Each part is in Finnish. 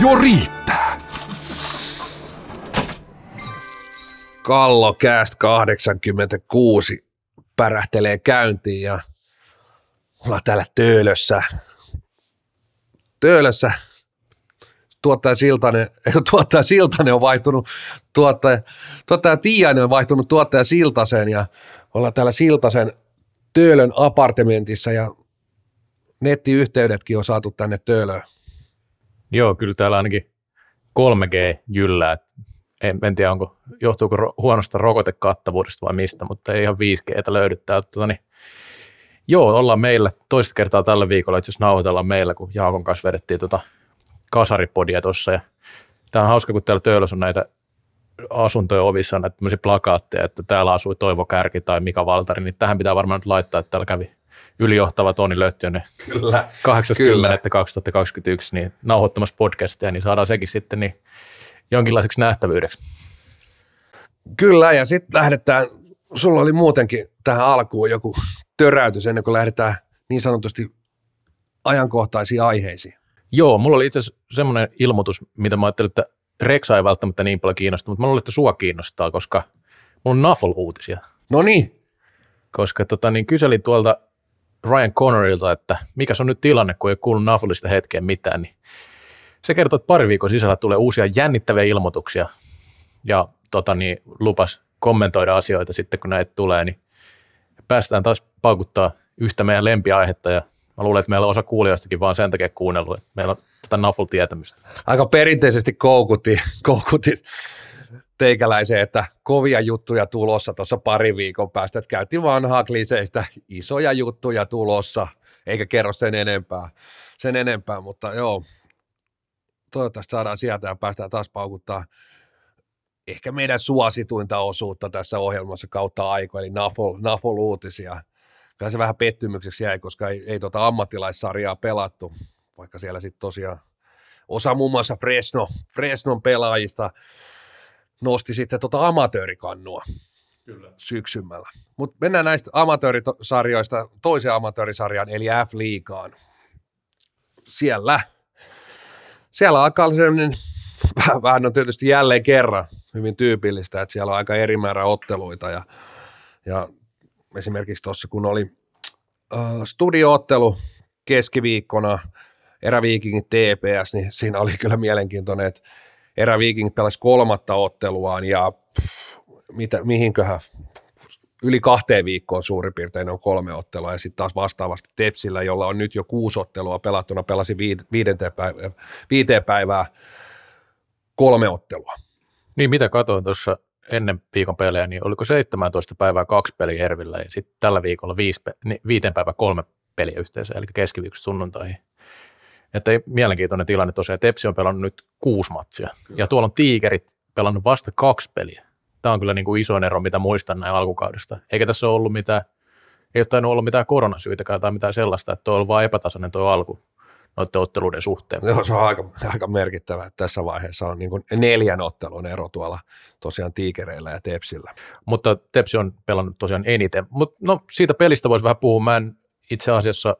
jo riittää. Kallo Cast 86 pärähtelee käyntiin ja ollaan täällä Töölössä. Töölössä tuottaja Siltanen, tuottaja Siltanen on vaihtunut, tuottaja, tuottaja Tiainen on vaihtunut tuottaja Siltaseen ja ollaan täällä Siltasen Töölön apartementissa ja nettiyhteydetkin on saatu tänne Töölöön. Joo, kyllä täällä ainakin 3G jyllää. En, en tiedä, onko, johtuuko huonosta rokotekattavuudesta vai mistä, mutta ei ihan 5G löydy täältä. Tota, niin, joo, ollaan meillä toista kertaa tällä viikolla, itse asiassa nauhoitellaan meillä, kun Jaakon kanssa vedettiin tota kasaripodia tuossa. Ja tämä on hauska, kun täällä Töölössä on näitä asuntojen ovissa näitä plakaatteja, että täällä asui Toivo Kärki tai Mika Valtari, niin tähän pitää varmaan nyt laittaa, että täällä kävi ylijohtava Toni Lötjönen Kyllä. 80. 2021 niin nauhoittamassa podcastia, niin saadaan sekin sitten niin jonkinlaiseksi nähtävyydeksi. Kyllä, ja sitten lähdetään, sulla oli muutenkin tähän alkuun joku töräytys ennen kuin lähdetään niin sanotusti ajankohtaisiin aiheisiin. Joo, mulla oli itse asiassa semmoinen ilmoitus, mitä mä ajattelin, että Reksa ei välttämättä niin paljon kiinnosta, mutta mä luulen, että sua kiinnostaa, koska mulla on Nuffle-uutisia. No niin. Koska tota, niin kyselin tuolta Ryan Connorilta, että mikä on nyt tilanne, kun ei kuullut Nuffleista hetkeen mitään, niin se kertoo, että pari viikon sisällä tulee uusia jännittäviä ilmoituksia ja tota, niin, lupas kommentoida asioita sitten, kun näitä tulee, niin päästään taas paukuttaa yhtä meidän lempiaihetta ja mä luulen, että meillä on osa kuulijoistakin vaan sen takia kuunnellut, että meillä on tätä Nuffle-tietämystä. Aika perinteisesti koukutti, koukutti teikäläiseen, että kovia juttuja tulossa tuossa pari viikon päästä, että käytiin vanhaa kliseistä, isoja juttuja tulossa, eikä kerro sen enempää, sen enempää mutta joo, toivottavasti saadaan sieltä ja päästään taas paukuttaa ehkä meidän suosituinta osuutta tässä ohjelmassa kautta aiko, eli Nafol, uutisia. Kyllä se vähän pettymykseksi jäi, koska ei, ei tota ammattilaissarjaa pelattu, vaikka siellä sitten tosiaan osa muun muassa Fresno, Fresnon pelaajista nosti sitten tota amatöörikannua Kyllä. syksymällä. Mutta mennään näistä amatöörisarjoista toiseen amatöörisarjaan, eli F-liigaan. Siellä, siellä alkaa sellainen, vähän on tietysti jälleen kerran hyvin tyypillistä, että siellä on aika eri määrä otteluita ja, ja esimerkiksi tuossa kun oli äh, studioottelu keskiviikkona, eräviikingit TPS, niin siinä oli kyllä mielenkiintoinen, että eräviikingit pelasi kolmatta otteluaan ja mitä, mihinköhän yli kahteen viikkoon suurin piirtein on kolme ottelua ja sitten taas vastaavasti Tepsillä, jolla on nyt jo kuusi ottelua pelattuna, pelasi viidenteen päivää, viiteen päivää kolme ottelua. Niin, mitä katsoin tuossa ennen viikon pelejä, niin oliko 17 päivää kaksi peliä Ervillä ja sitten tällä viikolla viisi, viiteen päivää kolme peliä yhteensä, eli keskiviikosta sunnuntaihin. Että mielenkiintoinen tilanne tosiaan. Tepsi on pelannut nyt kuusi matsia. Kyllä. Ja tuolla on Tiikerit pelannut vasta kaksi peliä. Tämä on kyllä niin kuin isoin ero, mitä muistan näin alkukaudesta. Eikä tässä ole ollut mitään, ei ole tainnut olla mitään koronasyytäkään tai mitään sellaista, että tuo on ollut vain epätasainen tuo alku noiden otteluiden suhteen. Joo, se on aika, aika merkittävä, että tässä vaiheessa on niin kuin neljän ottelun ero tuolla tosiaan Tiikereillä ja Tepsillä. Mutta Tepsi on pelannut tosiaan eniten. Mutta no, siitä pelistä voisi vähän puhua. Mä en itse asiassa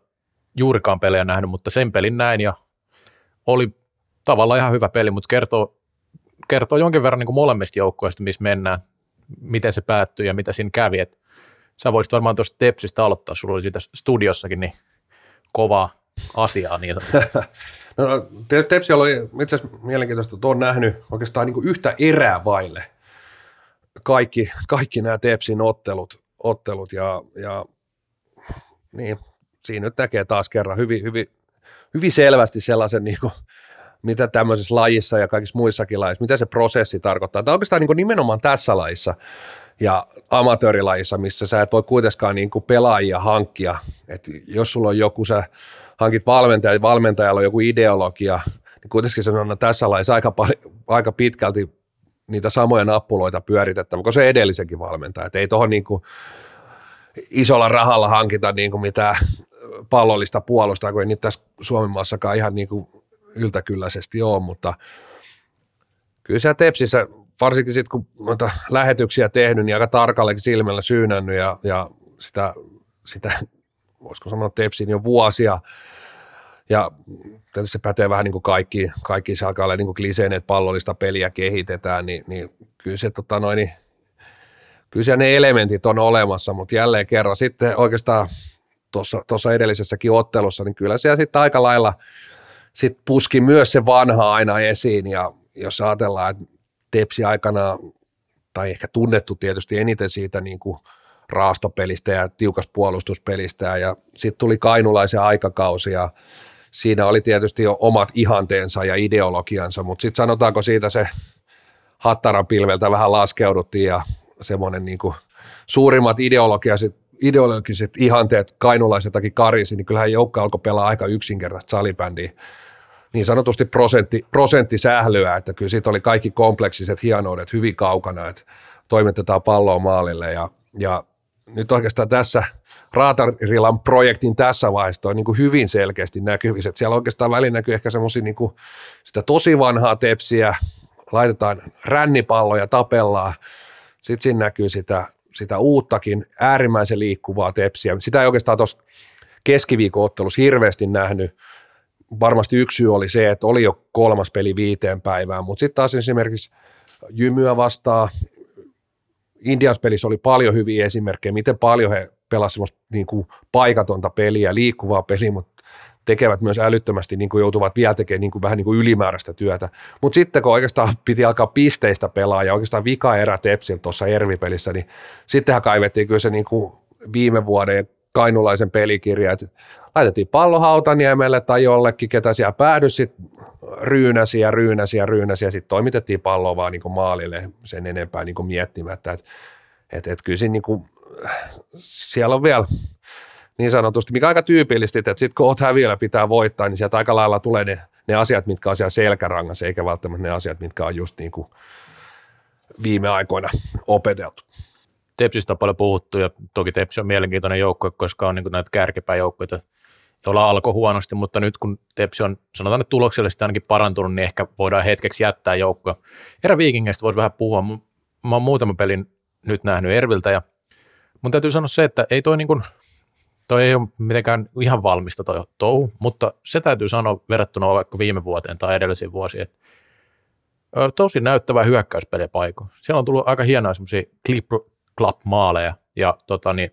juurikaan pelejä nähnyt, mutta sen pelin näin ja oli tavallaan ihan hyvä peli, mutta kertoo, kertoo jonkin verran niin kuin molemmista joukkueista, missä mennään, miten se päättyi ja mitä siinä kävi. Et sä voisit varmaan tuosta Tepsistä aloittaa, sulla oli siitä studiossakin niin kovaa asiaa. Niin. no, Tepsi oli itse asiassa mielenkiintoista, että olen nähnyt oikeastaan niin kuin yhtä erää vaille kaikki, kaikki nämä Tepsin ottelut, ottelut ja, ja niin, siinä nyt näkee taas kerran hyvin, hyvin, hyvin selvästi sellaisen, niin kuin, mitä tämmöisessä lajissa ja kaikissa muissakin lajissa, mitä se prosessi tarkoittaa. Tämä oikeastaan niin nimenomaan tässä lajissa ja amatöörilajissa, missä sä et voi kuitenkaan niin kuin pelaajia hankkia. Et jos sulla on joku, sä hankit valmentaja ja valmentajalla on joku ideologia, niin kuitenkin se on tässä lajissa aika, aika pitkälti niitä samoja nappuloita pyöritettävä, kun se edellisenkin valmentaja. Et ei tuohon niin kuin isolla rahalla hankita niin kuin mitään pallollista puolusta, kun ei niitä tässä Suomen maassakaan ihan niin kuin yltäkylläisesti ole, mutta kyllä siellä Tepsissä, varsinkin sitten kun noita lähetyksiä tehnyt, niin aika tarkallekin silmällä syynännyt ja, ja sitä, sitä, voisiko sanoa Tepsin jo vuosia, ja tietysti se pätee vähän niin kuin kaikki, kaikki se alkaa olla niin kliseen, että pallollista peliä kehitetään, niin, niin kyllä se tota noin, niin, kyllä ne elementit on olemassa, mutta jälleen kerran sitten oikeastaan tuossa edellisessäkin ottelussa, niin kyllä siellä sitten aika lailla sit puski myös se vanha aina esiin. Ja jos ajatellaan, että Tepsi aikana, tai ehkä tunnettu tietysti eniten siitä niin kuin raastopelistä ja tiukas puolustuspelistä ja sitten tuli kainulaisen aikakausi ja siinä oli tietysti jo omat ihanteensa ja ideologiansa, mutta sitten sanotaanko siitä se Hattaran pilveltä vähän laskeuduttiin ja semmoinen niin kuin suurimmat ideologiset, ideologiset ihanteet kainulaisetakin karisi, niin kyllähän joukko alkoi pelaa aika yksinkertaista salibändiä. Niin sanotusti prosentti, prosenttisählyä, että kyllä siitä oli kaikki kompleksiset hienoudet hyvin kaukana, että toimitetaan palloa maalille. Ja, ja nyt oikeastaan tässä Raatarilan projektin tässä vaiheessa on niin kuin hyvin selkeästi näkyvissä, siellä oikeastaan väliin näkyy ehkä semmoisia niin sitä tosi vanhaa tepsiä, laitetaan rännipalloja, tapellaan, sitten siinä näkyy sitä, sitä uuttakin äärimmäisen liikkuvaa tepsiä. Sitä ei oikeastaan tuossa keskiviikon ottelussa hirveästi nähnyt, varmasti yksi syy oli se, että oli jo kolmas peli viiteen päivään, mutta sitten taas esimerkiksi Jymyä vastaa, Indians pelissä oli paljon hyviä esimerkkejä, miten paljon he pelasivat niin kuin paikatonta peliä, liikkuvaa peliä, mutta tekevät myös älyttömästi, niin kuin joutuvat vielä tekemään niin kuin vähän niin kuin ylimääräistä työtä. Mutta sitten kun oikeastaan piti alkaa pisteistä pelaa ja oikeastaan vika erä Tepsiltä tuossa Ervi-pelissä, niin sittenhän kaivettiin kyllä se niin kuin viime vuoden kainulaisen pelikirja, että laitettiin pallo Hautaniemelle tai jollekin, ketä siellä päädy, sitten ryynäsi ja ryynäsi ja ryynäsi ja sitten toimitettiin palloa vaan niin kuin maalille sen enempää niin kuin miettimättä. Että et, et kyllä siinä niin kuin, siellä on vielä niin sanotusti, mikä aika tyypillisesti, että sitten kun oot häviöllä pitää voittaa, niin sieltä aika lailla tulee ne, ne asiat, mitkä on siellä selkärangassa, eikä välttämättä ne asiat, mitkä on just niin kuin viime aikoina opeteltu. Tepsistä on paljon puhuttu ja toki Tepsi on mielenkiintoinen joukkue, koska on niin näitä kärkipääjoukkoja, jolla alkoi huonosti, mutta nyt kun Tepsi on sanotaan että tuloksellisesti ainakin parantunut, niin ehkä voidaan hetkeksi jättää joukkoa. Eräviikingeistä voisi vähän puhua. Mä oon muutaman pelin nyt nähnyt Erviltä ja mun täytyy sanoa se, että ei toi, niin kuin, toi ei ole mitenkään ihan valmista toi touhu, mutta se täytyy sanoa verrattuna vaikka viime vuoteen tai edellisiin vuosiin, että tosi näyttävä hyökkäyspeli paikko. Siellä on tullut aika hienoja semmoisia clip club maaleja ja tota, niin,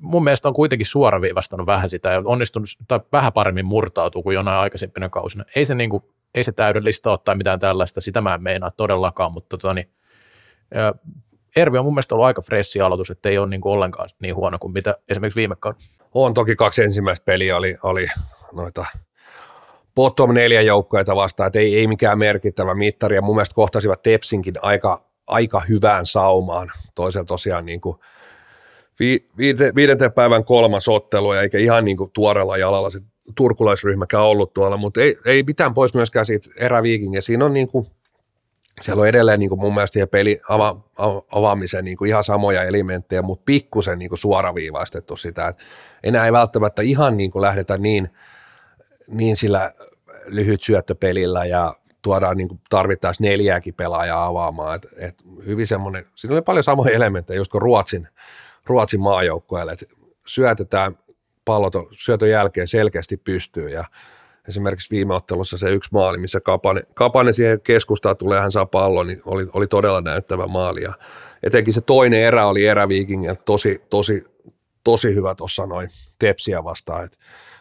mun mielestä on kuitenkin suoraviivastanut vähän sitä ja onnistunut tai vähän paremmin murtautuu kuin jonain aikaisempina kausina. Ei se, niin kuin, ei se täydellistä ole tai mitään tällaista, sitä mä en meinaa todellakaan, mutta tota, niin, Ervi on mun mielestä ollut aika fressi aloitus, että ei ole niin kuin ollenkaan niin huono kuin mitä esimerkiksi viime kauden. On toki kaksi ensimmäistä peliä oli, oli noita bottom neljä joukkoja vastaan, että ei, ei mikään merkittävä mittari ja mun mielestä kohtasivat Tepsinkin aika, aika hyvään saumaan. Toisella tosiaan niin kuin – vi, viide, viidenten päivän kolmas ottelu, ja eikä ihan niin kuin tuorella jalalla se turkulaisryhmäkään ollut tuolla, mutta ei, ei mitään pois myöskään siitä eräviikingiä. Siinä on niin kuin, siellä on edelleen niin kuin mun mielestä siihen peli ava, avaamiseen niin kuin ihan samoja elementtejä, mutta pikkusen niin kuin suoraviivaistettu sitä, että enää ei välttämättä ihan niin kuin lähdetä niin, niin sillä lyhyt syöttöpelillä ja tuodaan niin tarvittaisiin neljääkin pelaajaa avaamaan. Et, et hyvin semmoinen, siinä oli paljon samoja elementtejä, just kuin Ruotsin, Ruotsin maajoukkueelle, että syötetään pallot syötön jälkeen selkeästi pystyy ja esimerkiksi viime ottelussa se yksi maali, missä Kapane, Kapane siihen keskustaan tulee, hän saa pallon, niin oli, oli todella näyttävä maali ja etenkin se toinen erä oli eräviikingiltä tosi, tosi, tosi hyvä tuossa noin tepsiä vastaan, että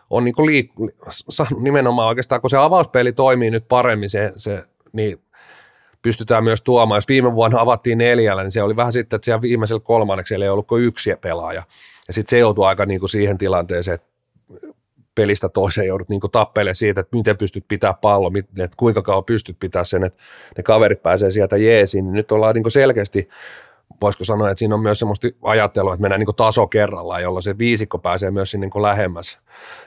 on niin kuin liik- saanut nimenomaan oikeastaan, kun se avauspeli toimii nyt paremmin, se, se, niin pystytään myös tuomaan. Jos viime vuonna avattiin neljällä, niin se oli vähän sitten, että siellä viimeisellä kolmanneksella ei ollut kuin yksi pelaaja. Ja sitten se joutui aika niin kuin siihen tilanteeseen, että pelistä toiseen joudut niin tappelemaan siitä, että miten pystyt pitää pallo, että kuinka kauan pystyt pitää sen, että ne kaverit pääsee sieltä jeesiin. Niin nyt ollaan niin selkeästi, voisiko sanoa, että siinä on myös semmoista ajattelua, että mennään niin taso kerrallaan, jolloin se viisikko pääsee myös sinne niin lähemmäs,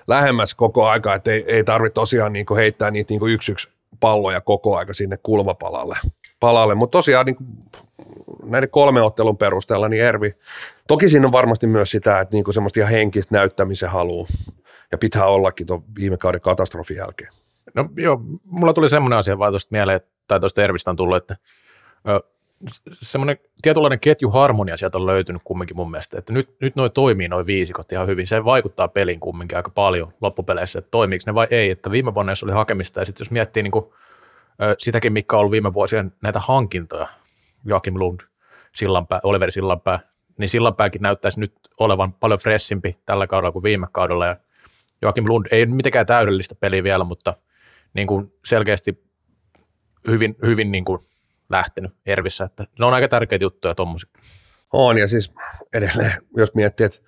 lähemmäs koko aika, että ei, ei tarvitse tosiaan niin heittää niitä niin yksi yksi palloja koko aika sinne kulmapalalle. Palalle. Mutta tosiaan niin näiden kolme ottelun perusteella, niin Ervi, toki siinä on varmasti myös sitä, että niin semmoista ihan henkistä näyttämisen haluu ja pitää ollakin tuon viime kauden katastrofin jälkeen. No joo, mulla tuli semmoinen asia vaan tuosta mieleen, tai tuosta Ervistä on tullut, että ö, semmoinen tietynlainen ketjuharmonia sieltä on löytynyt kumminkin mun mielestä, että nyt, nyt noi toimii noin viisikot ihan hyvin. Se vaikuttaa pelin kumminkin aika paljon loppupeleissä, että toimiiko ne vai ei. Että viime vuonna, jos oli hakemista, ja sitten jos miettii niin kuin, sitäkin, mikä on ollut viime vuosien näitä hankintoja, Joakim Lund, Sillanpää, Oliver Sillanpää, niin Sillanpääkin näyttäisi nyt olevan paljon freshimpi tällä kaudella kuin viime kaudella. Ja Joakim Lund ei mitenkään täydellistä peliä vielä, mutta niin kuin selkeästi hyvin, hyvin niin kuin lähtenyt Ervissä. Että ne on aika tärkeitä juttuja tuommoiset. On, ja siis edelleen, jos miettii, että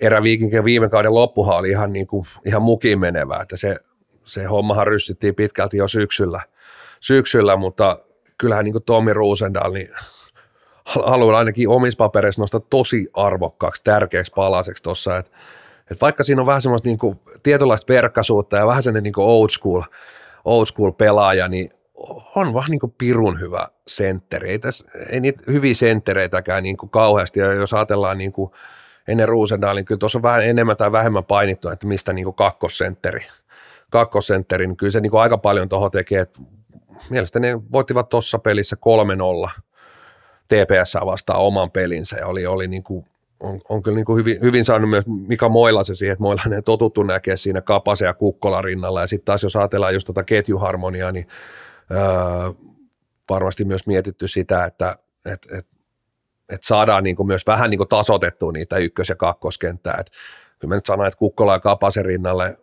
eräviikinkin viime kauden loppuhan oli ihan, niin kuin, ihan mukiin menevää, että se, se hommahan ryssittiin pitkälti jo syksyllä, syksyllä mutta kyllähän niin kuin Tommi Ruusendal, niin haluan ainakin omissa papereissa nostaa tosi arvokkaaksi, tärkeäksi palaseksi tuossa, että, että vaikka siinä on vähän semmoista niin kuin, tietynlaista verkkaisuutta ja vähän sellainen niin kuin old school, old school pelaaja, niin on vaan niin kuin pirun hyvä sentteri. Ei, tässä, ei niitä hyviä senttereitäkään niin kuin kauheasti, ja jos ajatellaan niin kuin ennen Ruusendaalin, kyllä tuossa on vähän enemmän tai vähemmän painittu, että mistä niin kuin kakkosentteri, kakkosentteri, niin kyllä se niin kuin aika paljon tuohon tekee, että mielestäni ne voittivat tuossa pelissä 3-0 TPS vastaan oman pelinsä ja oli, oli niin kuin, on, on kyllä niin kuin hyvin, hyvin saanut myös Mika Moilasen siihen, että Moilanen on totuttu näkee siinä Kapase ja Kukkola rinnalla ja sitten taas jos ajatellaan just tota ketjuharmoniaa, niin öö, varmasti myös mietitty sitä, että et, et, et saadaan niin kuin myös vähän niin kuin tasotettua niitä ykkös- ja kakkoskenttää. Et kyllä mä nyt sanon, että Kukkola ja Kapasen rinnalle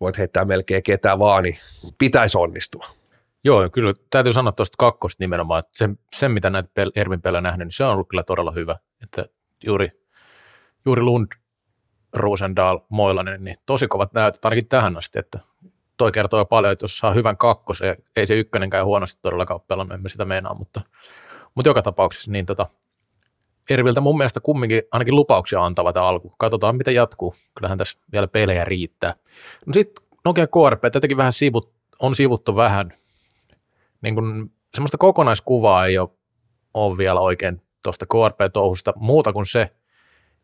voit heittää melkein ketä vaan, niin pitäisi onnistua. Joo, kyllä täytyy sanoa tuosta kakkosta nimenomaan, että se, sen mitä näitä Ervin pelejä nähnyt, niin se on ollut kyllä todella hyvä. Että juuri, juuri Lund, Rosendal, Moilanen, niin tosi kovat näytöt ainakin tähän asti, että toi kertoo jo paljon, että jos saa hyvän kakkosen, ei se ykkönenkään huonosti todellakaan pelannut, emme sitä meinaa, mutta, mutta joka tapauksessa niin tota, Erviltä mun mielestä kumminkin ainakin lupauksia antava tämä alku. Katsotaan, mitä jatkuu. Kyllähän tässä vielä pelejä riittää. No sitten Nokia KRP, tätäkin vähän sivut, on sivuttu vähän. Niin kun, semmoista kokonaiskuvaa ei ole, ole vielä oikein tuosta KRP-touhusta muuta kuin se,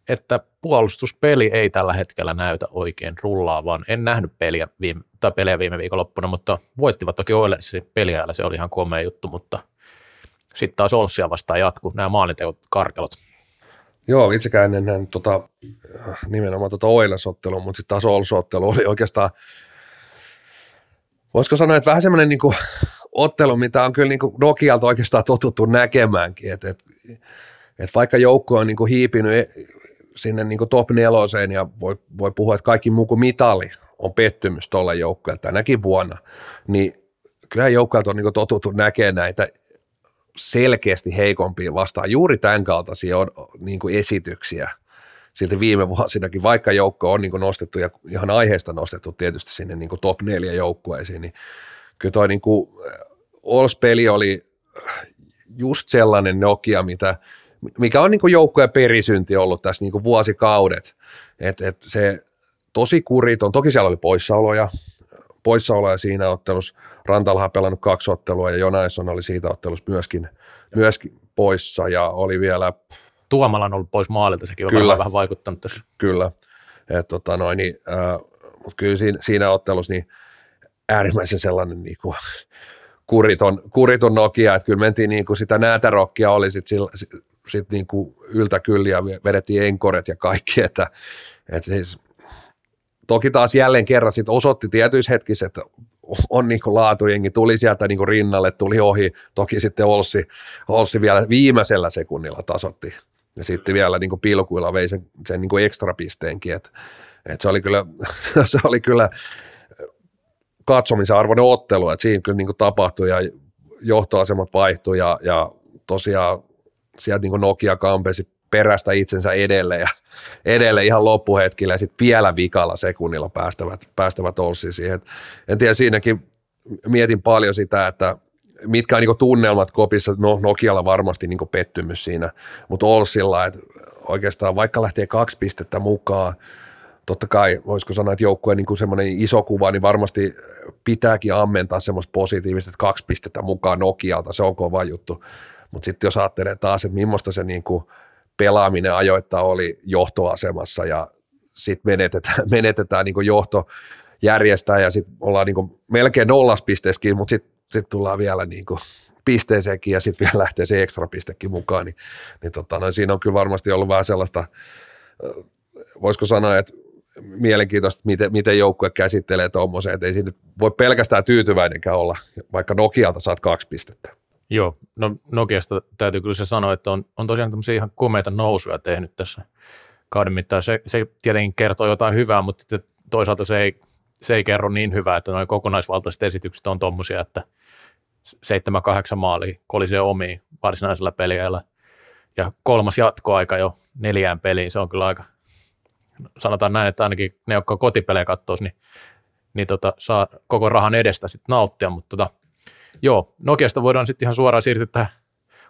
että puolustuspeli ei tällä hetkellä näytä oikein rullaa, vaan en nähnyt peliä viime, tai peliä viime viikonloppuna, mutta voittivat toki Oilersin peliajalla, se oli ihan komea juttu, mutta sitten taas Olssia vastaan jatku, nämä maalinteot karkelot. Joo, itsekään en nähnyt tota, nimenomaan tota Oilers-ottelua, mutta sitten taas Olsottelu oli oikeastaan, voisiko sanoa, että vähän semmoinen niinku ottelu, mitä on kyllä niinku Nokialta oikeastaan totuttu näkemäänkin, että et, et vaikka joukko on niinku hiipinyt sinne niin top neloseen ja voi, voi puhua, että kaikki muu kuin mitali on pettymys tuolle joukkueelle tänäkin vuonna, niin kyllähän joukkueelta on niin totuttu näkemään näitä selkeästi heikompia vastaan. Juuri tämän kaltaisia on, niin esityksiä silti viime vuosinakin, vaikka joukko on niin nostettu ja ihan aiheesta nostettu tietysti sinne niin top neljä joukkueisiin, niin kyllä toi niin Ols-peli oli just sellainen Nokia, mitä – mikä on niin joukkojen perisynti ollut tässä niin vuosikaudet. Et, et se tosi kuriton, toki siellä oli poissaoloja, poissaoloja siinä ottelussa. Rantalha pelannut kaksi ottelua ja Jonaison oli siitä ottelussa myöskin, myöskin poissa ja oli vielä... Tuomala on ollut pois maalilta, sekin on kyllä, vähän vaikuttanut tässä. Kyllä, Et, tota noin, niin, äh, mutta kyllä siinä, siinä ottelussa niin äärimmäisen sellainen niin kuin, kuriton, kuriton Nokia, että kyllä mentiin niin kuin sitä näätärokkia oli sit sillä, sit niin kuin yltäkylliä, vedettiin enkoret ja kaikki, että, että siis, toki taas jälleen kerran sit osoitti tietyissä hetkissä, että on niin kuin laatujengi, tuli sieltä niin kuin rinnalle, tuli ohi, toki sitten Olssi, Olssi vielä viimeisellä sekunnilla tasotti ja sitten vielä niin kuin pilkuilla vei sen, sen niin kuin ekstrapisteenkin, että, että se oli kyllä, se oli kyllä katsomisen arvoinen ottelu, että siinä kyllä niin kuin tapahtui ja johtoasemat vaihtui ja, ja tosiaan sieltä niin Nokia kampesi perästä itsensä edelle ja edelle ihan loppuhetkillä ja sitten vielä vikalla sekunnilla päästävät, päästävät Olssi siihen. En tiedä, siinäkin mietin paljon sitä, että mitkä on niin tunnelmat kopissa, no Nokialla varmasti niin pettymys siinä, mutta Olsilla, että oikeastaan vaikka lähtee kaksi pistettä mukaan, totta kai voisiko sanoa, että joukkueen niin semmoinen iso kuva, niin varmasti pitääkin ammentaa semmoista positiivista, että kaksi pistettä mukaan Nokialta, se on kova juttu. Mutta sitten jos ajattelee taas, että millaista se niin kuin pelaaminen ajoittaa oli johtoasemassa ja sitten menetetään, menetetään niin kuin johto järjestää ja sitten ollaan niin kuin melkein nollas pisteeskin, mutta sitten sit tullaan vielä niin kuin pisteeseenkin ja sitten vielä lähtee se ekstra pistekin mukaan, niin, niin tota, no, siinä on kyllä varmasti ollut vähän sellaista, voisiko sanoa, että mielenkiintoista, miten, miten joukkue käsittelee tuommoisen, että ei siinä voi pelkästään tyytyväinenkään olla, vaikka Nokialta saat kaksi pistettä. Joo, no Nokiasta täytyy kyllä se sanoa, että on, on tosiaan tämmöisiä ihan komeita nousuja tehnyt tässä kauden mittaan. Se, se tietenkin kertoo jotain hyvää, mutta toisaalta se ei, se ei kerro niin hyvää, että noin kokonaisvaltaiset esitykset on tuommoisia, että 7-8 maali kolisee omiin varsinaisella peliajalla ja kolmas jatkoaika jo neljään peliin, se on kyllä aika, sanotaan näin, että ainakin ne, jotka kotipelejä katsoo, niin, niin tota, saa koko rahan edestä sitten nauttia, mutta tota, joo, Nokiasta voidaan sitten ihan suoraan siirtyä tähän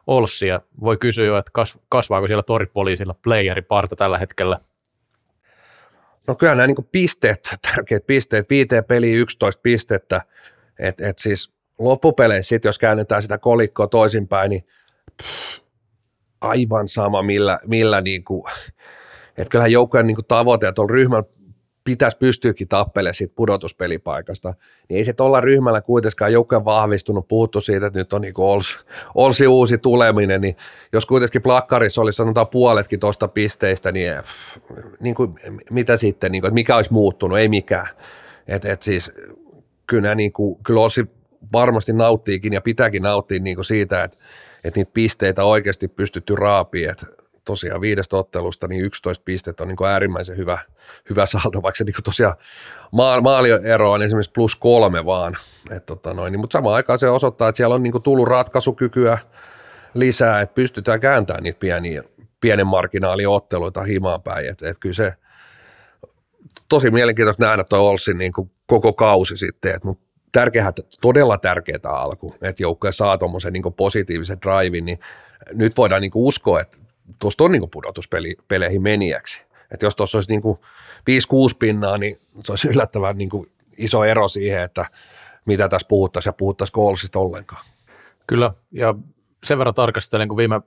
Olssiin ja voi kysyä jo, että kasvaako siellä toripoliisilla playeriparta tällä hetkellä – No kyllä nämä niin pisteet, tärkeät pisteet, viiteen peliin 11 pistettä, että et siis loppupeleissä sitten, jos käännetään sitä kolikkoa toisinpäin, niin pff, aivan sama millä, millä niin kuin, että kyllähän joukkojen niin tavoite, että on ryhmän pitäisi pystyäkin tappelemaan siitä pudotuspelipaikasta, niin ei se tuolla ryhmällä kuitenkaan joukkojen vahvistunut, puhuttu siitä, että nyt on niin olsi, olsi uusi tuleminen, niin jos kuitenkin plakkarissa olisi sanotaan puoletkin tuosta pisteistä, niin, niin kuin, mitä sitten, niin kuin, että mikä olisi muuttunut, ei mikään. Et, et siis kyllä, niin kuin, kyllä olisi varmasti nauttiikin ja pitääkin nauttia niin kuin siitä, että, että niitä pisteitä oikeasti pystytty raapiin, että tosiaan viidestä ottelusta niin 11 pistettä on niin kuin äärimmäisen hyvä, hyvä saldo, vaikka se niin kuin tosiaan maaliero on esimerkiksi plus kolme vaan, Et tota noin, niin, mutta samaan aikaan se osoittaa, että siellä on niin kuin tullut ratkaisukykyä lisää, että pystytään kääntämään niitä pieniä, pienen marginaalin otteluita himaan päin, että et kyllä se tosi mielenkiintoista nähdä tuo Olssin niin kuin koko kausi sitten, että mutta tärkeää, todella tärkeää alku, että joukkue saa tuommoisen niin positiivisen drivein, niin nyt voidaan niin uskoa, että tuosta on niin pudotuspeleihin menijäksi. Että jos tuossa olisi niin 5-6 pinnaa, niin se olisi yllättävän niin iso ero siihen, että mitä tässä puhuttaisiin ja puhuttaisiin Kolsista ollenkaan. Kyllä, ja sen verran tarkastelen, kun viime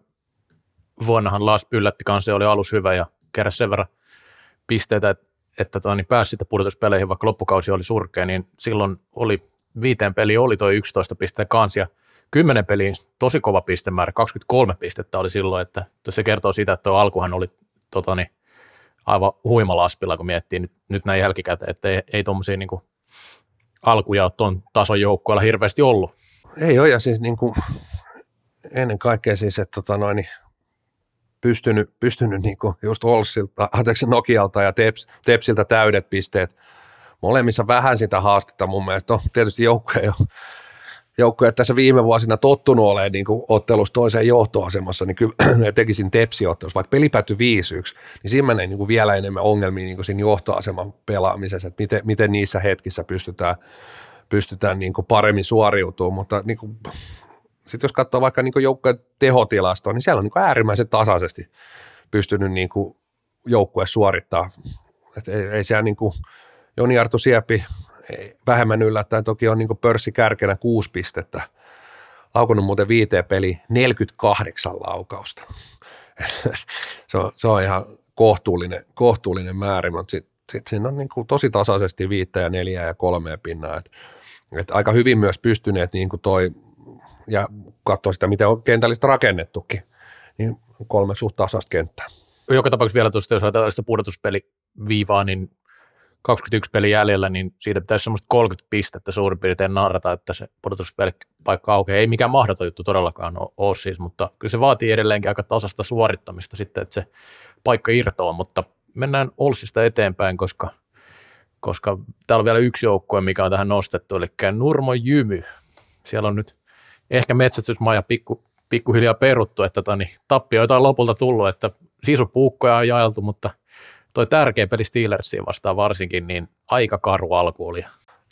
vuonnahan Las yllätti kanssa oli alus hyvä ja keräsi sen verran pisteitä, että, että toi, niin pääsi sitten pudotuspeleihin, vaikka loppukausi oli surkea, niin silloin oli viiteen peli oli toi 11 pistettä kanssa ja 10 peliin tosi kova pistemäärä, 23 pistettä oli silloin, että se kertoo siitä, että tuo alkuhan oli tota, niin, aivan huima laspilla, kun miettii nyt, nyt näin jälkikäteen, että ei, ei tuommoisia niin alkuja ole tuon tason joukkueella hirveästi ollut. Ei ole, ja siis niin kuin, ennen kaikkea siis, että tota noin, niin pystynyt, pystynyt niin kuin just Olsilta, anteeksi Nokialta ja Teps, Tepsiltä täydet pisteet. Molemmissa vähän sitä haastetta mun mielestä. No, tietysti joukkoja ole joukkoja tässä viime vuosina tottunut olemaan niin kuin ottelussa toiseen johtoasemassa, niin kyllä tekisin tepsiottelussa, vaikka peli päättyi 5-1, niin siinä menee niin kuin vielä enemmän ongelmia niin kuin siinä johtoaseman pelaamisessa, että miten, miten niissä hetkissä pystytään, pystytään niin kuin paremmin suoriutumaan, mutta niin kuin, sitten jos katsoo vaikka niin joukkojen tehotilastoa, niin siellä on niin äärimmäisen tasaisesti pystynyt niin joukkue suorittaa. Et ei, ei siellä niin kuin Joni Arto Sieppi vähemmän yllättäen toki on niin pörssikärkenä kuusi pistettä. Laukunut muuten viiteen peli 48 laukausta. se, on, se on ihan kohtuullinen, kohtuullinen määrä, mutta sitten sit siinä on niin kuin tosi tasaisesti viittä ja neljää ja kolmea pinnaa. Et, et aika hyvin myös pystyneet niin kuin toi, ja katsoa sitä, miten on kentällistä rakennettukin, niin kolme suht tasasta kenttää. Joka tapauksessa vielä tuosta, jos ajatellaan sitä pudotuspeliviivaa, niin 21 peli jäljellä, niin siitä pitäisi semmoista 30 pistettä suurin piirtein narrata, että se pudotuspaikka aukeaa. Ei mikään mahdoton juttu todellakaan ole siis, mutta kyllä se vaatii edelleenkin aika tasasta suorittamista sitten, että se paikka irtoaa, mutta mennään Olsista eteenpäin, koska, koska täällä on vielä yksi joukkue, mikä on tähän nostettu, eli Nurmo Jymy. Siellä on nyt ehkä metsästysmaja pikku, pikkuhiljaa peruttu, että tani, tappioita on lopulta tullut, että sisupuukkoja on jaeltu, mutta – toi tärkeä peli Steelersiin vastaan varsinkin, niin aika karu alku oli.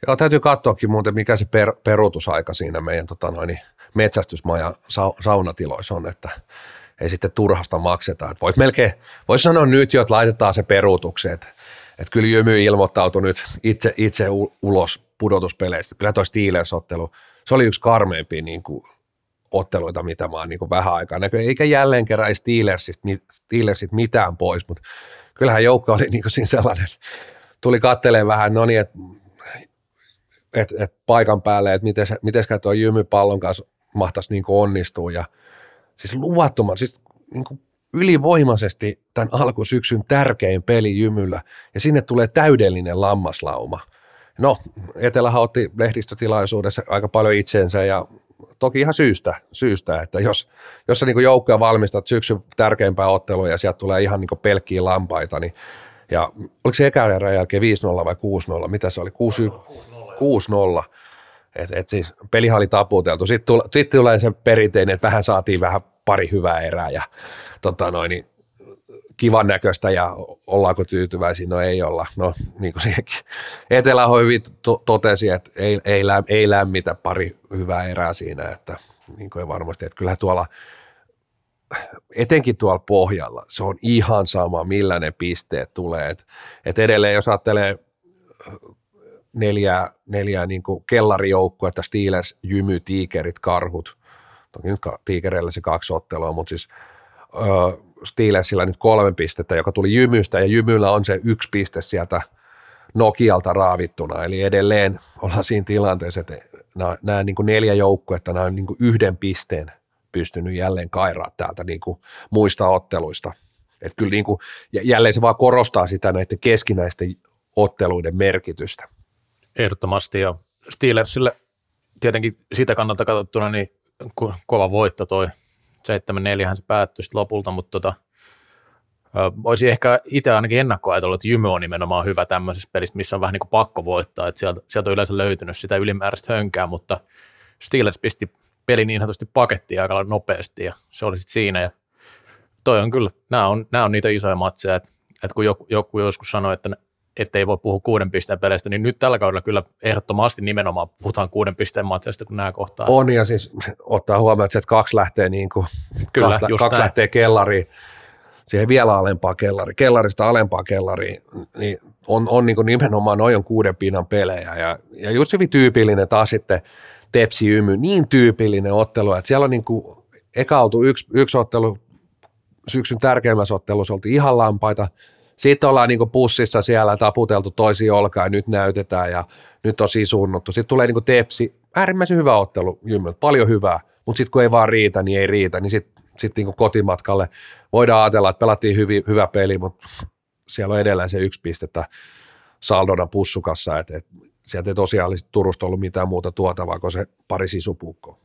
Joo, täytyy katsoakin muuten, mikä se per, peruutusaika siinä meidän tota noin, metsästysmaja sa, saunatiloissa on, että ei sitten turhasta makseta. Et voit melkein, voisi sanoa nyt jo, että laitetaan se peruutukseen, että, että kyllä Jymy ilmoittautui nyt itse, itse ulos pudotuspeleistä. Kyllä toi Steelers-ottelu, se oli yksi karmeimpia niin kuin, otteluita, mitä mä oon niin vähän aikaa näkyy. Eikä jälleen kerran ei Steelersit mitään pois, mutta kyllähän joukko oli niin kuin siinä sellainen, tuli katteleen vähän, no niin, että et, et paikan päälle, että miten, tuo Jymy pallon kanssa mahtaisi niin onnistua ja siis luvattoman, siis niin kuin ylivoimaisesti tämän alkusyksyn tärkein peli Jymyllä ja sinne tulee täydellinen lammaslauma. No, Etelähän otti lehdistötilaisuudessa aika paljon itsensä ja toki ihan syystä, syystä että jos, jos sä niin joukkoja valmistat syksyn tärkeimpää ottelua ja sieltä tulee ihan niin pelkkiä lampaita, niin ja oliko se ekän erän jälkeen 5-0 vai 6-0, mitä se oli, 6-0, että et siis pelihan oli taputeltu. Sitten tulee, sit tulee se perinteinen, että vähän saatiin vähän pari hyvää erää ja tota noin, niin kivan näköistä ja ollaanko tyytyväisiä, no ei olla. No niin kuin siihenkin Etelähoivi to- totesi, että ei, ei, lä- ei lämmitä pari hyvää erää siinä, että niin kuin varmasti, että kyllä tuolla etenkin tuolla pohjalla, se on ihan sama, millä ne pisteet tulee. Et, et edelleen, jos ajattelee neljää, neljää niin kellarijoukkoa, että Steelers, Jymy, Tiikerit, Karhut, toki nyt Tiikereillä se kaksi ottelua, mutta siis ö, Steelersillä nyt kolme pistettä, joka tuli Jymystä, ja Jymyllä on se yksi piste sieltä Nokialta raavittuna, eli edelleen ollaan siinä tilanteessa, että nämä, nämä niin kuin neljä joukkuetta, nämä on niin kuin yhden pisteen pystynyt jälleen kairaa täältä niin kuin muista otteluista. Että kyllä niin kuin, jälleen se vaan korostaa sitä näiden keskinäisten otteluiden merkitystä. Ehdottomasti ja Steelersille tietenkin siitä kannalta katsottuna niin kova voitto toi 7-4 se päättyi lopulta, mutta tota, Olisin ehkä itse ainakin ennakkoajatellut, että Jymy on nimenomaan hyvä tämmöisessä pelissä, missä on vähän niin kuin pakko voittaa, että sieltä, sieltä on yleensä löytynyt sitä ylimääräistä hönkää, mutta Steelers pisti peli niin sanotusti pakettiin aika nopeasti ja se oli sitten siinä ja toi on kyllä, nämä on, nämä on niitä isoja matseja, että, että kun joku, joku joskus sanoi, että että ei voi puhua kuuden pisteen peleistä, niin nyt tällä kaudella kyllä ehdottomasti nimenomaan puhutaan kuuden pisteen matseista, kun nämä kohtaa. On, ja siis ottaa huomioon, että kaksi lähtee, niin kuin, kyllä, kahta, kaksi lähtee kellariin, siihen vielä alempaa kellari, kellarista alempaa kellariin, niin on, on niin nimenomaan noin on kuuden pinnan pelejä. Ja, ja just hyvin tyypillinen taas sitten Tepsi Ymy, niin tyypillinen ottelu, että siellä on niin kuin, eka oltu yksi, yksi ottelu, syksyn tärkeimmässä ottelussa oltiin ihan lampaita, sitten ollaan niin pussissa siellä taputeltu toisiin olkaan ja nyt näytetään ja nyt on sisunnuttu. Sitten tulee niin Tepsi, äärimmäisen hyvä ottelu Jymmöltä, paljon hyvää, mutta sitten kun ei vaan riitä, niin ei riitä, niin sitten sit niin kotimatkalle voidaan ajatella, että pelattiin hyvin, hyvä peli, mutta siellä on edelleen se yksi pistettä saldona pussukassa, että, että sieltä ei tosiaan Turusta ollut mitään muuta tuotavaa kuin se pari sisupuukkoa.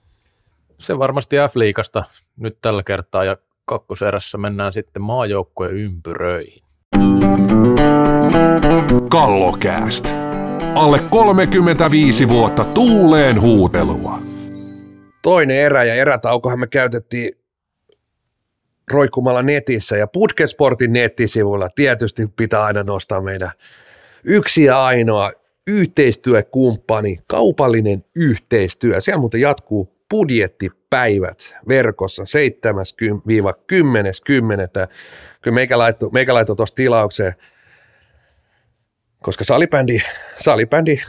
Se varmasti F-liikasta nyt tällä kertaa ja kakkoserässä mennään sitten maajoukkojen ympyröihin. Kallokääst. Alle 35 vuotta tuuleen huutelua. Toinen erä ja erätaukohan me käytettiin roikkumalla netissä ja Putkesportin nettisivuilla tietysti pitää aina nostaa meidän yksi ja ainoa yhteistyökumppani, kaupallinen yhteistyö. Siellä muuten jatkuu budjettipäivät verkossa 7-10.10. Kyllä meikä laittoi, meikä laittoi tuossa tilaukseen, koska salibändi, salibändi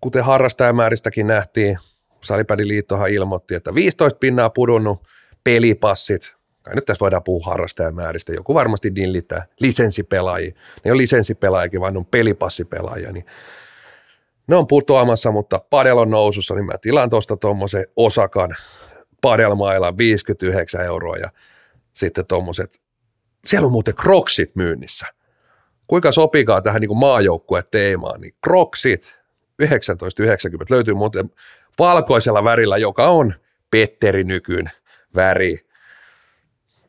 kuten harrastajamääristäkin nähtiin, salibändiliittohan ilmoitti, että 15 pinnaa pudonnut pelipassit, kai nyt tässä voidaan puhua harrastajamääristä, joku varmasti dillittää lisenssipelaajia, ne on lisenssipelaajakin, vaan ne on pelipassipelaajia, niin ne on putoamassa, mutta padel on nousussa, niin mä tilaan tuosta tuommoisen osakan padelmailla 59 euroa ja sitten tuommoiset, siellä on muuten kroksit myynnissä. Kuinka sopikaa tähän niin maajoukkue teemaan, niin kroksit 1990 löytyy muuten valkoisella värillä, joka on Petteri Nykyn väri.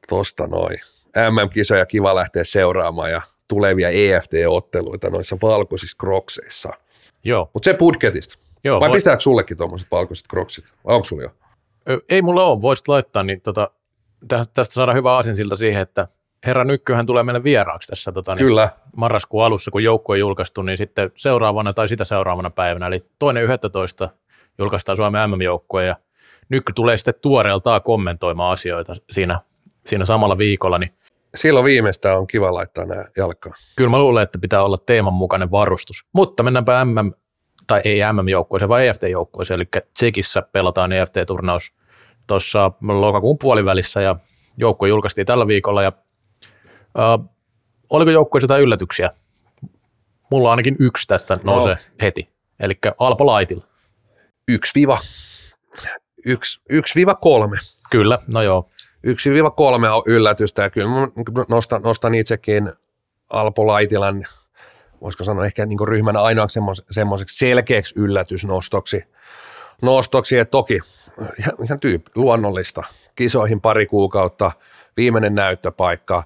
Tosta noin. MM-kisoja kiva lähteä seuraamaan ja tulevia EFT-otteluita noissa valkoisissa krokseissa – Joo. Mutta se budgetista. Joo, Vai voi... pistääkö sullekin tuommoiset valkoiset kroksit? Vai onko sulla jo? Ei mulla ole, voisit laittaa, niin tota, tästä saadaan hyvä asinsilta siihen, että herra Nykkyhän tulee meille vieraaksi tässä tota, niin Kyllä. marraskuun alussa, kun joukko on julkaistu, niin sitten seuraavana tai sitä seuraavana päivänä, eli toinen 11. julkaistaan Suomen MM-joukkue ja Nykky tulee sitten tuoreeltaan kommentoimaan asioita siinä, siinä samalla viikolla, niin Silloin viimeistään on kiva laittaa nämä jalkaan. Kyllä mä luulen, että pitää olla teeman mukainen varustus. Mutta mennäänpä MM, tai ei MM-joukkueeseen, vaan EFT-joukkueeseen, eli Tsekissä pelataan EFT-turnaus tuossa lokakuun puolivälissä, ja joukkue julkaistiin tällä viikolla, ja äh, oliko joukkueessa jotain yllätyksiä? Mulla ainakin yksi tästä nousee no. heti, eli Alpo Laitil. Yksi yksi, yksi viiva kolme. Kyllä, no joo. 1-3 on yllätystä ja kyllä nostan, nostan itsekin Alpo Laitilan, voisiko sanoa ehkä niin ryhmän ainoaksi semmoiseksi selkeäksi yllätysnostoksi. Nostoksi, että toki ihan, ihan tyyp, luonnollista. Kisoihin pari kuukautta, viimeinen näyttöpaikka,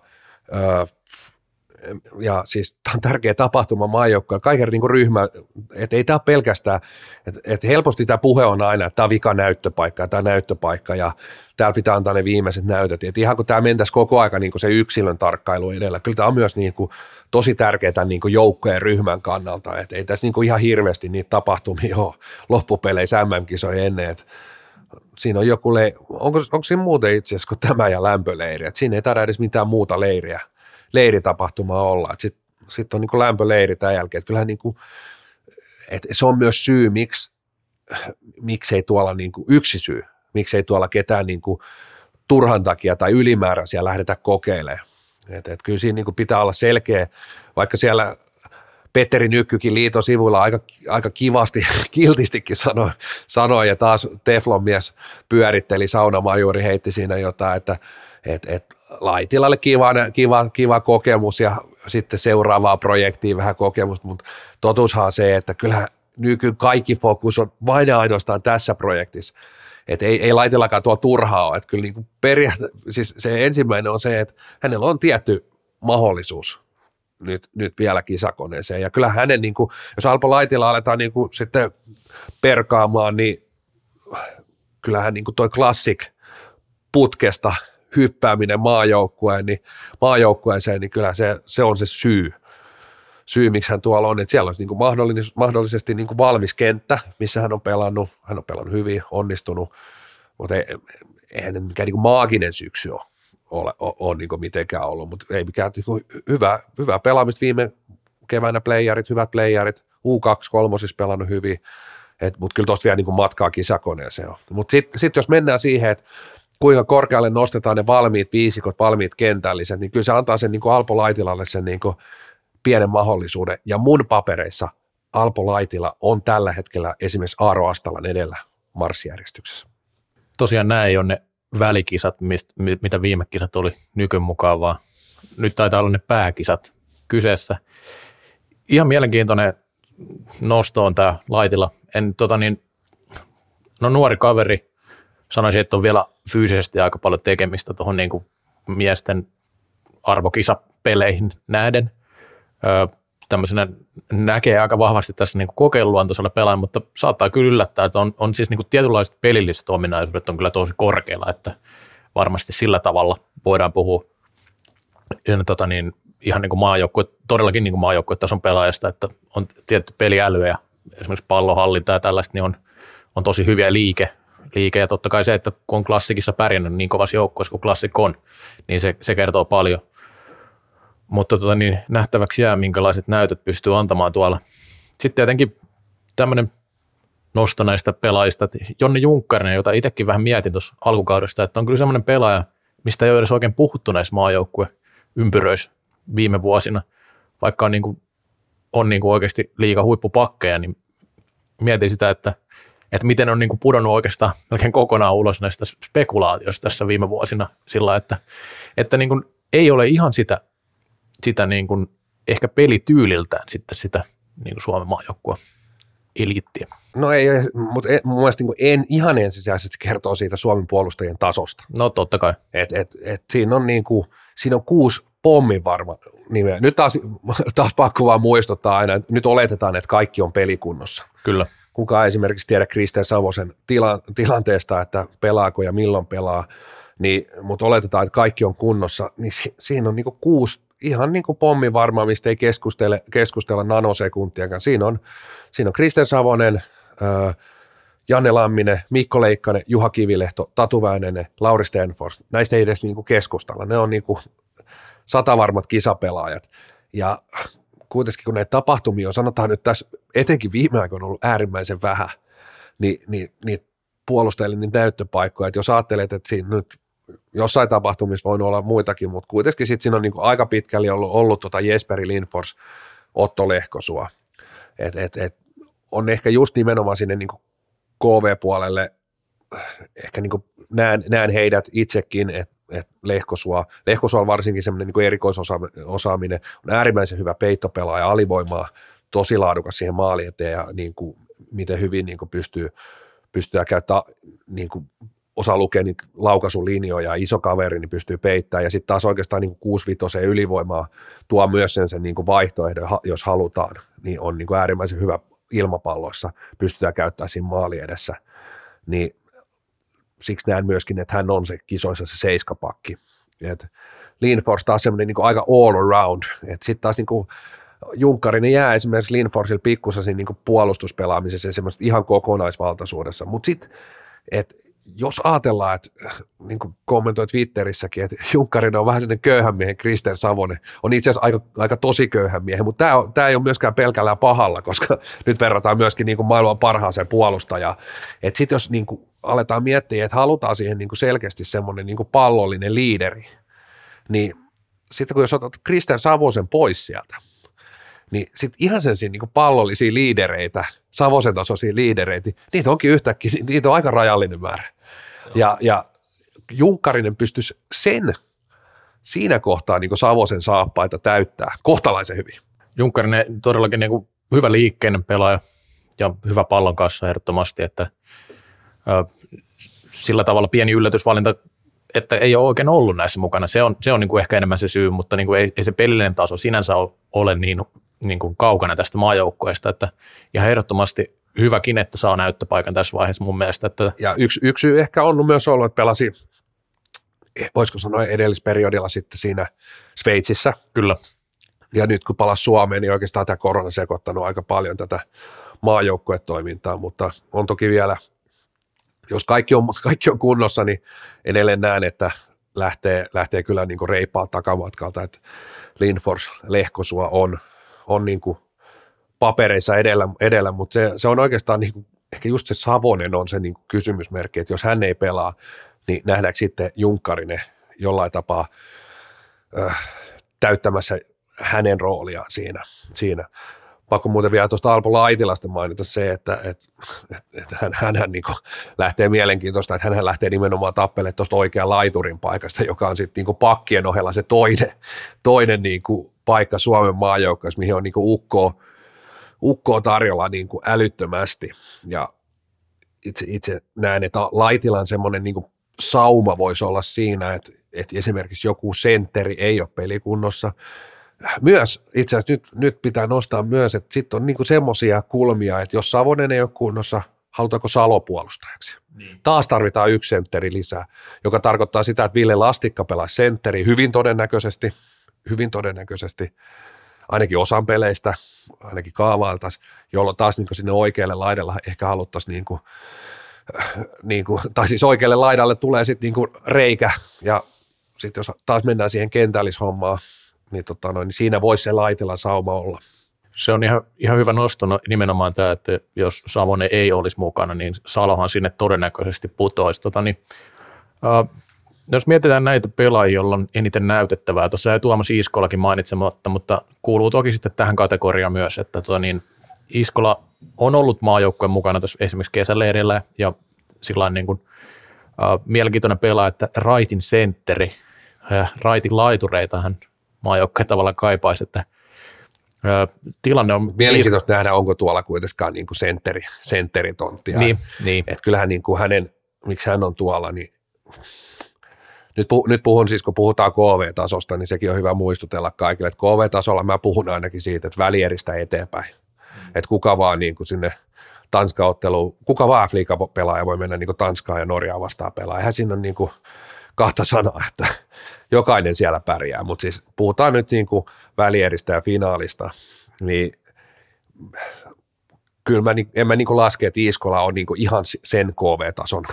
ja siis tämä on tärkeä tapahtuma maajoukkoja, kaiken niin ryhmä, että ei tämä pelkästään, että, että helposti tämä puhe on aina, että tämä on vika näyttöpaikka, tämä näyttöpaikka ja täällä pitää antaa ne viimeiset näytöt, että ihan kun tämä mentäisi koko aika niin se yksilön tarkkailu edellä, kyllä tämä on myös niin kuin tosi tärkeää niin joukkojen ryhmän kannalta, että ei tässä niin ihan hirveästi niitä tapahtumia ole loppupeleissä MM-kisoja ennen, että siinä on joku, le- onko, onko siinä muuten itse asiassa kuin tämä ja lämpöleiri, että siinä ei tarvitse edes mitään muuta leiriä leiritapahtumaa olla. Sitten sit on niin lämpöleiri tämän jälkeen. Että kyllähän niin kuin, että se on myös syy, miksi, miksei tuolla niin kuin, yksi syy, miksei tuolla ketään niin kuin, turhan takia tai ylimääräisiä lähdetä kokeilemaan. Et, et kyllä siinä niin kuin pitää olla selkeä, vaikka siellä Petteri Nykkykin liiton sivuilla aika, aika kivasti, kiltistikin sanoi, sanoi, ja taas Teflon mies pyöritteli, saunamajuri heitti siinä jotain, että et, et Laitilalle kiva, kiva, kiva kokemus ja sitten seuraavaa projektiin vähän kokemusta, mutta totuushan on se, että kyllähän nyky kaikki fokus on vain ja ainoastaan tässä projektissa. Et ei, ei laitillakaan tuo turhaa ole. Et kyllä niin periaate, siis se ensimmäinen on se, että hänellä on tietty mahdollisuus nyt, nyt vielä kisakoneeseen. Ja kyllä hänen, niin kuin, jos Alpo Laitila aletaan niin kuin sitten perkaamaan, niin kyllähän niin kuin toi klassik putkesta – hyppääminen maajoukkueen, niin maajoukkueeseen, niin kyllä se, se on se syy, syy, miksi hän tuolla on, että siellä olisi niin mahdollisesti, mahdollisesti niin valmis kenttä, missä hän on pelannut, hän on pelannut hyvin, onnistunut, mutta ei, eihän mikään niin maaginen syksy ole, ole, ole, ole niin mitenkään ollut, mutta ei mikään hyvä, hyvä pelaamista viime keväänä playerit, hyvät playerit, U2 kolmosissa pelannut hyvin, mutta kyllä tuosta vielä niin matkaa kisakoneeseen on. Mutta sitten sit jos mennään siihen, että kuinka korkealle nostetaan ne valmiit viisikot, valmiit kentälliset, niin kyllä se antaa sen niin kuin Alpo Laitilalle sen niin kuin pienen mahdollisuuden. Ja mun papereissa Alpo Laitila on tällä hetkellä esimerkiksi Aaro Astalan edellä marssijärjestyksessä. Tosiaan nämä ei ole ne välikisat, mistä, mitä viime kisat oli nykyn mukaan, vaan nyt taitaa olla ne pääkisat kyseessä. Ihan mielenkiintoinen nosto on tämä Laitila. En, tota niin, no nuori kaveri, sanoisin, että on vielä fyysisesti aika paljon tekemistä tuohon niin miesten arvokisapeleihin nähden. Öö, tämmöisenä näkee aika vahvasti tässä niin kokeiluluontoisella pelaajan, mutta saattaa kyllä yllättää, että on, on siis niin tietynlaiset pelilliset ominaisuudet on kyllä tosi korkealla, että varmasti sillä tavalla voidaan puhua tota niin, ihan niin kuin maajoukkue, todellakin niin kuin maajoukkuetason pelaajasta, että on tietty peliäly ja esimerkiksi pallohallinta ja tällaista, niin on, on tosi hyviä liike, liike. Ja totta kai se, että kun on klassikissa pärjännyt niin kovassa joukkueessa kuin klassik on, niin se, se kertoo paljon. Mutta tota, niin nähtäväksi jää, minkälaiset näytöt pystyy antamaan tuolla. Sitten tietenkin tämmöinen nosto näistä pelaajista, Jonni Junkkarinen, jota itsekin vähän mietin tuossa alkukaudesta, että on kyllä semmoinen pelaaja, mistä ei ole edes oikein puhuttu näissä maajoukkue ympyröissä viime vuosina, vaikka on, niin kuin, on niin kuin oikeasti liika huippupakkeja, niin mietin sitä, että että miten on niin kuin pudonnut oikeastaan melkein kokonaan ulos näistä spekulaatioista tässä viime vuosina sillä, että, että niin kuin ei ole ihan sitä, sitä niin kuin ehkä pelityyliltään sitten sitä niin kuin Suomen maajoukkua eliittiä. No ei, mutta en, mun mielestä niin en ihan ensisijaisesti kertoo siitä Suomen puolustajien tasosta. No totta kai. Et, et, et siinä, on niin kuin, siinä on kuusi pommin varma nimeä. Nyt taas, taas pakko vaan muistuttaa aina, että nyt oletetaan, että kaikki on pelikunnossa. Kyllä kuka esimerkiksi tiedä Kristen Savosen tila, tilanteesta, että pelaako ja milloin pelaa, niin, mutta oletetaan, että kaikki on kunnossa, niin si, siinä on niinku kuusi ihan niin kuin pommi varmaan, mistä ei keskustele, keskustella nanosekuntiakaan. Siinä on, siinä on Kristen Savonen, ää, Janne Lamminen, Mikko Leikkanen, Juha Kivilehto, Tatu Väänenen, Lauri Stenfors. Näistä ei edes niin kuin keskustella. Ne on niin kuin satavarmat kisapelaajat. Ja kuitenkin kun näitä tapahtumia on, sanotaan nyt tässä etenkin viime aikoina ollut äärimmäisen vähän, niin, niin, niin puolustajille niin näyttöpaikkoja, että jos ajattelet, että siinä nyt jossain tapahtumissa voi olla muitakin, mutta kuitenkin sitten siinä on niin aika pitkälle ollut, ollut tota Jesperi Linfors, Otto Lehkosua. Et, et, et on ehkä just nimenomaan sinne niin KV-puolelle ehkä niin näen, näen heidät itsekin, että et Lehkosua, Lehkosua on varsinkin semmoinen niin erikoisosaaminen, on äärimmäisen hyvä peittopelaaja, alivoimaa, tosi laadukas siihen maali eteen ja niin kuin, miten hyvin niin kuin pystyy, pystyy käyttämään niin kuin osaa lukea niitä laukaisulinjoja, iso kaveri niin pystyy peittämään, ja sitten taas oikeastaan niin 6 ylivoimaa tuo myös sen, sen niin vaihtoehdon, jos halutaan, niin on niin kuin äärimmäisen hyvä ilmapalloissa, pystytään käyttämään siinä maali edessä, niin siksi näen myöskin, että hän on se kisoissa se seiskapakki. Et Linfors taas semmoinen niin aika all around, sitten taas niin kuin Junkkarinen jää esimerkiksi Linforsilla pikkusen niin puolustuspelaamisessa ihan kokonaisvaltaisuudessa, mutta sitten, että jos ajatellaan, että niin kuin kommentoi Twitterissäkin, että Junkkarinen on vähän sellainen köyhän miehen, Kristen Savonen on itse asiassa aika, aika tosi köyhän miehen, mutta tämä, tämä ei ole myöskään pelkällä pahalla, koska nyt verrataan myöskin niin kuin maailman parhaaseen puolustajaan. Että sitten jos niin kuin aletaan miettiä, että halutaan siihen niin kuin selkeästi semmoinen niin kuin pallollinen liideri, niin sitten kun jos otat Kristen Savosen pois sieltä, niin sitten ihan sen niin pallollisia liidereitä, Savosen tasoisia liidereitä, niitä onkin yhtäkkiä, niitä on aika rajallinen määrä. Ja, ja Junkkarinen pystyisi sen siinä kohtaa niin Savosen saappaita täyttää kohtalaisen hyvin. Junkkarinen todellakin niin kuin hyvä liikkeinen pelaaja ja hyvä pallon kanssa ehdottomasti, että ö, sillä tavalla pieni yllätysvalinta, että ei ole oikein ollut näissä mukana. Se on, se on niin kuin ehkä enemmän se syy, mutta niin kuin ei, ei se pelillinen taso sinänsä ole niin niin kuin kaukana tästä maajoukkueesta, että ihan ehdottomasti hyväkin, että saa näyttöpaikan tässä vaiheessa mun mielestä. Että... Ja yksi, yksi syy ehkä on myös ollut, että pelasi, voisiko sanoa edellisperiodilla sitten siinä Sveitsissä. Kyllä. Ja nyt kun palasi Suomeen, niin oikeastaan tämä korona sekoittanut aika paljon tätä maajoukkuetoimintaa, mutta on toki vielä, jos kaikki on, kaikki on kunnossa, niin edelleen näen, että lähtee, lähtee kyllä niin reipaa takamatkalta, että Linfors Lehkosua on on niin kuin papereissa edellä, edellä mutta se, se on oikeastaan niin kuin, ehkä just se Savonen on se niin kuin kysymysmerkki, että jos hän ei pelaa, niin nähdäänkö sitten Junkkarinen jollain tapaa äh, täyttämässä hänen roolia siinä. siinä. Pakko muuten vielä tuosta Alpo Laitilasta mainita se, että, että, että, että hän, hän, hän niin lähtee mielenkiintoista, että hän lähtee nimenomaan tappelemaan tuosta oikean laiturin paikasta, joka on sitten niin pakkien ohella se toinen, toinen niin kuin paikka Suomen maajoukkoissa, mihin on niin kuin ukkoa, ukkoa tarjolla niin kuin älyttömästi. Ja itse, itse näen, että Laitilan semmoinen niin kuin sauma voisi olla siinä, että, että esimerkiksi joku sentteri ei ole pelikunnossa. Myös itse asiassa nyt, nyt pitää nostaa myös, että sitten on niin semmoisia kulmia, että jos Savonen ei ole kunnossa, halutaanko Salo puolustajaksi. Niin. Taas tarvitaan yksi sentteri lisää, joka tarkoittaa sitä, että Ville Lastikka pelaa sentteri hyvin todennäköisesti – hyvin todennäköisesti ainakin osan peleistä, ainakin kaavailtaisiin, jolloin taas niin sinne oikealle laidalle ehkä haluttaisiin niin kuin, niin kuin, tai siis oikealle laidalle tulee sitten niin kuin reikä ja sitten jos taas mennään siihen kentällishommaan, niin, tota noin, niin siinä voisi se laitella sauma olla. Se on ihan, ihan hyvä nosto no, nimenomaan tämä, että jos Savonen ei olisi mukana, niin Salohan sinne todennäköisesti putoisi. Tota, niin, äh, jos mietitään näitä pelaajia, joilla on eniten näytettävää, tuossa ei Tuomas Iskolakin mainitsematta, mutta kuuluu toki sitten tähän kategoriaan myös, että tuo niin, Iskola on ollut maajoukkojen mukana tässä esimerkiksi kesäleirillä ja sillä niin kuin, äh, mielenkiintoinen pelaaja, että raitin sentteri, äh, raitin laitureita hän maajoukkojen tavallaan kaipaisi, että tilanne on... Mielenkiintoista nähdä, onko tuolla kuitenkaan niin kuin sentteri, sentteritonttia. Niin, niin. Että kyllähän niin kuin hänen, miksi hän on tuolla, niin nyt, puh, nyt puhun siis, kun puhutaan KV-tasosta, niin sekin on hyvä muistutella kaikille, että KV-tasolla mä puhun ainakin siitä, että välieristä eteenpäin. Mm. Että kuka vaan niin kuin sinne Tanska-otteluun, kuka vaan pelaaja voi mennä niin kuin Tanskaa ja Norjaa vastaan pelaa. Eihän siinä on niin kuin kahta sanaa, että jokainen siellä pärjää, mutta siis puhutaan nyt niin kuin välieristä ja finaalista, niin kyllä mä, en mä niin kuin laske, että Iskola on niin kuin ihan sen KV-tason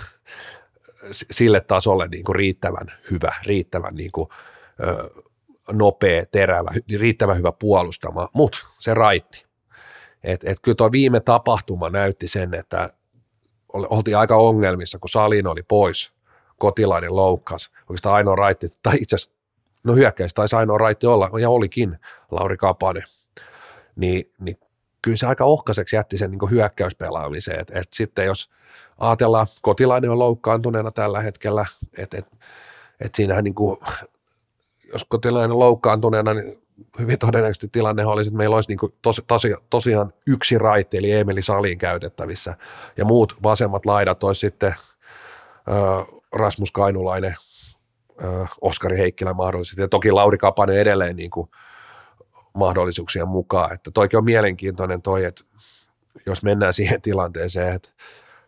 sille tasolle niin kuin riittävän hyvä, riittävän niin kuin, ö, nopea, terävä, riittävän hyvä puolustama, mutta se raitti. Et, et kyllä tuo viime tapahtuma näytti sen, että oltiin aika ongelmissa, kun Salin oli pois, kotilainen loukkas, oikeastaan ainoa raitti, tai itse asiassa, no hyökkäistä taisi ainoa raitti olla, ja olikin Lauri Kapanen, niin, niin kyllä se aika ohkaiseksi jätti sen niin hyökkäyspelaamiseen. Et, et sitten jos ajatellaan, kotilainen on loukkaantuneena tällä hetkellä, että et, et siinähän niin kuin, jos kotilainen on loukkaantuneena, niin hyvin todennäköisesti tilanne olisi, että meillä olisi niin kuin tos, tosi, tosiaan yksi raiti, eli Emeli Saliin käytettävissä, ja muut vasemmat laidat olisi sitten ö, Rasmus Kainulainen, ö, Oskari Heikkilä mahdollisesti, ja toki Lauri Kapanen edelleen niin kuin mahdollisuuksien mukaan, että toikin on mielenkiintoinen toi, että jos mennään siihen tilanteeseen, että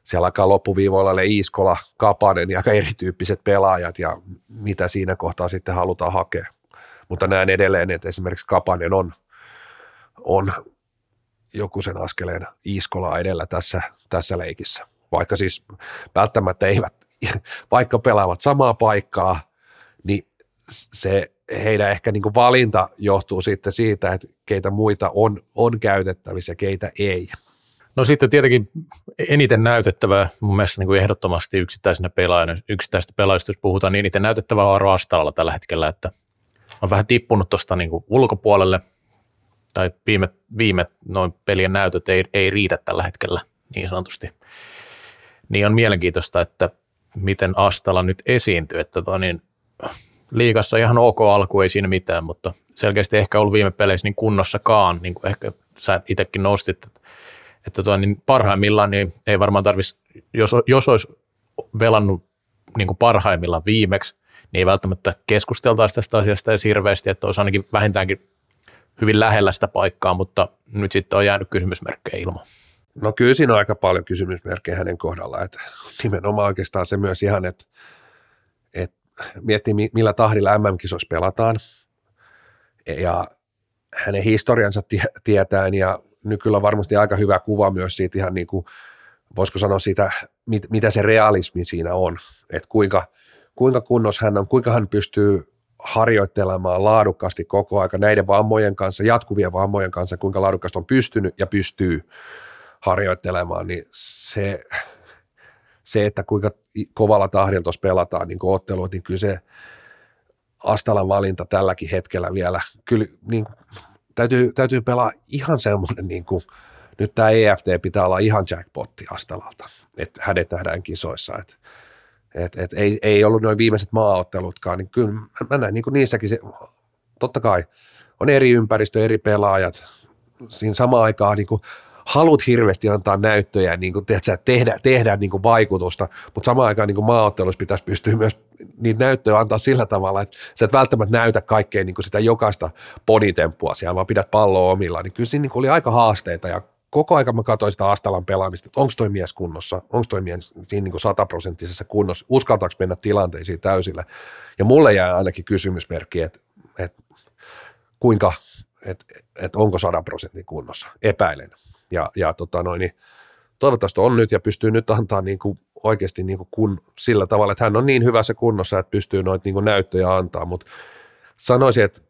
siellä alkaa loppuviivoilla ole Iiskola, Kapanen ja erityyppiset pelaajat ja mitä siinä kohtaa sitten halutaan hakea. Mutta näen edelleen, että esimerkiksi Kapanen on, on joku sen askeleen Iiskolaa edellä tässä, tässä leikissä. Vaikka siis välttämättä eivät, vaikka pelaavat samaa paikkaa, niin se heidän ehkä niin kuin valinta johtuu sitten siitä, että keitä muita on, on käytettävissä ja keitä ei. No sitten tietenkin eniten näytettävää mun mielestä niin kuin ehdottomasti yksittäisenä pelaajana, yksittäistä pelaajista, jos puhutaan, niin eniten näytettävää on Astalalla tällä hetkellä, että on vähän tippunut tuosta niin ulkopuolelle, tai viime, viime noin pelien näytöt ei, ei riitä tällä hetkellä niin sanotusti. Niin on mielenkiintoista, että miten Astala nyt esiintyy, että tota niin, liikassa ihan ok alku, ei siinä mitään, mutta selkeästi ehkä ollut viime peleissä niin kunnossakaan, niin kuin ehkä sä itsekin nostit, että, että tuo, niin parhaimmillaan niin ei varmaan tarvitsisi, jos, jos olisi velannut niin kuin parhaimmillaan viimeksi, niin ei välttämättä keskusteltaisi tästä asiasta ja hirveästi, että olisi ainakin vähintäänkin hyvin lähellä sitä paikkaa, mutta nyt sitten on jäänyt kysymysmerkkejä ilman. No kyllä siinä on aika paljon kysymysmerkkejä hänen kohdallaan, että nimenomaan oikeastaan se myös ihan, että, että miettii millä tahdilla MM-kisoissa pelataan. Ja hänen historiansa tietäen ja nykyllä on varmasti aika hyvä kuva myös siitä ihan niin kuin, voisiko sanoa siitä, mit, mitä se realismi siinä on, että kuinka, kuinka kunnos hän on, kuinka hän pystyy harjoittelemaan laadukkaasti koko aika näiden vammojen kanssa, jatkuvien vammojen kanssa, kuinka laadukkaasti on pystynyt ja pystyy harjoittelemaan, niin se, se, että kuinka kovalla tahdilla tuossa pelataan niin ottelut, niin kyllä se Astalan valinta tälläkin hetkellä vielä, kyllä niin, täytyy, täytyy pelaa ihan semmoinen, niin kuin, nyt tämä EFT pitää olla ihan jackpotti Astalalta, että hänet nähdään kisoissa, että et, et ei, ei ollut noin viimeiset maaottelutkaan, niin kyllä mä näen niin kuin niissäkin se, totta kai on eri ympäristö, eri pelaajat, siinä samaan aikaan niin kuin halut hirveästi antaa näyttöjä, niin kuin, tehdä, tehdä, niin kuin vaikutusta, mutta samaan aikaan niin kuin maaottelussa pitäisi pystyä myös niitä näyttöjä antaa sillä tavalla, että sä et välttämättä näytä kaikkea niin kuin sitä jokaista ponitemppua siellä, vaan pidät palloa omilla, niin kyllä siinä niin kuin oli aika haasteita ja koko aika mä katsoin sitä Astalan pelaamista, että onko toi mies kunnossa, onko toi mies siinä niin sataprosenttisessa kunnossa, uskaltaako mennä tilanteisiin täysillä. Ja mulle jää ainakin kysymysmerkki, että, että kuinka, että, että onko 100 prosentin kunnossa, epäilen ja, ja tota noin, niin toivottavasti on nyt ja pystyy nyt antaa niin kuin oikeasti niin kuin kun, sillä tavalla, että hän on niin hyvässä kunnossa, että pystyy noita niin kuin näyttöjä antaa, mutta sanoisin, että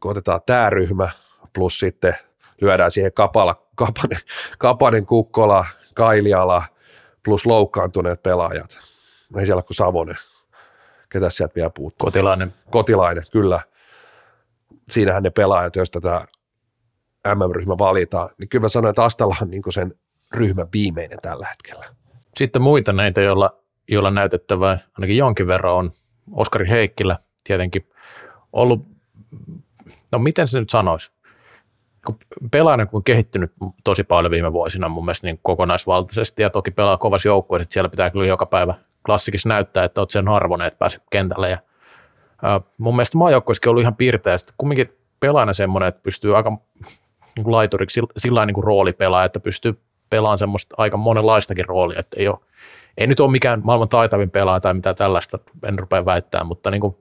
kun otetaan tämä ryhmä plus sitten lyödään siihen kapala, kapanen, kapanen kukkola, kailiala plus loukkaantuneet pelaajat. Ei siellä kuin Savonen. Ketä sieltä vielä puuttuu? Kotilainen. Kotilainen, kyllä. Siinähän ne pelaajat, joista tämä MM-ryhmä valitaan, niin kyllä mä sanoin, että Astalla on niin sen ryhmän viimeinen tällä hetkellä. Sitten muita näitä, joilla, joilla näytettävää ainakin jonkin verran on. Oskari Heikkilä tietenkin ollut, no miten se nyt sanoisi, pelaajana kun on kehittynyt tosi paljon viime vuosina mun mielestä niin kokonaisvaltaisesti ja toki pelaa kovassa joukkueessa, että siellä pitää kyllä joka päivä klassikissa näyttää, että olet sen arvoinen, että pääset kentälle. Ja ää, mun mielestä maajoukkueessakin on ollut ihan piirteä, että kumminkin pelaajana semmoinen, että pystyy aika niin kuin laituriksi sillä niin kuin roolipelaa, että pystyy pelaamaan semmoista aika monenlaistakin roolia, että ei, ole, ei nyt ole mikään maailman taitavin pelaaja tai mitä tällaista, en rupea väittämään, mutta niin kuin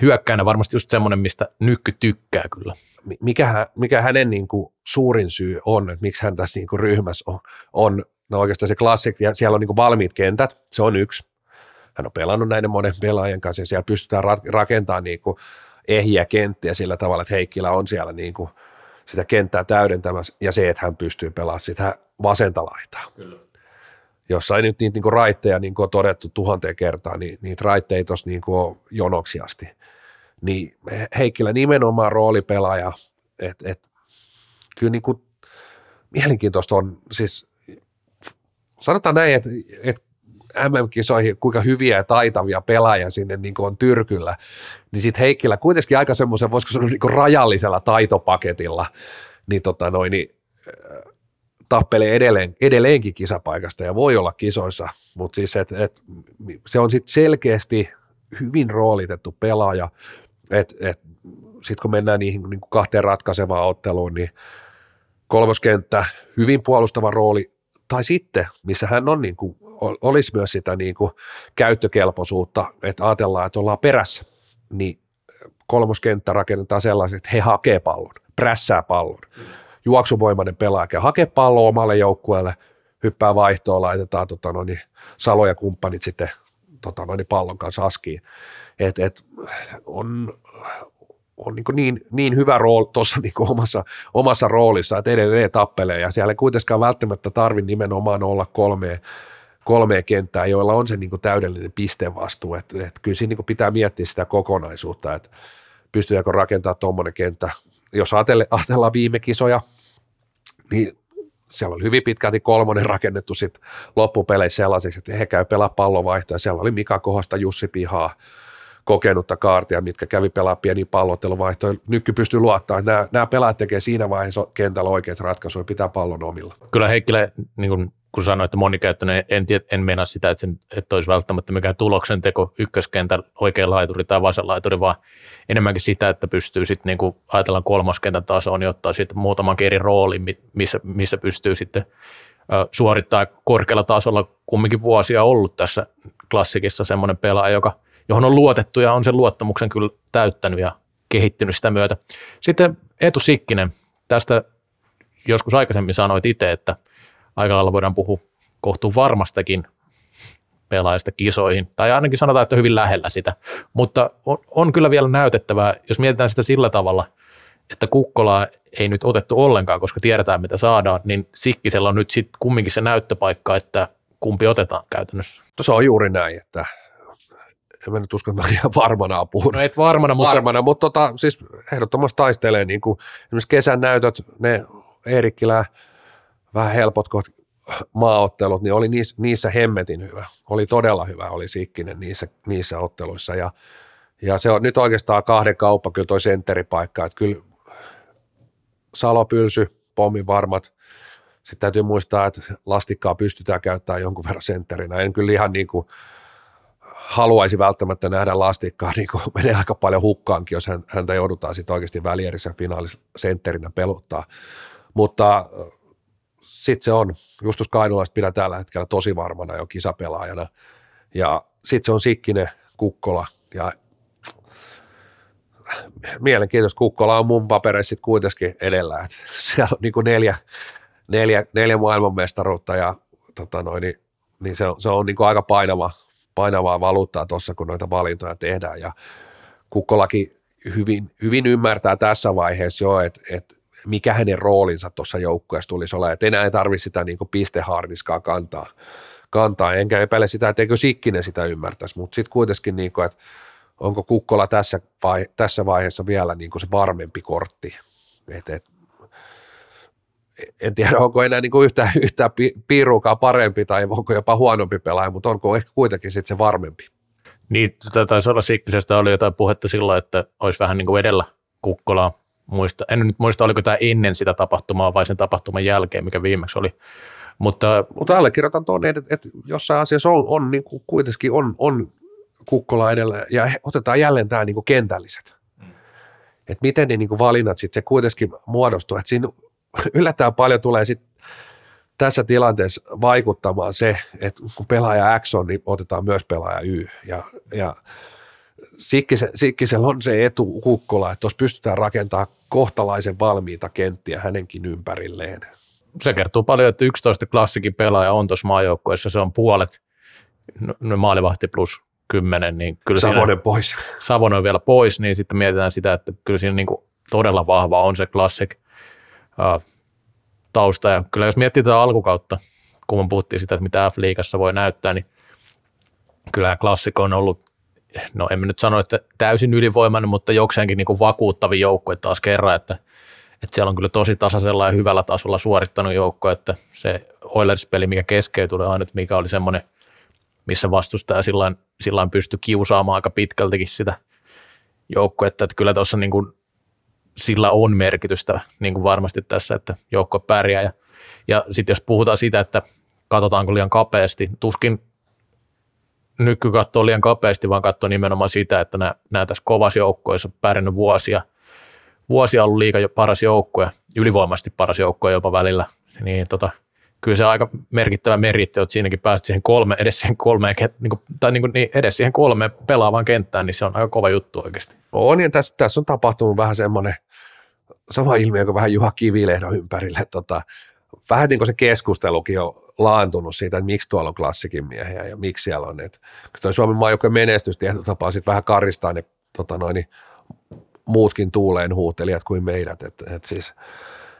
hyökkäänä varmasti just semmoinen, mistä nykky tykkää kyllä. Mikä, mikä hänen niin kuin suurin syy on, että miksi hän tässä niin kuin ryhmässä on, on no oikeastaan se klassik, siellä on niin kuin valmiit kentät, se on yksi. Hän on pelannut näiden monen pelaajan kanssa ja siellä pystytään rakentamaan niin kuin ehjiä kenttiä sillä tavalla, että Heikkilä on siellä niin kuin – sitä kenttää täydentämässä ja se, että hän pystyy pelaamaan sitä vasenta laitaa. Kyllä. Jossa ei nyt niitä niin raitteja, niin kuin on todettu tuhanteen kertaan, niin niitä raitteita tuossa niin jonoksi asti. Niin Heikkilä nimenomaan roolipelaaja, että et, kyllä niin kuin mielenkiintoista on siis, sanotaan näin, että, että MM-kisoihin, kuinka hyviä ja taitavia pelaajia sinne niin on tyrkyllä, niin sitten Heikkilä kuitenkin aika semmoisen, voisiko sanoa niin rajallisella taitopaketilla, niin, tota noin, niin äh, tappelee edelleen, edelleenkin kisapaikasta ja voi olla kisoissa, mutta siis et, et, se on sitten selkeästi hyvin roolitettu pelaaja, että et, sitten kun mennään niihin niin kahteen ratkaisevaan otteluun, niin kolmoskenttä, hyvin puolustava rooli, tai sitten, missä hän on niin kuin, olisi myös sitä niin kuin käyttökelpoisuutta, että ajatellaan, että ollaan perässä, niin kolmoskenttä rakennetaan sellaiset, että he hakee pallon, prässää pallon. Juoksuvoimainen pelaaja hakee pallon omalle joukkueelle, hyppää vaihtoon, laitetaan tota noin, Salo ja kumppanit sitten tota noin, pallon kanssa askiin. Et, et, on, on niin, niin, niin hyvä rooli tuossa niin omassa, omassa roolissa, että edelleen tappelee ja siellä ei kuitenkaan välttämättä tarvitse nimenomaan olla kolmea, kolmea kenttää, joilla on se niin täydellinen pistevastuu. Et, et kyllä siinä niin pitää miettiä sitä kokonaisuutta, että pystyykö rakentamaan tuommoinen kenttä. Jos ajatellaan viime kisoja, niin siellä oli hyvin pitkälti kolmonen rakennettu sitten loppupeleissä sellaiseksi, että he käy pelaa pallovaihtoja. Siellä oli Mika Kohosta, Jussi Pihaa, kokenutta kaartia, mitkä kävi pelaa pieni pallotteluvaihtoja. Nyky pystyy luottaa, että nämä, nämä pelaajat tekee siinä vaiheessa kentällä oikeat ratkaisuja, pitää pallon omilla. Kyllä Heikkilä, niin kuin kun sanoin, että monikäyttöinen, en, tiedä, en meinaa sitä, että, sen, että olisi välttämättä mikään tuloksen teko ykköskentällä oikea laituri tai vasen laituri, vaan enemmänkin sitä, että pystyy sitten niin kuin ajatellaan kolmoskentän tasoon, niin ottaa sitten muutaman eri roolin, missä, missä pystyy sitten suorittaa korkealla tasolla kumminkin vuosia ollut tässä klassikissa semmoinen pelaaja, joka, johon on luotettu ja on sen luottamuksen kyllä täyttänyt ja kehittynyt sitä myötä. Sitten Eetu Sikkinen, tästä joskus aikaisemmin sanoit itse, että – aika lailla voidaan puhua kohtuun varmastakin pelaajista kisoihin, tai ainakin sanotaan, että hyvin lähellä sitä, mutta on, on kyllä vielä näytettävää, jos mietitään sitä sillä tavalla, että Kukkolaa ei nyt otettu ollenkaan, koska tiedetään mitä saadaan, niin Sikkisellä on nyt sitten kumminkin se näyttöpaikka, että kumpi otetaan käytännössä. Se on juuri näin, että en mä nyt usko, että mä ihan varmana apuun. No et varmana, mutta... Varmana, mutta tota, siis ehdottomasti taistelee niin kuin esimerkiksi kesän näytöt, ne Eerikkilä, vähän helpot maaottelut, niin oli niissä, niissä hemmetin hyvä. Oli todella hyvä, oli Sikkinen niissä, niissä otteluissa. Ja, ja se on nyt oikeastaan kahden kauppa kyllä toi sentteripaikka, että kyllä Salo pylsy, pommin varmat. Sitten täytyy muistaa, että lastikkaa pystytään käyttämään jonkun verran sentterinä. En kyllä ihan niin kuin haluaisi välttämättä nähdä lastikkaa, niin kuin menee aika paljon hukkaankin, jos häntä joudutaan sitten oikeasti välierissä finaalisentterinä peluttaa. Mutta sitten se on, Justus Kainulaista pidän tällä hetkellä tosi varmana jo kisapelaajana. Ja sitten se on Sikkinen, Kukkola ja mielenkiintoista. Kukkola on mun papereissa kuitenkin edellä. Et siellä on niin kuin neljä, neljä, neljä maailmanmestaruutta ja tota noin, niin, niin se on, se on niin kuin aika painava, painavaa valuuttaa tuossa, kun noita valintoja tehdään. Ja Kukkolakin hyvin, hyvin ymmärtää tässä vaiheessa jo, että, että mikä hänen roolinsa tuossa joukkueessa tulisi olla, että enää ei tarvitse sitä niin pisteharniskaa kantaa, kantaa, enkä epäile sitä, etteikö Sikkinen sitä ymmärtäisi, mutta sitten kuitenkin, niin kuin, että onko Kukkola tässä, vai, tässä vaiheessa vielä niin kuin se varmempi kortti, et, et, en tiedä, onko enää niin yhtään, yhtään piiruukaan parempi tai onko jopa huonompi pelaaja, mutta onko ehkä kuitenkin sitten se varmempi. Niin, taisi olla Sikkisestä oli jotain puhetta silloin, että olisi vähän niin kuin edellä Kukkolaa muista, en nyt muista, oliko tämä ennen sitä tapahtumaa vai sen tapahtuman jälkeen, mikä viimeksi oli. Mutta, Mutta allekirjoitan tuonne, että, että jossain asiassa on, on niin kuin kuitenkin on, on kukkola edellä ja otetaan jälleen tämä niin kuin kentälliset. Mm. Että miten ne niin kuin valinnat sitten se kuitenkin muodostuu. Että siinä yllättävän paljon tulee sitten tässä tilanteessa vaikuttamaan se, että kun pelaaja X on, niin otetaan myös pelaaja Y. Ja, ja Sikkisen, Sikkisellä on se etu Kukkola, että tuossa pystytään rakentamaan kohtalaisen valmiita kenttiä hänenkin ympärilleen. Se kertoo paljon, että 11 klassikin pelaaja on tuossa maajoukkueessa, se on puolet, no, no maalivahti plus 10, niin kyllä Savonen siinä, pois. Savonen on vielä pois, niin sitten mietitään sitä, että kyllä siinä niin kuin todella vahva on se klassik uh, tausta. Ja kyllä jos miettii tätä alkukautta, kun me puhuttiin sitä, että mitä F-liigassa voi näyttää, niin kyllä klassikko on ollut no en nyt sano, että täysin ylivoimainen, mutta jokseenkin niin kuin vakuuttavin joukkue taas kerran, että, että siellä on kyllä tosi tasaisella ja hyvällä tasolla suorittanut joukko, että se Oilers-peli, mikä keskeytyi, oli ainut, mikä oli semmoinen, missä vastustaja sillä sillä pystyi kiusaamaan aika pitkältikin sitä joukkuetta, että kyllä tuossa niin kuin, sillä on merkitystä niin kuin varmasti tässä, että joukko pärjää. Ja, ja sitten jos puhutaan siitä, että katsotaanko liian kapeasti, tuskin nyky katsoo liian kapeasti, vaan katsoo nimenomaan sitä, että nämä, nämä tässä kovassa joukkoissa pärjännyt vuosia, vuosia ollut liiga paras joukkue, ylivoimaisesti paras joukkue jopa välillä, niin tota, kyllä se aika merkittävä meritti, että siinäkin pääset siihen kolme, edes siihen kolmeen, niin kuin, tai niin kuin, niin edes siihen kolmeen pelaavaan kenttään, niin se on aika kova juttu oikeasti. On, ja tässä, tässä on tapahtunut vähän semmoinen sama ilmiö kuin vähän Juha Kivilehdon ympärille. Tota, vähän niin kuin se keskustelukin on laantunut siitä, että miksi tuolla on klassikin miehiä ja miksi siellä on. Että tuo Suomen maajoukkojen menestys tietyllä tapaa sitten vähän karistaa ne tota noin, niin muutkin tuuleen huutelijat kuin meidät. Et, et siis,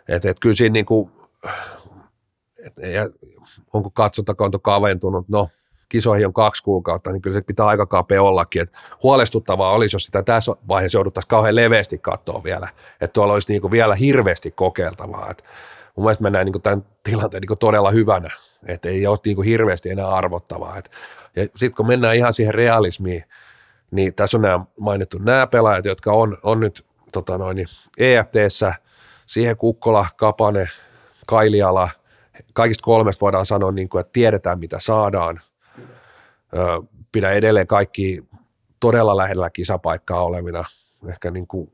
et, et kyllä siinä niin kuin, et, ja onko katsotakonto kaventunut, no kisoihin on kaksi kuukautta, niin kyllä se pitää aika kapea ollakin. Et huolestuttavaa olisi, jos sitä tässä vaiheessa jouduttaisiin kauhean leveästi katsoa vielä, että tuolla olisi niin kuin vielä hirveästi kokeiltavaa. Et mun mielestä mä näen niin tämän tilanteen niin todella hyvänä, että ei ole niin hirveästi enää arvottavaa. Et, ja sitten kun mennään ihan siihen realismiin, niin tässä on nämä mainittu nämä pelaajat, jotka on, on nyt tota noin, niin EFTssä, siihen Kukkola, Kapane, Kailiala, kaikista kolmesta voidaan sanoa, niin kuin, että tiedetään mitä saadaan. Pidä edelleen kaikki todella lähellä kisapaikkaa olevina, ehkä niin kuin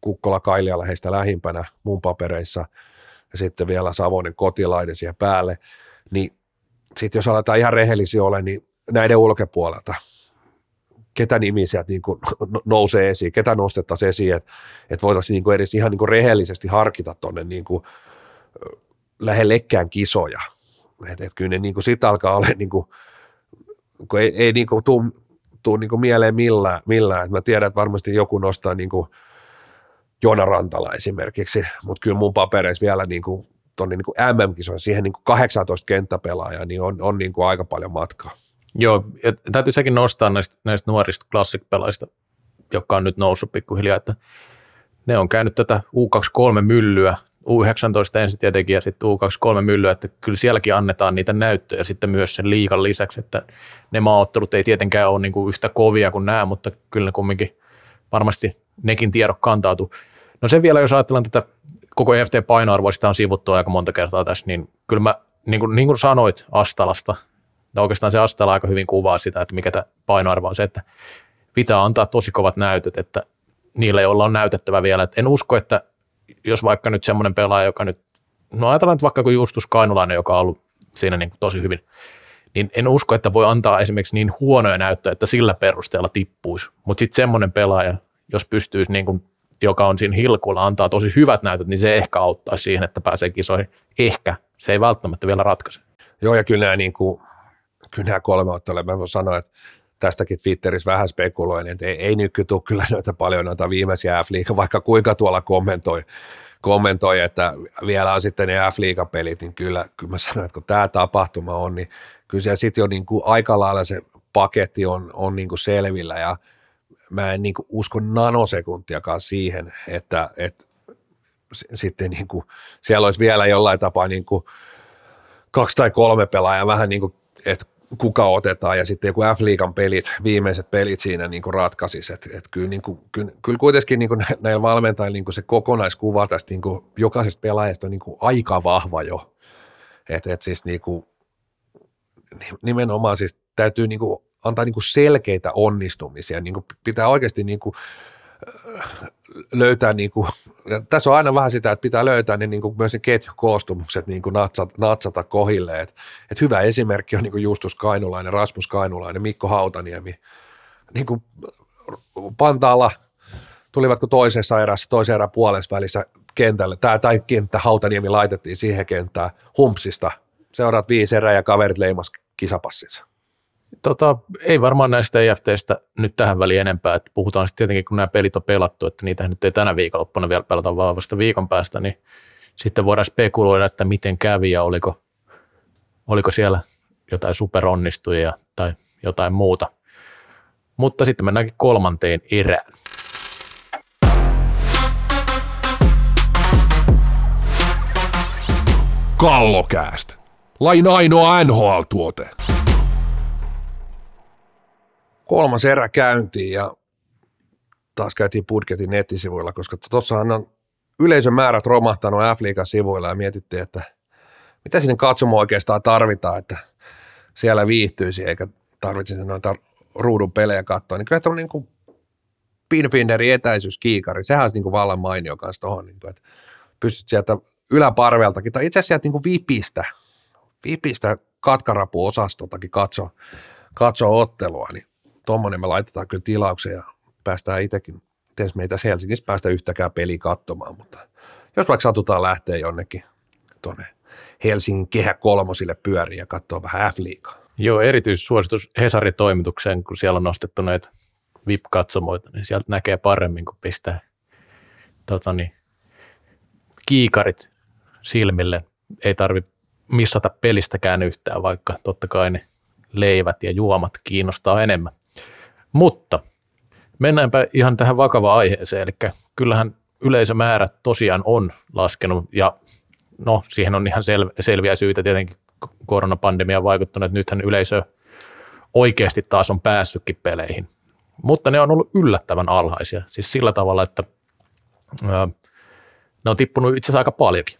Kukkola, Kailiala heistä lähimpänä mun papereissa, ja sitten vielä Savonen kotilainen siihen päälle, niin sitten jos aletaan ihan rehellisiä ole, niin näiden ulkopuolelta – ketä nimi sieltä niin kuin nousee esiin, ketä nostettaisiin esiin, että, että voitaisiin niin kuin edes ihan niin kuin rehellisesti harkita tuonne niin kuin lähellekään kisoja. Että, että kyllä ne niin kuin sit alkaa olla, niin kuin, kun ei, ei niin kuin tuu, tuu niin kuin mieleen millään, millään. Että mä tiedän, että varmasti joku nostaa niin kuin Joona Rantala esimerkiksi, mutta kyllä mun papereissa vielä niin kuin tuonne niin kuin MM-kisoon, siihen niin kuin 18 kenttäpelaajaa, niin on, on niin kuin aika paljon matkaa. Joo, ja täytyy sekin nostaa näistä, näistä nuorista klassikpelaista, jotka on nyt noussut pikkuhiljaa, että ne on käynyt tätä U23-myllyä, U19 ensin tietenkin ja sitten U23-myllyä, että kyllä sielläkin annetaan niitä näyttöjä sitten myös sen liikan lisäksi, että ne maaottelut ei tietenkään ole niin kuin yhtä kovia kuin nämä, mutta kyllä ne kumminkin varmasti nekin tiedot kantautuu. No se vielä, jos ajatellaan tätä koko EFT-painoarvoa, sitä on sivuttu aika monta kertaa tässä, niin kyllä mä, niin kuin, niin kuin sanoit Astalasta, No oikeastaan se Astela aika hyvin kuvaa sitä, että mikä tämä painoarvo on se, että pitää antaa tosi kovat näytöt, että niille, joilla on näytettävä vielä. Et en usko, että jos vaikka nyt semmoinen pelaaja, joka nyt, no ajatellaan nyt vaikka kuin Justus Kainulainen, joka on ollut siinä niin kuin tosi hyvin, niin en usko, että voi antaa esimerkiksi niin huonoja näyttöjä, että sillä perusteella tippuisi. Mutta sitten semmoinen pelaaja, jos pystyisi, niin kuin, joka on siinä hilkulla, antaa tosi hyvät näytöt, niin se ehkä auttaa siihen, että pääsee kisoihin. Ehkä. Se ei välttämättä vielä ratkaise. Joo, ja kyllä nämä niin kuin kyllä nämä kolme ottelua, mä voin sanoa, että tästäkin Twitterissä vähän spekuloin, että ei, ei nyky tule kyllä noita paljon noita viimeisiä f vaikka kuinka tuolla kommentoi, kommentoi, että vielä on sitten ne f pelit niin kyllä, kyllä mä sanoin, että kun tämä tapahtuma on, niin kyllä siellä sitten jo niin kuin aika lailla se paketti on, on niin kuin selvillä ja mä en niin usko nanosekuntiakaan siihen, että, että sitten niin kuin, siellä olisi vielä jollain tapaa niin kuin kaksi tai kolme pelaajaa vähän niin kuin, että kuka otetaan ja sitten joku F-liigan pelit, viimeiset pelit siinä niin kuin ratkaisisi. Et, et kyllä, niin kuin, kyllä, kyllä kuitenkin niin kuin näillä valmentajilla niin kuin se kokonaiskuva tästä niin kuin jokaisesta pelaajasta on niin kuin aika vahva jo. Et, et siis niin kuin, nimenomaan siis täytyy niin kuin antaa niin kuin selkeitä onnistumisia. Niin kuin pitää oikeasti niin kuin löytää, niin kuin, tässä on aina vähän sitä, että pitää löytää ne, niin kuin myös ne ketjukoostumukset niin kuin natsata, natsata kohille. Et, et hyvä esimerkki on niin kuin Justus Kainulainen, Rasmus Kainulainen, Mikko Hautaniemi. Niin kuin Pantaalla tulivatko toisessa erässä, toisen erän puolessa välissä kentälle, tämä tai kenttä Hautaniemi laitettiin siihen kenttään humpsista. Seuraat viisi erää ja kaverit leimas kisapassinsa. Tota, ei varmaan näistä EFTistä nyt tähän väliin enempää. Että puhutaan sitten tietenkin, kun nämä pelit on pelattu, että niitä nyt ei tänä viikonloppuna vielä pelata, vaan vasta viikon päästä, niin sitten voidaan spekuloida, että miten kävi ja oliko, oliko siellä jotain superonnistujia tai jotain muuta. Mutta sitten mennäänkin kolmanteen erään. Kallokääst. Lain ainoa NHL-tuote. Kolmas erä käyntiin ja taas käytiin budjetin nettisivuilla, koska tuossahan on yleisömäärät romahtanut F-liigan sivuilla ja mietittiin, että mitä sinne katsomo oikeastaan tarvitaan, että siellä viihtyisi eikä tarvitsisi noita ruudun pelejä katsoa. Niin kyllä niin kuin Pinfinderin etäisyyskiikari, sehän olisi niin kuin vallan mainio kanssa tuohon, niin kuin, että pystyt sieltä yläparveltakin, tai itse asiassa sieltä niin kuin vipistä, vipistä katkarapuosastoltakin katsoa, katsoa ottelua, niin tuommoinen me laitetaan kyllä tilaukseen ja päästään itsekin, tietysti me ei tässä Helsingissä päästä yhtäkään peliä katsomaan, mutta jos vaikka satutaan lähteä jonnekin tuonne Helsingin kehä kolmosille pyöriin ja katsoa vähän F-liigaa. Joo, erityissuositus Hesari-toimitukseen, kun siellä on nostettu näitä VIP-katsomoita, niin sieltä näkee paremmin, kun pistää tota niin, kiikarit silmille. Ei tarvitse missata pelistäkään yhtään, vaikka totta kai ne leivät ja juomat kiinnostaa enemmän. Mutta mennäänpä ihan tähän vakavaan aiheeseen, eli kyllähän yleisömäärät tosiaan on laskenut ja no siihen on ihan sel- selviä syitä tietenkin koronapandemia on vaikuttanut, että nythän yleisö oikeasti taas on päässytkin peleihin. Mutta ne on ollut yllättävän alhaisia, siis sillä tavalla, että ää, ne on tippunut itse asiassa aika paljonkin.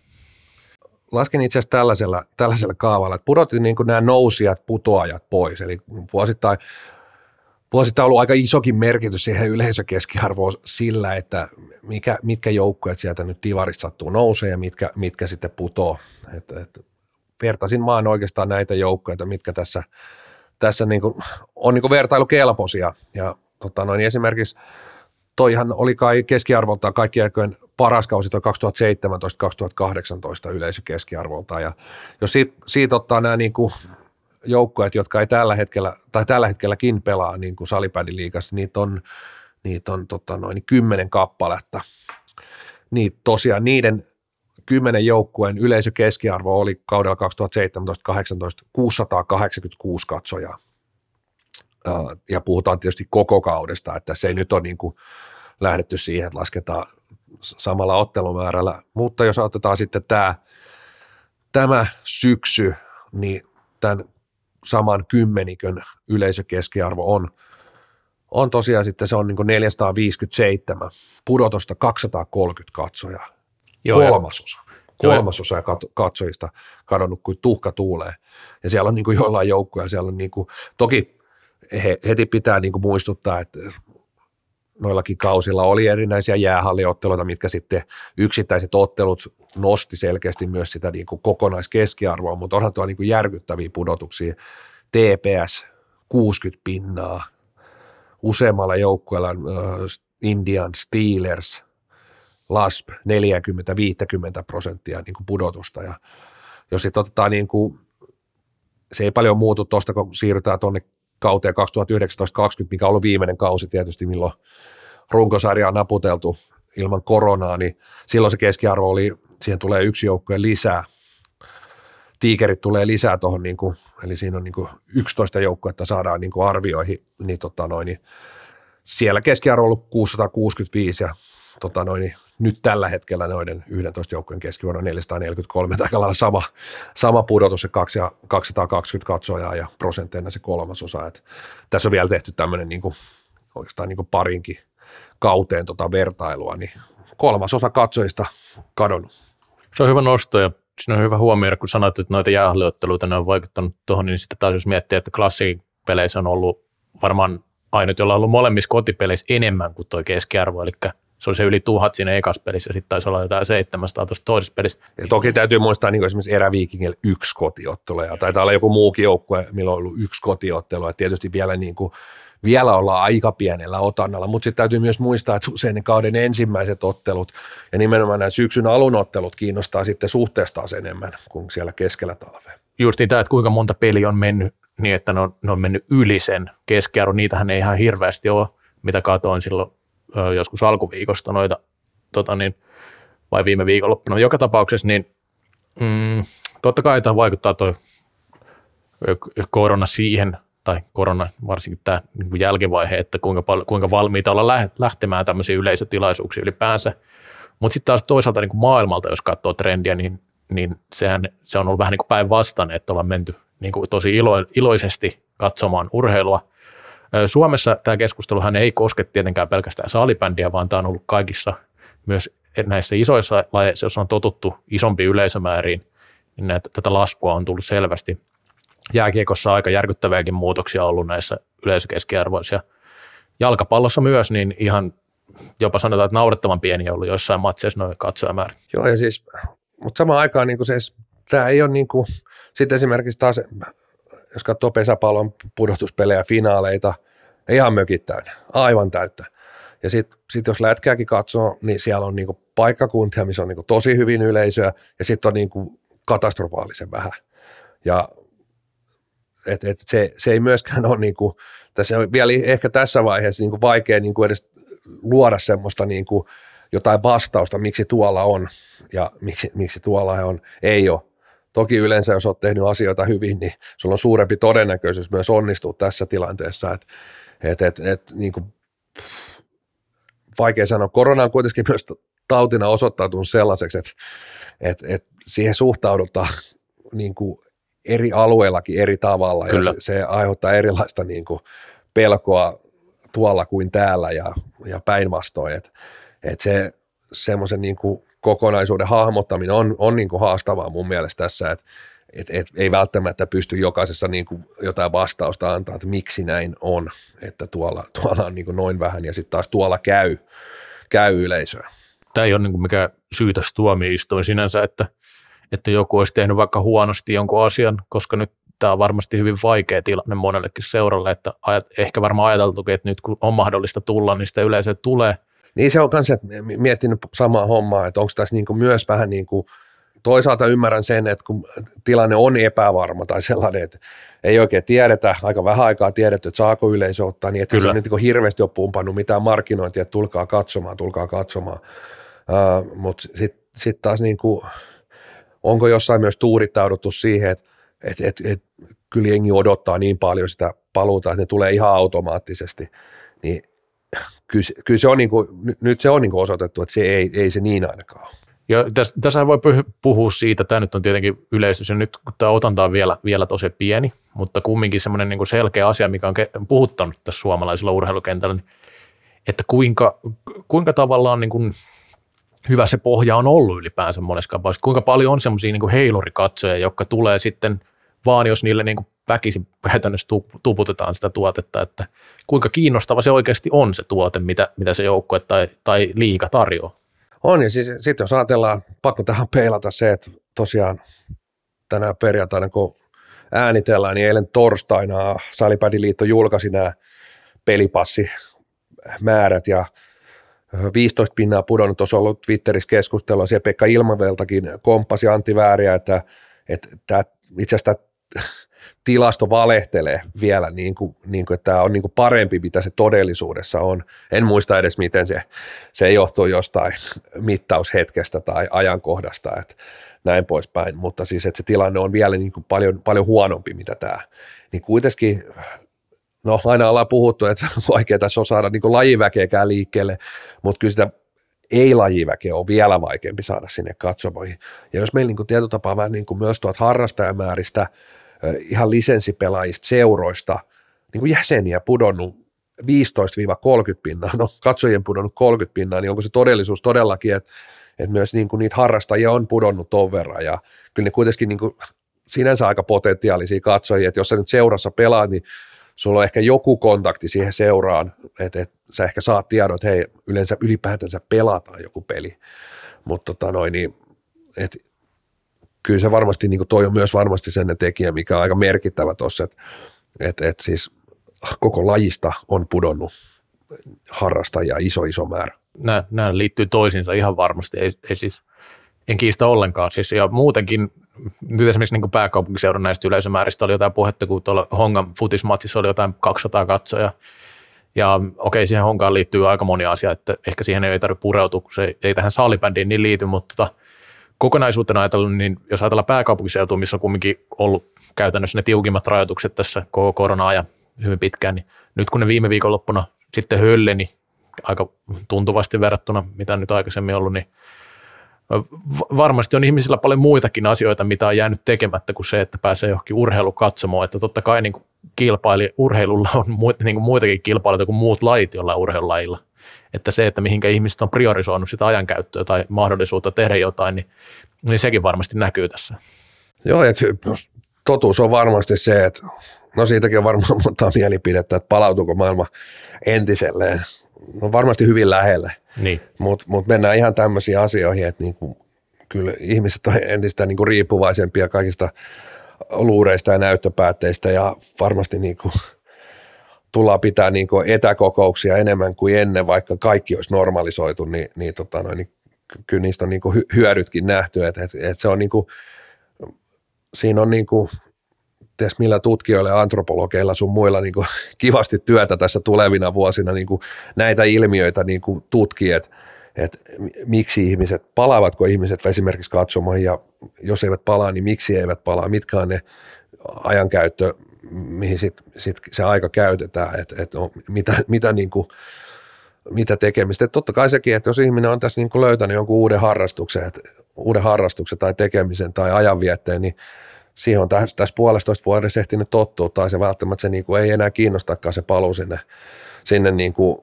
Lasken itse asiassa tällaisella, tällaisella kaavalla, että pudotin niin nämä nousijat, putoajat pois, eli vuosittain vuosittain ollut aika isokin merkitys siihen yleisökeskiarvoon sillä, että mikä, mitkä joukkueet sieltä nyt divarista sattuu nousee ja mitkä, mitkä sitten putoo. Et, et, vertaisin maan oikeastaan näitä joukkueita, mitkä tässä, tässä niin kuin, on niin vertailukelpoisia. Ja tota noin, esimerkiksi toihan oli kai keskiarvoltaan kaikki aikojen paras kausi toi 2017-2018 yleisökeskiarvoltaan. Ja jos siitä, siitä ottaa nämä niin kuin joukkueet, jotka ei tällä hetkellä, tai tällä hetkelläkin pelaa niin kuin liigassa, niitä on, niitä on tota noin, kymmenen kappaletta. Niin tosiaan niiden kymmenen joukkueen yleisökeskiarvo oli kaudella 2017-2018 686 katsojaa. Ja puhutaan tietysti koko kaudesta, että se ei nyt ole niin kuin lähdetty siihen, että lasketaan samalla ottelumäärällä. Mutta jos otetaan sitten tämä, tämä syksy, niin tämän saman kymmenikön yleisökeskiarvo on, on tosiaan sitten se on niin 457, pudotusta 230 katsojaa, Joo, kolmasosa. Kolmasosa ja katsojista kadonnut kuin tuhka tuulee. Ja siellä on niin kuin jollain joukkoja, siellä on niin kuin, toki he, heti pitää niin kuin muistuttaa, että noillakin kausilla oli erinäisiä jäähalliotteluita, mitkä sitten yksittäiset ottelut nosti selkeästi myös sitä niin kuin kokonaiskeskiarvoa, mutta onhan tuo niin kuin järkyttäviä pudotuksia. TPS 60 pinnaa, useammalla joukkueella Indian Steelers, LASP 40-50 prosenttia niin kuin pudotusta ja jos sitten otetaan niin kuin, se ei paljon muutu tuosta, kun siirrytään tuonne kauteen 2019-2020, mikä ollut viimeinen kausi tietysti, milloin runkosarja on naputeltu ilman koronaa, niin silloin se keskiarvo oli, siihen tulee yksi joukkue lisää. Tiikerit tulee lisää tuohon, niin eli siinä on niin kuin 11 joukkuetta saadaan niin kuin arvioihin, niin, tota noin, niin siellä keskiarvo on ollut 665 ja tota noin, niin nyt tällä hetkellä noiden 11 joukkojen keskiarvo on 443, aika sama, sama pudotus, se 220 katsojaa ja prosentteina se kolmasosa. Et tässä on vielä tehty tämmöinen niin kuin, oikeastaan niin kuin parinkin kauteen tota vertailua, niin kolmasosa katsojista kadonnut. Se on hyvä nosto ja siinä on hyvä huomioida, kun sanoit, että noita jäähalliotteluita ne on vaikuttanut tuohon, niin sitten taas jos miettii, että klassipeleissä on ollut varmaan ainut, jolla on ollut molemmissa kotipeleissä enemmän kuin tuo keskiarvo, eli se oli se yli tuhat siinä ekassa pelissä ja sitten taisi olla jotain 700 tuossa toisessa pelissä. Ja toki täytyy muistaa niin esimerkiksi eräviikingillä yksi kotiottelu ja taitaa olla joku muukin joukkue, millä on ollut yksi kotiottelu ja tietysti vielä niin kuin vielä ollaan aika pienellä otannalla, mutta sitten täytyy myös muistaa, että usein ne kauden ensimmäiset ottelut ja nimenomaan nämä syksyn alun ottelut kiinnostaa sitten suhteestaan enemmän kuin siellä keskellä talvea. Just niin tämä, että kuinka monta peliä on mennyt niin, että ne on, ne on mennyt yli sen keskiarvon, niitähän ei ihan hirveästi ole, mitä katoin silloin joskus alkuviikosta noita, tota niin, vai viime viikonloppuna. Joka tapauksessa niin mm, totta kai tämä vaikuttaa tuo korona siihen, tai korona, varsinkin tämä niin jälkivaihe, että kuinka, paljon, kuinka valmiita olla lähtemään tämmöisiin yleisötilaisuuksiin ylipäänsä. Mutta sitten taas toisaalta niin kuin maailmalta, jos katsoo trendiä, niin niin sehän, se on ollut vähän niin kuin päinvastainen, että ollaan menty niin kuin tosi ilo, iloisesti katsomaan urheilua. Suomessa tämä keskusteluhan ei koske tietenkään pelkästään salibändiä, vaan tämä on ollut kaikissa myös näissä isoissa lajeissa, jos on totuttu isompiin yleisömääriin, niin näitä, tätä laskua on tullut selvästi. Jääkiekossa aika järkyttäviäkin muutoksia ollut näissä yleisökeskiarvoissa. Jalkapallossa myös, niin ihan jopa sanotaan, että naurettavan pieni on ollut joissain matseissa noin katsojamäärä. Joo, ja siis, mutta samaan aikaan niin se, tämä ei ole niin kuin, sitten esimerkiksi taas, jos katsoo pesäpallon pudotuspelejä, finaaleita, ihan mökit täynnä, aivan täyttä. Ja sitten sit jos lätkääkin katsoo, niin siellä on niinku paikkakuntia, missä on niinku tosi hyvin yleisöä, ja sitten on niinku katastrofaalisen vähän. Ja et, et se, se, ei myöskään ole niinku, tässä on vielä ehkä tässä vaiheessa niinku vaikea niinku edes luoda semmoista niinku jotain vastausta, miksi tuolla on ja miksi, miksi tuolla on, ei ole. Toki yleensä, jos olet tehnyt asioita hyvin, niin sulla on suurempi todennäköisyys myös onnistua tässä tilanteessa. Et, et, et, et, niin kuin, vaikea sanoa. Korona on kuitenkin myös tautina osoittautunut sellaiseksi, että, että, että siihen suhtaudutaan niin kuin eri alueillakin eri tavalla Kyllä. ja se, se aiheuttaa erilaista niin kuin pelkoa tuolla kuin täällä ja, ja päinvastoin, että, että se semmoisen niin kuin kokonaisuuden hahmottaminen on, on niin kuin haastavaa mun mielestä tässä, että et, et, ei välttämättä pysty jokaisessa niin kuin jotain vastausta antaa, että miksi näin on, että tuolla, tuolla on niin kuin noin vähän ja sitten taas tuolla käy, käy yleisöä. Tämä ei ole niin kuin mikään syytös tuomioistuin sinänsä, että, että joku olisi tehnyt vaikka huonosti jonkun asian, koska nyt tämä on varmasti hyvin vaikea tilanne monellekin seuralle, että ajat, ehkä varmaan ajateltukin, että nyt kun on mahdollista tulla, niin sitä yleisö tulee. Niin se on myös miettinyt samaa hommaa, että onko tässä niin kuin myös vähän niin kuin – toisaalta ymmärrän sen, että kun tilanne on epävarma tai sellainen, että ei oikein tiedetä, aika vähän aikaa tiedetty, että saako yleisö ottaa, niin että se nyt niin hirveästi ole pumpannut mitään markkinointia, että tulkaa katsomaan, tulkaa katsomaan. Uh, Mutta sitten sit taas niin kuin, onko jossain myös tuurittauduttu siihen, että et, et, et, kyllä jengi odottaa niin paljon sitä paluuta, että ne tulee ihan automaattisesti, niin kyllä, kyllä se on niin kuin, nyt se on niin kuin osoitettu, että se ei, ei se niin ainakaan. Ja tässä, voi puhua siitä, tämä nyt on tietenkin yleistys, ja nyt kun tämä otanta on vielä, vielä tosi pieni, mutta kumminkin semmoinen niin selkeä asia, mikä on puhuttanut tässä suomalaisella urheilukentällä, niin että kuinka, kuinka tavallaan niin kuin hyvä se pohja on ollut ylipäänsä monessa kuinka paljon on semmoisia niin heilurikatsoja, jotka tulee sitten vaan, jos niille niin kuin väkisin käytännössä tuputetaan sitä tuotetta, että kuinka kiinnostava se oikeasti on se tuote, mitä, mitä se joukkue tai, tai liika tarjoaa. On, ja siis sitten jos ajatellaan, pakko tähän peilata se, että tosiaan tänään perjantaina, kun äänitellään, niin eilen torstaina Salipädiliitto julkaisi nämä pelipassimäärät ja 15 pinnaa pudonnut, on ollut Twitterissä keskustelua, siellä Pekka Ilmaveltakin komppasi Antti Vääriä, että, että tämä, itse asiassa tilasto valehtelee vielä, niin kuin, niin kuin, että tämä on niin kuin parempi, mitä se todellisuudessa on. En muista edes, miten se, se johtuu jostain mittaushetkestä tai ajankohdasta, että näin poispäin, mutta siis, että se tilanne on vielä niin kuin paljon, paljon huonompi, mitä tämä. Niin kuitenkin, no aina ollaan puhuttu, että vaikea tässä on saada niin lajiväkeäkään liikkeelle, mutta kyllä sitä ei-lajiväkeä on vielä vaikeampi saada sinne katsomoihin. Ja jos meillä niin kuin tietotapaa vähän niin myös tuot harrastajamääristä – ihan lisenssipelaajista seuroista niin kuin jäseniä pudonnut 15-30 pinnaa, no katsojien pudonnut 30 pinnaa, niin onko se todellisuus todellakin, että, että myös niin kuin niitä harrastajia on pudonnut ton verran? Ja kyllä ne kuitenkin niin kuin sinänsä aika potentiaalisia katsojia, että jos sä nyt seurassa pelaat, niin sulla on ehkä joku kontakti siihen seuraan, että, että sä ehkä saat tiedon, että hei, yleensä ylipäätänsä pelataan joku peli, mutta tota noin, niin, että kyllä se varmasti, niin toi on myös varmasti sen tekijä, mikä on aika merkittävä tuossa, että et, et siis koko lajista on pudonnut harrastajia iso iso määrä. Nämä, nämä liittyy toisiinsa ihan varmasti, ei, ei siis, en kiistä ollenkaan. Siis, ja muutenkin, nyt esimerkiksi niin pääkaupunkiseudun näistä yleisömääristä oli jotain puhetta, kun tuolla Hongan futismatsissa oli jotain 200 katsoja. Ja okei, siihen Honkaan liittyy aika moni asia, että ehkä siihen ei tarvitse pureutua, kun se ei tähän saalibändiin niin liity, mutta tota, kokonaisuutena ajatellen, niin jos ajatellaan pääkaupunkiseutua, missä on kumminkin ollut käytännössä ne tiukimmat rajoitukset tässä koko korona-ajan hyvin pitkään, niin nyt kun ne viime viikonloppuna sitten hölleni aika tuntuvasti verrattuna, mitä nyt aikaisemmin ollut, niin varmasti on ihmisillä paljon muitakin asioita, mitä on jäänyt tekemättä kuin se, että pääsee johonkin urheilukatsomoon, että totta kai niin kilpaili, urheilulla on niin kuin muitakin kilpailuja kuin muut lajit jollain urheilulajilla. Että se, että mihinkä ihmiset on priorisoinut sitä ajankäyttöä tai mahdollisuutta tehdä jotain, niin, niin sekin varmasti näkyy tässä. Joo, ja kyllä totuus on varmasti se, että no siitäkin on varmaan monta mielipidettä, että palautuuko maailma entiselleen. No varmasti hyvin lähelle, niin. mutta mut mennään ihan tämmöisiin asioihin, että niinku, kyllä ihmiset on entistä niinku riippuvaisempia kaikista luureista ja näyttöpäätteistä ja varmasti niinku, tullaan pitää niinku etäkokouksia enemmän kuin ennen, vaikka kaikki olisi normalisoitu, niin, niin, tota noin, niin kyllä niistä on niinku hyödytkin nähty, että et, et se on niinku, siinä on niinku, ties millä tutkijoilla, antropologeilla sun muilla niin kuin, kivasti työtä tässä tulevina vuosina niin kuin, näitä ilmiöitä niin kuin, tutki, että että miksi ihmiset, palaavatko ihmiset esimerkiksi katsomaan ja jos eivät palaa, niin miksi eivät palaa, mitkä on ne ajankäyttö, mihin sit, sit se aika käytetään, että et mitä, mitä, niin kuin, mitä tekemistä. Et totta kai sekin, että jos ihminen on tässä niin kuin löytänyt jonkun uuden harrastuksen, et, uuden harrastuksen tai tekemisen tai ajanvietteen, niin siihen on tässä, tässä puolestoista vuodessa ehtinyt tottua, tai se välttämättä se niin kuin ei enää kiinnostakaan se paluu sinne, sinne niin kuin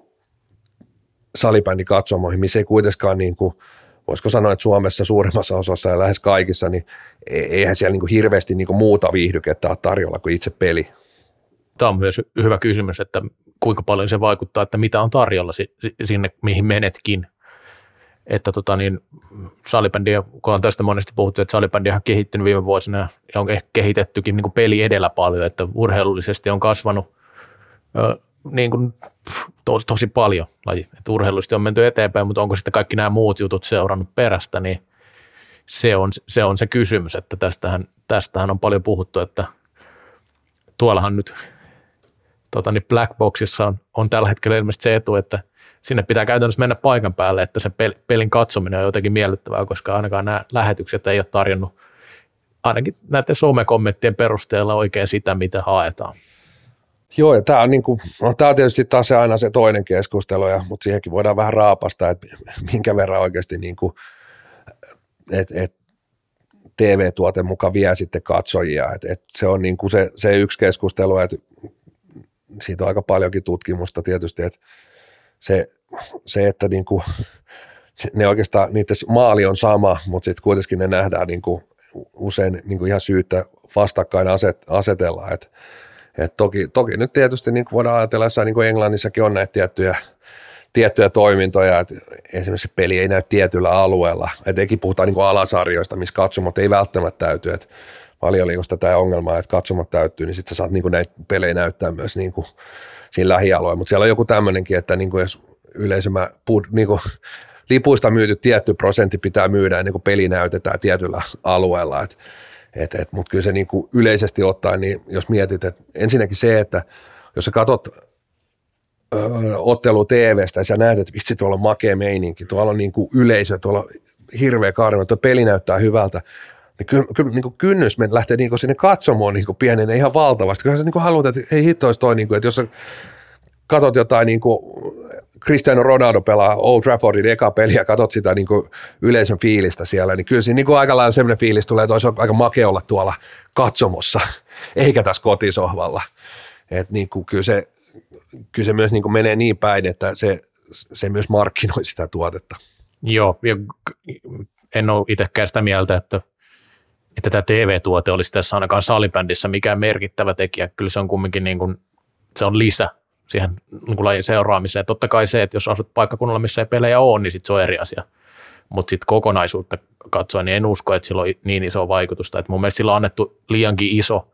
salibändi katsomoihin, missä ei kuitenkaan niin kuin, voisiko sanoa, että Suomessa suurimmassa osassa ja lähes kaikissa, niin e-, eihän siellä niin kuin hirveästi niin kuin muuta viihdykettä ole tarjolla kuin itse peli. Tämä on myös hyvä kysymys, että kuinka paljon se vaikuttaa, että mitä on tarjolla sinne, mihin menetkin että tota niin, salibändi, kun on tästä monesti puhuttu, että salibändi on kehittynyt viime vuosina ja on kehitettykin niin peli edellä paljon, että urheilullisesti on kasvanut niin kuin, tos, tosi paljon laji. Että urheilullisesti on menty eteenpäin, mutta onko sitten kaikki nämä muut jutut seurannut perästä, niin se on se, on se kysymys, että tästähän, tästähän on paljon puhuttu, että tuollahan nyt tota niin Black Boxissa on, on tällä hetkellä ilmeisesti se etu, että – sinne pitää käytännössä mennä paikan päälle, että se pelin katsominen on jotenkin miellyttävää, koska ainakaan nämä lähetykset ei ole tarjonnut ainakin näiden somekommenttien perusteella oikein sitä, mitä haetaan. Joo, ja tämä on, niin kuin, no, tämä on tietysti taas aina se toinen keskustelu, ja, mutta siihenkin voidaan vähän raapasta, että minkä verran oikeasti niin kuin, et, et, TV-tuote mukaan vie sitten katsojia. Et, et se on niin kuin se, se yksi keskustelu, että siitä on aika paljonkin tutkimusta tietysti, että se, se että niin kuin, ne oikeastaan, niiden maali on sama, mutta sitten kuitenkin ne nähdään niin kuin usein niin kuin ihan syyttä vastakkain aset, asetella. Et, et toki, toki nyt tietysti niin voidaan ajatella, että niin Englannissakin on näitä tiettyjä, tiettyjä toimintoja, että esimerkiksi peli ei näy tietyllä alueella, että eikin puhutaan niin alasarjoista, missä katsomot ei välttämättä täyty, että valioliikosta tämä ongelma, että katsomot täyttyy, niin sitten sä saat niin näitä pelejä näyttää myös niin kuin siinä lähialueella, mutta siellä on joku tämmöinenkin, että niin jos yleisömä niin kuin lipuista myyty tietty prosentti pitää myydä ennen kuin peli näytetään tietyllä alueella, et, et, et, mutta kyllä se niin kuin yleisesti ottaen, niin jos mietit, että ensinnäkin se, että jos sä katsot öö, ottelu TVstä ja sä näet, että vitsi tuolla on makea meininki, tuolla on niin yleisö, tuolla hirveä karma, tuo peli näyttää hyvältä, niin kyllä, kyllä niin kuin kynnys lähtee niin sinne katsomoon niin pienenä ihan valtavasti. Kyllä sä niin haluat, että ei hitto olisi toi, niin että jos sä katot jotain niin kuin Cristiano Ronaldo pelaa Old Traffordin eka peli ja katot sitä niin kuin yleisön fiilistä siellä, niin kyllä siinä niin kuin aika lailla sellainen fiilis tulee, että olisi aika makea olla tuolla katsomossa, eikä tässä kotisohvalla. Et niin kuin, kyllä, se, kyllä se myös niin kuin menee niin päin, että se, se myös markkinoi sitä tuotetta. Joo, ja en ole itsekään sitä mieltä, että että tämä TV-tuote olisi tässä ainakaan salibändissä mikään merkittävä tekijä. Kyllä se on kumminkin niin kuin, se on lisä siihen niin kuin lajin seuraamiseen. Totta kai se, että jos asut paikkakunnalla, missä ei pelejä ole, niin sitten se on eri asia. Mutta sitten kokonaisuutta katsoen, niin en usko, että sillä on niin iso vaikutusta. Et mun mielestä sillä on annettu liiankin iso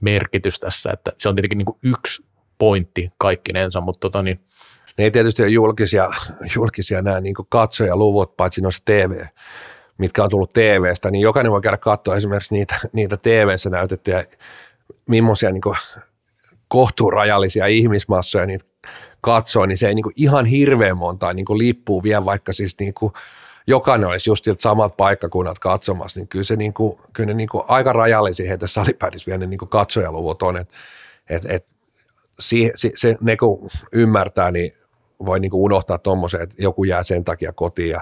merkitys tässä, että se on tietenkin niin kuin yksi pointti kaikkinensa, mutta tota niin, ne ei tietysti ole julkisia, julkisia nämä niin katsojaluvut, paitsi noissa TV, mitkä on tullut TVstä, niin jokainen voi käydä katsoa esimerkiksi niitä, niitä TV-ssä näytettyjä, millaisia niin kohtuurajallisia ihmismassoja niitä katsoo, niin se ei niin kuin ihan hirveän montaa niin kuin lippuu vielä, vaikka siis niin kuin jokainen olisi just samat paikkakunnat katsomassa, niin kyllä, se niin kyllä ne niin kuin aika rajallisia heitä salipädissä vielä ne niin kuin katsojaluvut on, että et, et, se, se, se, ne kun ymmärtää, niin voi niin kuin unohtaa tuommoisen, että joku jää sen takia kotiin ja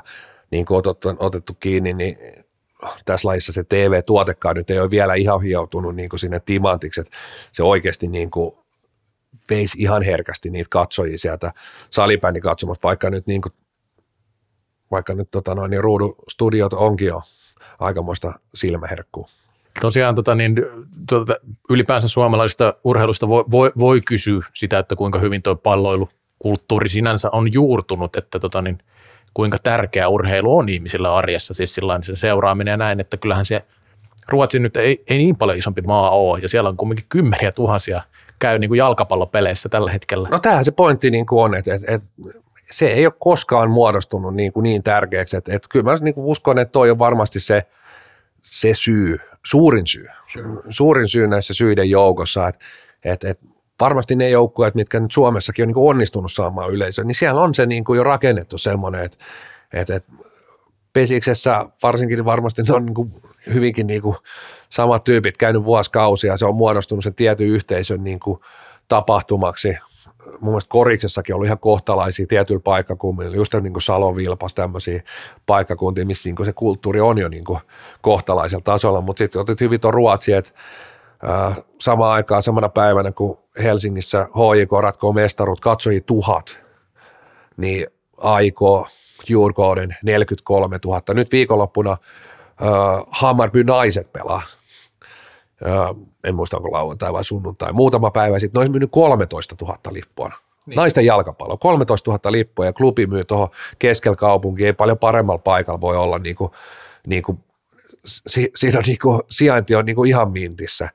niin kuin otettu, otettu kiinni, niin tässä lajissa se TV-tuotekaan nyt ei ole vielä ihan hioutunut niin kuin sinne timantiksi, että se oikeasti niin kuin veisi ihan herkästi niitä katsojia sieltä salibändin katsomasta, vaikka nyt, niin kuin, vaikka nyt tota noin, niin ruudustudiot onkin jo aikamoista silmäherkkuu. Tosiaan tota, niin, tota, ylipäänsä suomalaisesta urheilusta voi, voi, voi kysyä sitä, että kuinka hyvin tuo palloilukulttuuri sinänsä on juurtunut, että tota, niin, kuinka tärkeä urheilu on ihmisillä arjessa, siis sillain se seuraaminen ja näin, että kyllähän se Ruotsi nyt ei, ei niin paljon isompi maa ole, ja siellä on kuitenkin kymmeniä tuhansia käy niin kuin jalkapallopeleissä tällä hetkellä. No tämähän se pointti niin kuin on, että, että, että se ei ole koskaan muodostunut niin, kuin niin tärkeäksi, että, että kyllä mä niin kuin uskon, että toi on varmasti se, se syy, suurin syy, suurin syy näissä syiden joukossa, että, että, että varmasti ne joukkueet, mitkä nyt Suomessakin on niin kuin onnistunut saamaan yleisöä, niin siellä on se niin kuin jo rakennettu semmoinen, että, että, että Pesiksessä varsinkin varmasti ne on niin kuin hyvinkin niin kuin samat tyypit käynyt vuosikausia, se on muodostunut se tietyn yhteisön niin kuin tapahtumaksi. Mun mielestä Koriksessakin ollut ihan kohtalaisia tietyillä paikkakunnilla, just niin kuin Salon Vilpas, tämmöisiä paikkakuntia, missä niin kuin se kulttuuri on jo niin kuin kohtalaisella tasolla, mutta sitten otit hyvin tuon Ruotsi, että äh, samaan aikaan samana päivänä, kun Helsingissä HJK ratkoo mestaruut, katsoi tuhat, niin aikoo Djurgården 43 000. Nyt viikonloppuna äh, Hammarby naiset pelaa. Äh, en muista onko lauantai vai sunnuntai. Muutama päivä sitten, ne olisi myynyt 13 000 lippua. Niin. Naisten jalkapallo, 13 000 lippua ja klubi myy tuohon keskellä kaupunkiin, ei paljon paremmalla paikalla voi olla niin kuin, niin kuin, si, siinä on niin kuin, sijainti on niin kuin ihan mintissä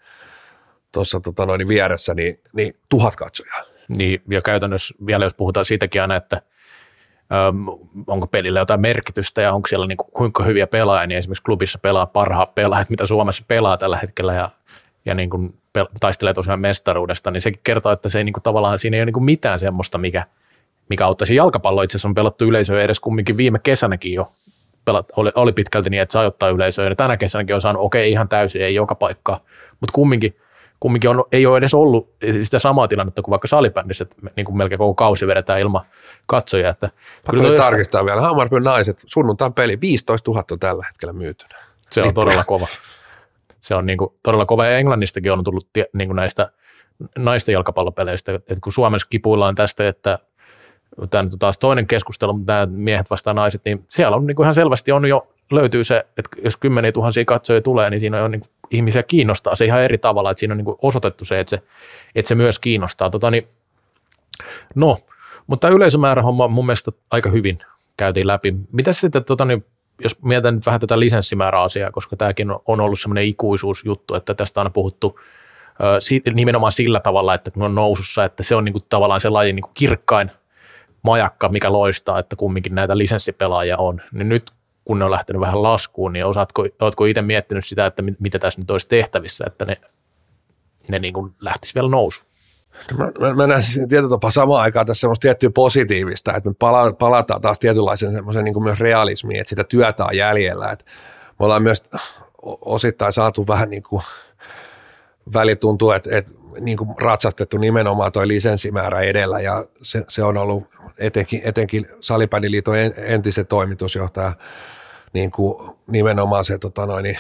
tuossa tota noin, vieressä, niin, niin tuhat katsojaa. Niin, ja käytännössä vielä jos puhutaan siitäkin aina, että – onko pelillä jotain merkitystä ja onko siellä niin kuin, kuinka hyviä pelaajia, niin esimerkiksi klubissa pelaa parhaat pelaajat, mitä Suomessa pelaa tällä hetkellä ja, ja niin kuin pel- taistelee tosiaan mestaruudesta, niin sekin kertoo, että se ei niin kuin, tavallaan siinä ei ole niin kuin mitään semmoista, mikä, mikä auttaisi jalkapallo. Itse asiassa on pelattu yleisöä edes kumminkin viime kesänäkin jo pelat, oli, oli pitkälti niin, että saa ottaa yleisöä. Ja tänä kesänäkin on saanut, okei, okay, ihan täysin, ei joka paikkaa, mutta kumminkin – kumminkin on, ei ole edes ollut sitä samaa tilannetta kuin vaikka salibändissä, että niin kuin melkein koko kausi vedetään ilman katsojia. Että kyllä jostain... tarkistaa vielä. Hammarbyn naiset, sunnuntain peli, 15 000 on tällä hetkellä myytynä. Se on todella kova. Se on niin kuin, todella kova ja Englannistakin on tullut niin kuin näistä naisten jalkapallopeleistä, että kun Suomessa kipuillaan tästä, että tämä nyt on taas toinen keskustelu, mutta nämä miehet vastaan naiset, niin siellä on niin kuin ihan selvästi on jo löytyy se, että jos kymmeniä tuhansia katsojia tulee, niin siinä on niin ihmisiä kiinnostaa se ihan eri tavalla, että siinä on niin osoitettu se, että se, että se myös kiinnostaa. Tota, niin, no, mutta tämä yleisömäärä homma mun mielestä aika hyvin käytiin läpi. Mitä sitten, tota, niin, jos mietitään nyt vähän tätä lisenssimääräasiaa, koska tämäkin on ollut semmoinen ikuisuusjuttu, että tästä on aina puhuttu nimenomaan sillä tavalla, että kun on nousussa, että se on niin kuin tavallaan se lajin niin kuin kirkkain majakka, mikä loistaa, että kumminkin näitä lisenssipelaajia on. Niin nyt kun ne on lähtenyt vähän laskuun, niin osaatko, oletko itse miettinyt sitä, että mitä tässä nyt olisi tehtävissä, että ne, ne niin kuin lähtisi vielä nousu? Mä, mä, mä näen siis tietyllä tapaa samaan aikaan tässä semmoista tiettyä positiivista, että me pala, palataan taas tietynlaisen semmoisen niin myös realismiin, että sitä työtä on jäljellä, että me ollaan myös osittain saatu vähän niin kuin väli tuntuu, että, että niin kuin ratsastettu nimenomaan tuo lisenssimäärä edellä ja se, se on ollut etenkin, etenkin Salipäniliiton entisen toimitusjohtaja niin kuin nimenomaan se tota noin, niin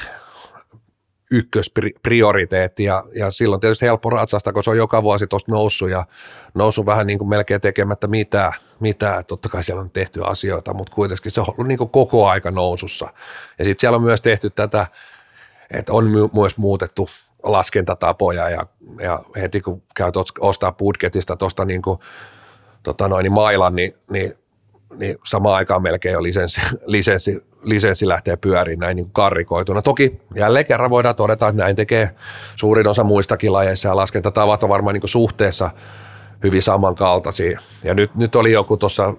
ykkösprioriteetti ja, ja silloin tietysti helppo ratsasta, kun se on joka vuosi tuosta noussut ja noussut vähän niin kuin melkein tekemättä mitään, mitään. Totta kai siellä on tehty asioita, mutta kuitenkin se on ollut niin kuin koko aika nousussa. Ja sitten siellä on myös tehty tätä, että on myös muutettu laskentatapoja ja, ja heti kun käyt ostaa budgetista tuosta niin kuin, tota noin, niin mailan, niin, niin niin samaan aikaan melkein jo lisenssi, lisenssi, lisenssi lähtee pyöriin näin niin karrikoituna. Toki jälleen kerran voidaan todeta, että näin tekee suurin osa muistakin lajeissa ja laskentatavat on varmaan niin suhteessa hyvin samankaltaisia. Ja nyt, nyt oli joku tuossa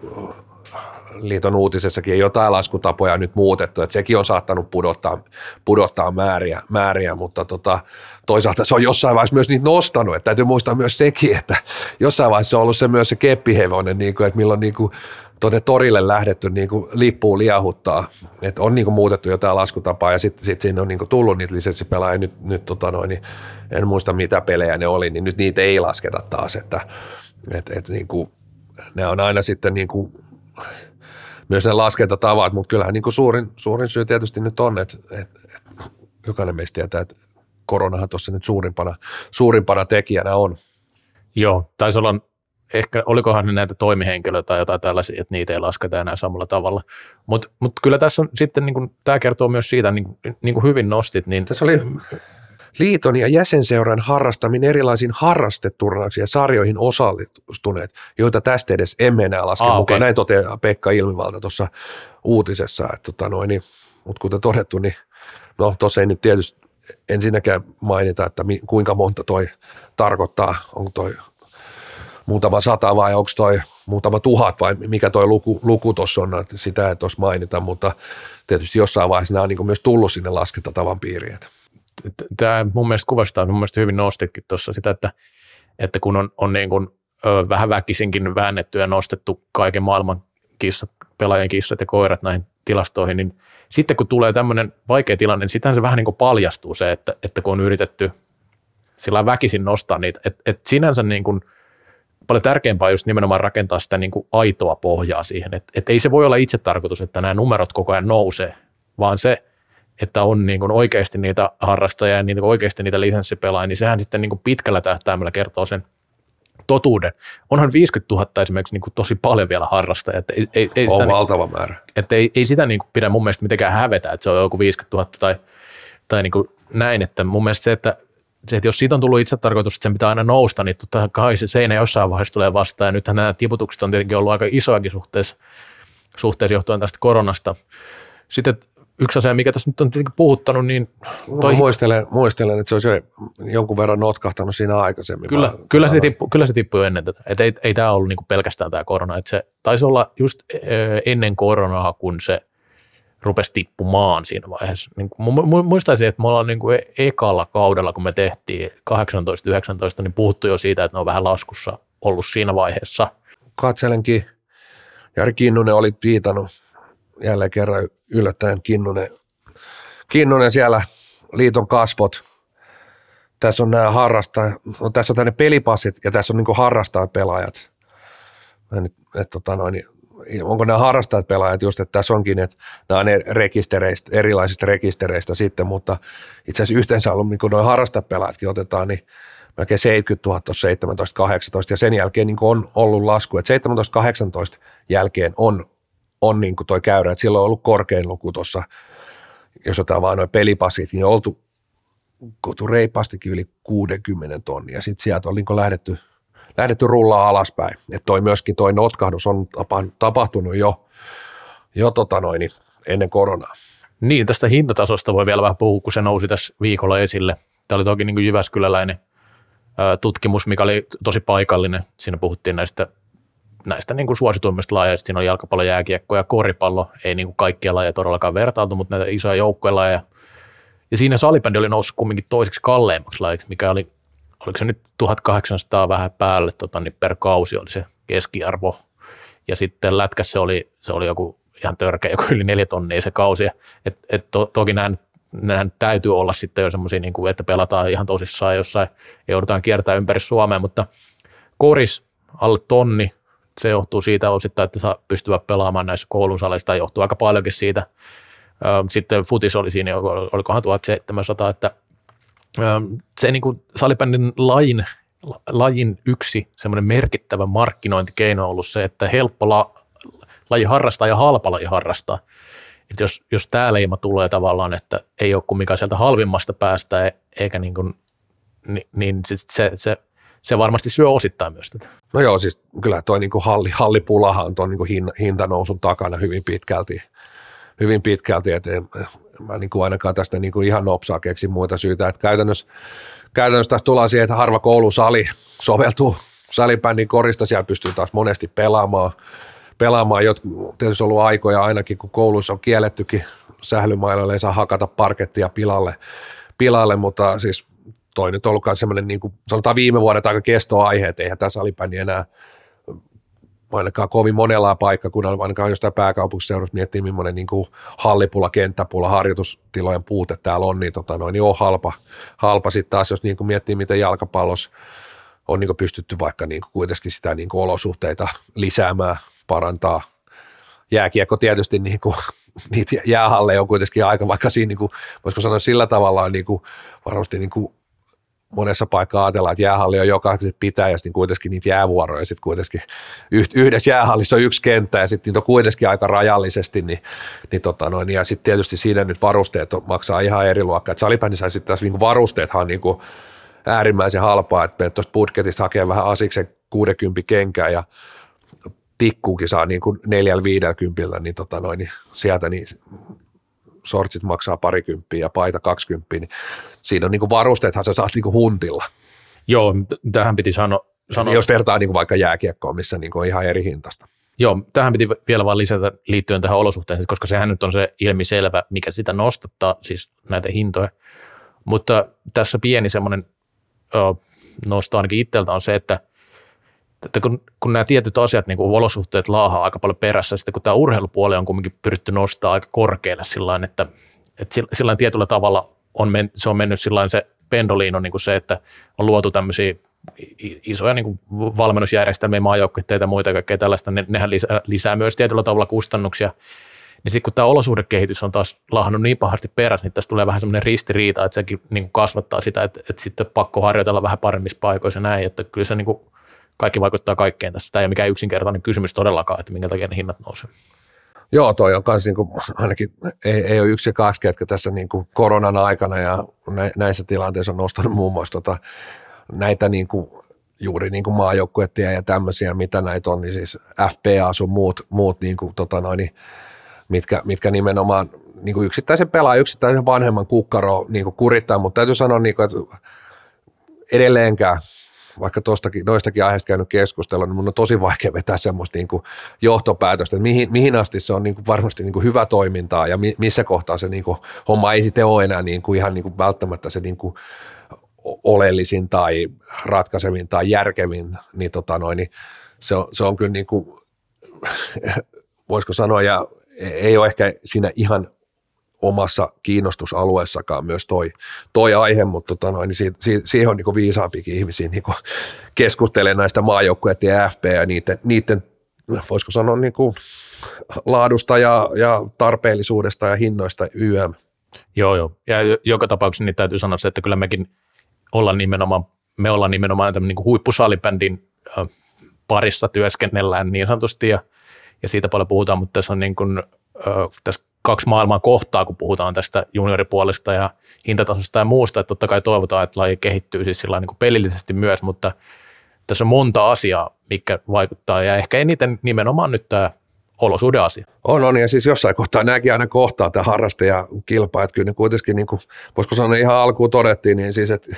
liiton uutisessakin jotain laskutapoja nyt muutettu, että sekin on saattanut pudottaa, pudottaa määriä, määriä mutta tota, toisaalta se on jossain vaiheessa myös niitä nostanut, että täytyy muistaa myös sekin, että jossain vaiheessa on ollut se myös se keppihevonen, niin kuin, että milloin niin kuin tuonne torille lähdetty niin kuin lippuun liahuttaa, että on niin kuin muutettu jotain laskutapaa ja sitten sit sinne on niin kuin tullut niitä lisenssipelaajia, nyt, nyt tota noin, niin en muista mitä pelejä ne oli, niin nyt niitä ei lasketa taas, että et, et niin kuin, ne on aina sitten niin kuin myös ne laskentatavat, mutta kyllähän niin kuin suurin, suurin syy tietysti nyt on, että, että, että jokainen meistä tietää, että koronahan tuossa nyt suurimpana, suurimpana tekijänä on. Joo, taisi olla, ehkä olikohan ne näitä toimihenkilöitä tai jotain tällaisia, että niitä ei lasketa enää samalla tavalla. Mutta mut kyllä tässä on sitten, niin tämä kertoo myös siitä, niin, niin kuin hyvin nostit, niin Tässä oli liiton ja jäsenseuran harrastaminen erilaisiin harrasteturnauksiin ja sarjoihin osallistuneet, joita tästä edes emme enää laske Ah, ah, mukaan. okei. Näin toteaa Pekka Ilmivalta tuossa uutisessa. Että, tota noin, niin, mutta kuten todettu, niin no tuossa ei nyt tietysti ensinnäkään mainita, että mi, kuinka monta toi tarkoittaa, onko toi muutama sata vai onko toi muutama tuhat vai mikä toi luku, luku tuossa on, että sitä ei tuossa mainita, mutta tietysti jossain vaiheessa nämä on niin myös tullut sinne laskentatavan piiriin. Tämä mun mielestä kuvastaa, mun mielestä hyvin nostitkin tuossa sitä, että, että kun on, on niin kuin, ö, vähän väkisinkin väännetty ja nostettu kaiken maailman kissat, pelaajien kissat ja koirat näihin tilastoihin, niin sitten kun tulee tämmöinen vaikea tilanne, niin sitähän se vähän niin kuin paljastuu se, että, että kun on yritetty sillä väkisin nostaa niitä, että, että sinänsä niin kuin paljon tärkeämpää just nimenomaan rakentaa sitä niin kuin aitoa pohjaa siihen, että, että ei se voi olla itse tarkoitus, että nämä numerot koko ajan nousee, vaan se, että on niin kuin oikeasti niitä harrastajia ja niitä, oikeasti niitä lisenssipelaajia, niin sehän sitten niin kuin pitkällä tähtäimellä kertoo sen totuuden. Onhan 50 000 esimerkiksi niin kuin tosi paljon vielä harrastajia, että ei, ei, ei, sitä, on niin, valtava määrä. että ei, ei sitä niin kuin pidä mun mielestä mitenkään hävetä, että se on joku 50 000 tai, tai niin kuin näin, että mun mielestä se, että se, että jos siitä on tullut itse tarkoitus, että sen pitää aina nousta, niin totta kai se seinä jossain vaiheessa tulee vastaan. Ja nythän nämä tiputukset on tietenkin ollut aika isoakin suhteessa, suhteessa johtuen tästä koronasta. Sitten yksi asia, mikä tässä nyt on tietenkin puhuttanut, niin Toi... toi, Muistelen, muistelen, että se olisi jo jonkun verran notkahtanut siinä aikaisemmin. kyllä, Mä- kyllä, se tippu, kyllä se tippui jo ennen tätä. Et ei, ei tämä ollut niinku pelkästään tämä korona. Et se taisi olla just ennen koronaa, kun se rupesi tippumaan siinä vaiheessa. Niin muistaisin, että me ollaan niin kuin ekalla kaudella, kun me tehtiin 18-19, niin puhuttu jo siitä, että ne on vähän laskussa ollut siinä vaiheessa. Katselenkin, Jari Kinnunen oli viitannut jälleen kerran yllättäen Kinnunen, Kinnunen siellä liiton kasvot. Tässä on nämä harrastajat, no tässä on tänne pelipassit ja tässä on niin en nyt, et, tota noin, niin onko nämä harrastajat pelaajat just, että tässä onkin, että nämä on rekistereistä, erilaisista rekistereistä sitten, mutta itse asiassa yhteensä ollut, niin kun noin harrastajapelaajatkin otetaan, niin melkein 70 000 tuossa 17-18 ja sen jälkeen niin on ollut lasku, että 17-18 jälkeen on, on niin toi käyrä, että silloin on ollut korkein luku tuossa, jos otetaan vaan noin pelipassit, niin on oltu, oltu reippaastikin yli 60 tonnia, sitten sieltä on niin lähdetty, lähdetty rullaa alaspäin, että toi myöskin toi notkahdus on tapa- tapahtunut jo, jo tota noin, ennen koronaa. Niin, tästä hintatasosta voi vielä vähän puhua, kun se nousi tässä viikolla esille. Tämä oli toki niin kuin Jyväskyläläinen tutkimus, mikä oli tosi paikallinen. Siinä puhuttiin näistä, näistä niin kuin suosituimmista lajeista. Siinä on jalkapallo, jääkiekko ja koripallo. Ei niin kuin kaikkia lajeja todellakaan vertailtu, mutta näitä isoja joukkoja lajeja. Ja siinä salibändi oli noussut kumminkin toiseksi kalleimmaksi lajiksi, mikä oli, oliko se nyt 1800 vähän päälle tota, niin per kausi oli se keskiarvo. Ja sitten lätkässä oli, se oli joku ihan törkeä, joku yli neljä tonnia se kausi. Et, et to, toki näin, näin täytyy olla sitten jo semmoisia, niin kuin, että pelataan ihan tosissaan jossain, joudutaan kiertää ympäri Suomea, mutta koris alle tonni, se johtuu siitä osittain, että saa pystyvät pelaamaan näissä koulun saleissa, johtuu aika paljonkin siitä. Sitten futis oli siinä, olikohan 1700, että se niin kuin salibändin lajin, lajin yksi semmoinen merkittävä markkinointikeino on ollut se, että helppo la, laji harrastaa ja halpa laji harrastaa. Et jos, jos tämä leima tulee tavallaan, että ei ole kumminkaan sieltä halvimmasta päästä, e- eikä niin kuin, niin, niin sit se, se, se varmasti syö osittain myös tätä. No joo, siis kyllä toi niin halli, hallipulahan on tuon niin hin, hintanousun takana hyvin pitkälti, hyvin pitkälti, että mä niin kuin ainakaan tästä niin kuin ihan nopsaa keksi muita syitä, että käytännössä, käytännössä tässä tullaan siihen, että harva koulusali soveltuu salibändin korista, siellä pystyy taas monesti pelaamaan, pelaamaan, jotkut, tietysti ollut aikoja ainakin, kun kouluissa on kiellettykin sählymailoille, ei saa hakata parkettia pilalle, pilalle mutta siis toi nyt on ollut myös semmoinen, niin kuin, sanotaan viime vuodet aika kestoaihe, että eihän tämä salibändi enää ainakaan kovin monella paikkakunnalla, ainakaan jostain pääkaupunkiseudussa miettii, millainen niin kuin hallipula, kenttäpula, harjoitustilojen puute täällä on, niin, tota noin, niin on halpa. halpa. Sitten taas, jos niin kuin miettii, miten jalkapallossa on niin kuin pystytty vaikka niin kuin kuitenkin sitä niin kuin olosuhteita lisäämään, parantaa jääkiekko tietysti niin kuin, niitä jäähalleja on kuitenkin aika, vaikka siinä niin kuin, voisiko sanoa sillä tavalla niin kuin, varmasti niin kuin monessa paikkaa ajatellaan, että jäähalli on jokaisen pitää, ja sitten kuitenkin niitä jäävuoroja, sitten kuitenkin yhdessä jäähallissa on yksi kenttä, ja sitten niitä on kuitenkin aika rajallisesti, niin, niin, tota noin, ja sitten tietysti siinä nyt varusteet maksaa ihan eri luokkaa, että salibändissä sitten taas niin varusteethan on niin kuin äärimmäisen halpaa, että menet tuosta budgetista hakee vähän asiksen 60 kenkää, ja tikkuukin saa niin kuin 450, niin, tota noin, niin sieltä niin sortsit maksaa parikymppiä ja paita kaksikymppiä, niin siinä on niin kuin varusteethan sä saat niin kuin huntilla. Joo, tähän piti sanoa. Sano. Jos vertaa niin kuin vaikka jääkiekkoon, missä niin kuin on ihan eri hintasta. Joo, tähän piti vielä vaan lisätä liittyen tähän olosuhteeseen, koska sehän nyt on se ilmiselvä, mikä sitä nostattaa, siis näitä hintoja. Mutta tässä pieni semmoinen nosto ainakin itseltä on se, että että kun, kun nämä tietyt asiat, niin kuin olosuhteet laahaa aika paljon perässä, sitten kun tämä urheilupuoli on kuitenkin pyritty nostaa aika korkealle sillä että, että sillä tietyllä tavalla on men, se on mennyt sillä se pendoliino niin kuin se, että on luotu tämmöisiä isoja niin kuin valmennusjärjestelmiä, maajoukkueita ja muita kaikkea tällaista, ne, nehän lisää, lisää myös tietyllä tavalla kustannuksia. Niin sitten kun tämä olosuhdekehitys on taas lahannut niin pahasti perässä, niin tässä tulee vähän semmoinen ristiriita, että sekin niin kuin kasvattaa sitä, että, että sitten pakko harjoitella vähän paremmissa paikoissa ja näin, että kyllä se niin kuin kaikki vaikuttaa kaikkeen tässä. Tämä ei ole mikään yksinkertainen kysymys todellakaan, että minkä takia ne hinnat nousee. Joo, toi on kans niinku, ainakin ei, ei ole yksi ja kaksi, ketkä tässä niinku koronan aikana ja näissä tilanteissa on nostanut muun muassa tota, näitä niinku, juuri niin kuin maajoukkuettia ja tämmöisiä, mitä näitä on, niin siis FPA sun muut, muut niin kuin, tota noin, mitkä, mitkä nimenomaan niin kuin yksittäisen pelaajan, yksittäisen vanhemman kukkaro niin kuin kurittaa, mutta täytyy sanoa, niin kuin, että edelleenkään vaikka tostakin, noistakin aiheista käynyt keskustella, niin mun on tosi vaikea vetää semmoista niin kuin johtopäätöstä, että mihin, mihin asti se on niin kuin varmasti niin kuin hyvä toimintaa ja mi, missä kohtaa se niin kuin, homma ei sitten ole enää niin kuin ihan niin kuin välttämättä se niin kuin oleellisin tai ratkaisevin tai järkevin, niin, tota noin, niin se, on, se on kyllä niin kuin, voisiko sanoa, ja ei ole ehkä siinä ihan omassa kiinnostusalueessakaan myös toi, toi aihe, mutta tota noin, niin si, si, siihen on niin viisaampikin ihmisiä niin keskustelee näistä maajoukkueiden ja FP ja niiden, niiden voisiko sanoa niin kuin laadusta ja, ja tarpeellisuudesta ja hinnoista YM. Joo, joo. Ja joka tapauksessa niin täytyy sanoa se, että kyllä mekin ollaan nimenomaan, me ollaan nimenomaan tämän niin huippusalibändin parissa työskennellään niin sanotusti ja, ja siitä paljon puhutaan, mutta tässä on niin kuin, tässä kaksi maailmaa kohtaa, kun puhutaan tästä junioripuolesta ja hintatasosta ja muusta, että totta kai toivotaan, että laji kehittyy siis sillä niin pelillisesti myös, mutta tässä on monta asiaa, mikä vaikuttaa ja ehkä eniten nimenomaan nyt tämä olosuhdeasia. On, on, ja siis jossain kohtaa nämäkin aina kohtaa tämä harrastaja kilpaa, että kyllä ne kuitenkin, niin kuin, voisiko sanoa ihan alkuun todettiin, niin siis, että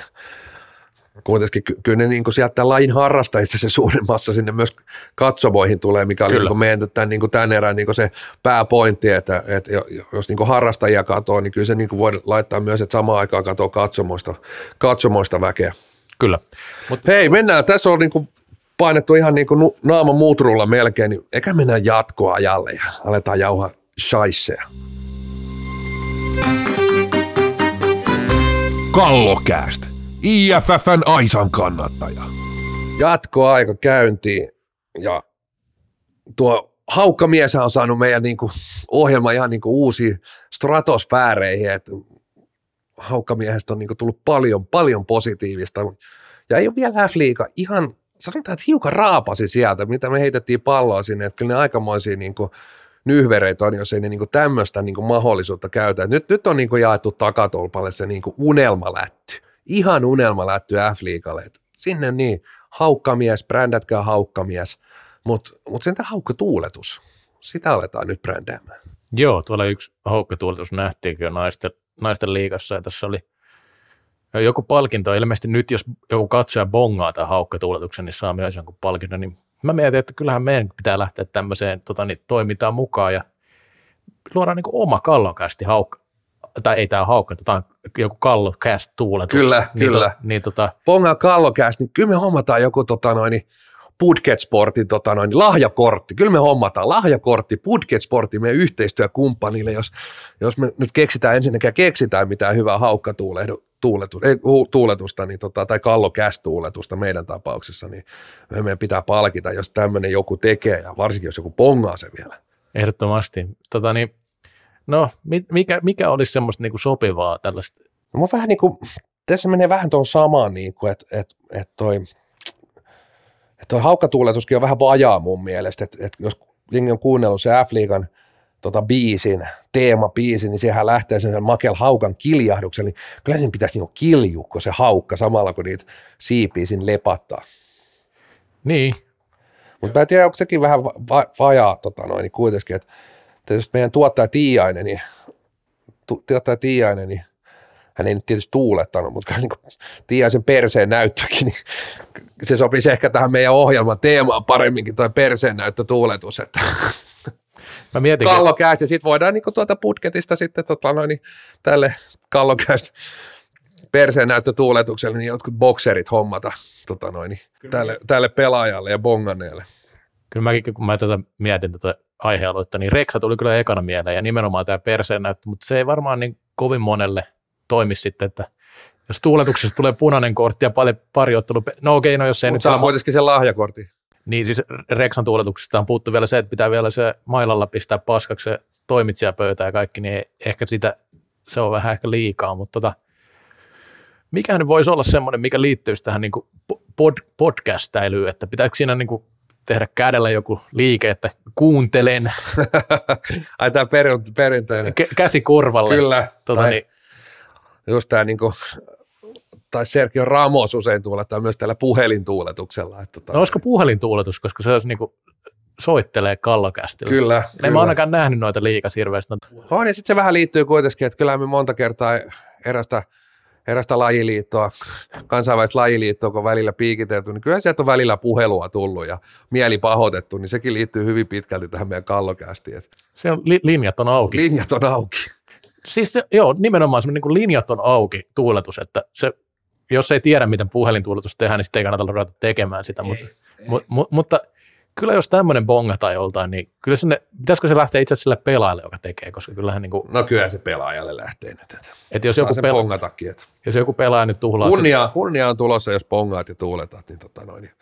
kuitenkin ky- kyllä ne niin kuin sieltä lajin harrastajista se suurin massa sinne myös katsomoihin tulee, mikä oli niin meidän tämän, niin kuin tämän erään niin kuin se pääpointti, että, että jos niin kuin harrastajia katoaa, niin kyllä se niin kuin voi laittaa myös, että samaan aikaan katoaa katsomoista, katsomoista väkeä. Kyllä. Mut Hei, mennään. Tässä on niin kuin painettu ihan niin kuin naama muutrulla melkein, niin eikä mennä jatkoajalle ja aletaan jauhaa shaisseja. Kallokäästä. IFFn Aisan kannattaja. Jatkoaika käyntiin ja tuo haukkamies on saanut meidän niin kuin ohjelma ihan niin kuin uusiin stratosfääreihin, että haukkamiehestä on niin kuin tullut paljon, paljon positiivista. Ja ei ole vielä f ihan, sanotaan, että hiukan raapasi sieltä, mitä me heitettiin palloa sinne, että kyllä ne aikamoisia niin kuin nyhvereitä on, jos ei ne niin tämmöistä niin mahdollisuutta käytä. Nyt, nyt on niin kuin jaettu takatolpalle se niin unelmalätty ihan unelma lätty F-liigalle. Sinne niin, haukkamies, brändätkää haukkamies, mutta mut sen haukkatuuletus, sitä aletaan nyt brändäämään. Joo, tuolla yksi haukkatuuletus nähtiinkin jo naisten, naisten liigassa ja tässä oli joku palkinto. Ilmeisesti nyt, jos joku katsoja bongaa tämän haukkatuuletuksen, niin saa myös jonkun palkinnon. Niin mä mietin, että kyllähän meidän pitää lähteä tämmöiseen tota, niin, toimintaan mukaan ja luodaan niin oma kallokästi haukka, tai ei tämä haukka, tämä on joku kallocast tuuletus. Kyllä, niin kyllä. To, niin tota, Ponga kallocast, niin kyllä me hommataan joku tota noin, Budget Sportin tota noin, lahjakortti. Kyllä me hommataan lahjakortti Budget Sportin meidän yhteistyökumppanille, jos, jos me nyt keksitään ensinnäkin keksitään mitään hyvää haukkatuuletusta, ei, tuuletusta, niin tota, tai kallokästuuletusta meidän tapauksessa, niin meidän pitää palkita, jos tämmöinen joku tekee, ja varsinkin jos joku pongaa se vielä. Ehdottomasti. Tota, niin, no, mikä, mikä olisi semmoista niin kuin sopivaa tällaista? No, mä vähän niin kuin, tässä menee vähän tuon samaan, niin kuin, että, että, että toi, että toi haukkatuuletuskin on vähän vajaa mun mielestä, että, että jos jengi on kuunnellut se F-liigan tota biisin, teemabiisi, niin siihen lähtee sen makel haukan kiljahduksen, niin kyllä sen pitäisi niinku kiljukko se haukka samalla, kun niitä siipiä siinä lepattaa. Niin. Mutta mä en tiedä, onko sekin vähän va- va- vajaa tota noin, niin kuitenkin, että, jos meidän tuottaja Tiiainen, niin tu- tuottaja Tiiainen, niin hän ei nyt tietysti tuulettanut, mutta niin Tiiaisen perseen näyttökin, niin se sopisi ehkä tähän meidän ohjelman teemaan paremminkin toi perseen näyttö tuuletus, että Mä mietin, kallokäästä, ja sitten voidaan niin tuota putketista sitten tota noin, niin tälle kallokäästä perseen näyttötuuletukselle, niin jotkut bokserit hommata tota noin, niin tälle, tälle, pelaajalle ja bonganeelle. Kyllä mäkin, kun mä tätä mietin tätä aihealuetta, niin Reksa tuli kyllä ekana mieleen ja nimenomaan tämä perseen näyttö, mutta se ei varmaan niin kovin monelle toimi sitten, että jos tuuletuksessa tulee punainen kortti ja paljon, pari ottelu, no okei, no jos ei Mutta nyt... saa kuitenkin sen lahjakortin. Niin siis Reksan tuuletuksesta on puuttu vielä se, että pitää vielä se mailalla pistää paskaksi se toimitsijapöytä ja kaikki, niin ehkä sitä, se on vähän ehkä liikaa, mutta tota, mikä nyt voisi olla semmoinen, mikä liittyisi tähän niin pod, podcastäilyyn, että pitääkö siinä niin kuin tehdä kädellä joku liike, että kuuntelen. Ai tämä perinteinen. Kä- käsi korvalle. Kyllä. Tota, tai, niin, just tämä niinku, tai Sergio Ramos usein tuulettaa myös tällä puhelintuuletuksella. Että, tota, no olisiko puhelintuuletus, koska se olisi niinku soittelee kallokästillä. Kyllä. En kyllä. mä ainakaan nähnyt noita liikas hirveästi. On, ja sitten se vähän liittyy kuitenkin, että kyllä me monta kertaa erästä, erästä lajiliittoa, kansainvälistä lajiliittoa, kun on välillä piikitelty, niin kyllä sieltä on välillä puhelua tullut ja mieli pahoitettu, niin sekin liittyy hyvin pitkälti tähän meidän kallokästiin. Se on, li, linjat on auki. Linjat on auki. Siis se, joo, nimenomaan semmoinen niin linjat on auki tuuletus, että se, jos ei tiedä, miten puhelintuuletus tehdään, niin sitten ei kannata ruveta tekemään sitä, ei, mutta, ei. Mu, mu, mutta kyllä jos tämmöinen bongataan joltain, niin kyllä sinne, pitäisikö se lähteä itse asiassa sille pelaajalle, joka tekee, koska kyllähän niin kuin, No kyllä se pelaajalle lähtee nyt. Että, että jos, joku pela- bongatakin, että. jos joku pelaaja nyt tuhlaa... Kunnia, sit... kunnia on tulossa, jos bongaat ja tuuletat, niin, tota noin, niin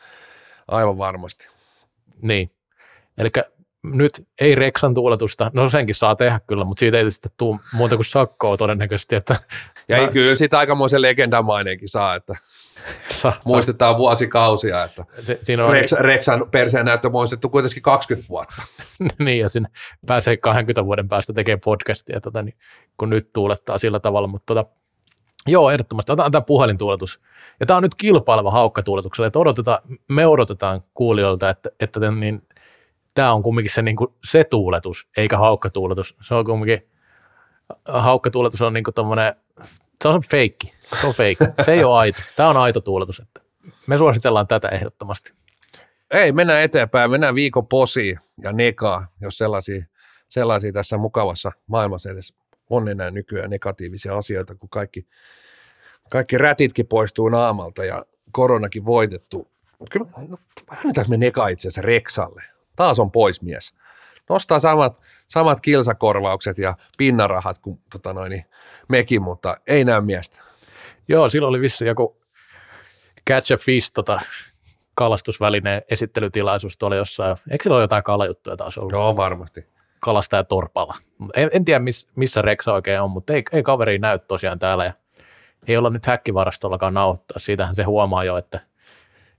aivan varmasti. Niin, eli nyt ei Reksan tuuletusta, no senkin saa tehdä kyllä, mutta siitä ei sitten tule muuta kuin sakkoa todennäköisesti. Että ja ei, kyllä sitä aikamoisen legendamainenkin saa, että sa, muistetaan sa. vuosikausia, että se, siinä on... Rex, Reksan perseen näyttö muistettu kuitenkin 20 vuotta. niin, ja sinne pääsee 20 vuoden päästä tekemään podcastia, tota, niin, kun nyt tuulettaa sillä tavalla, mutta tota, Joo, ehdottomasti. Otetaan tämä puhelintuuletus. Ja tämä on nyt kilpaileva haukkatuuletukselle, että odotetaan, me odotetaan kuulijoilta, että, että niin, tämä on kumminkin se, niin kuin, se tuuletus, eikä haukkatuuletus. Se on kumminkin, haukkatuuletus on niin kuin se on feikki, se on feikki, se ei ole aito. Tämä on aito tuuletus, että me suositellaan tätä ehdottomasti. Ei, mennään eteenpäin, mennään viikon posiin ja nekaa, jos sellaisia, sellaisia tässä mukavassa maailmassa edes on enää nykyään negatiivisia asioita, kun kaikki, kaikki rätitkin poistuu naamalta ja koronakin voitettu. Kyllä, no, me neka itse asiassa Reksalle. Taas on pois mies. Nostaa samat, samat kilsakorvaukset ja pinnarahat kuin tota noin, niin mekin, mutta ei näy miestä. Joo, silloin oli vissi joku catch a fish tota, kalastusvälineen esittelytilaisuus tuolla jossain. Eikö sillä ole jotain kalajuttuja taas ollut? Joo, varmasti. Kalastaja Torpalla. En, en tiedä, miss, missä Reksa oikein on, mutta ei, ei kaveri näy tosiaan täällä. Ja ei olla nyt häkkivarastollakaan nauhoittaa. Siitähän se huomaa jo, että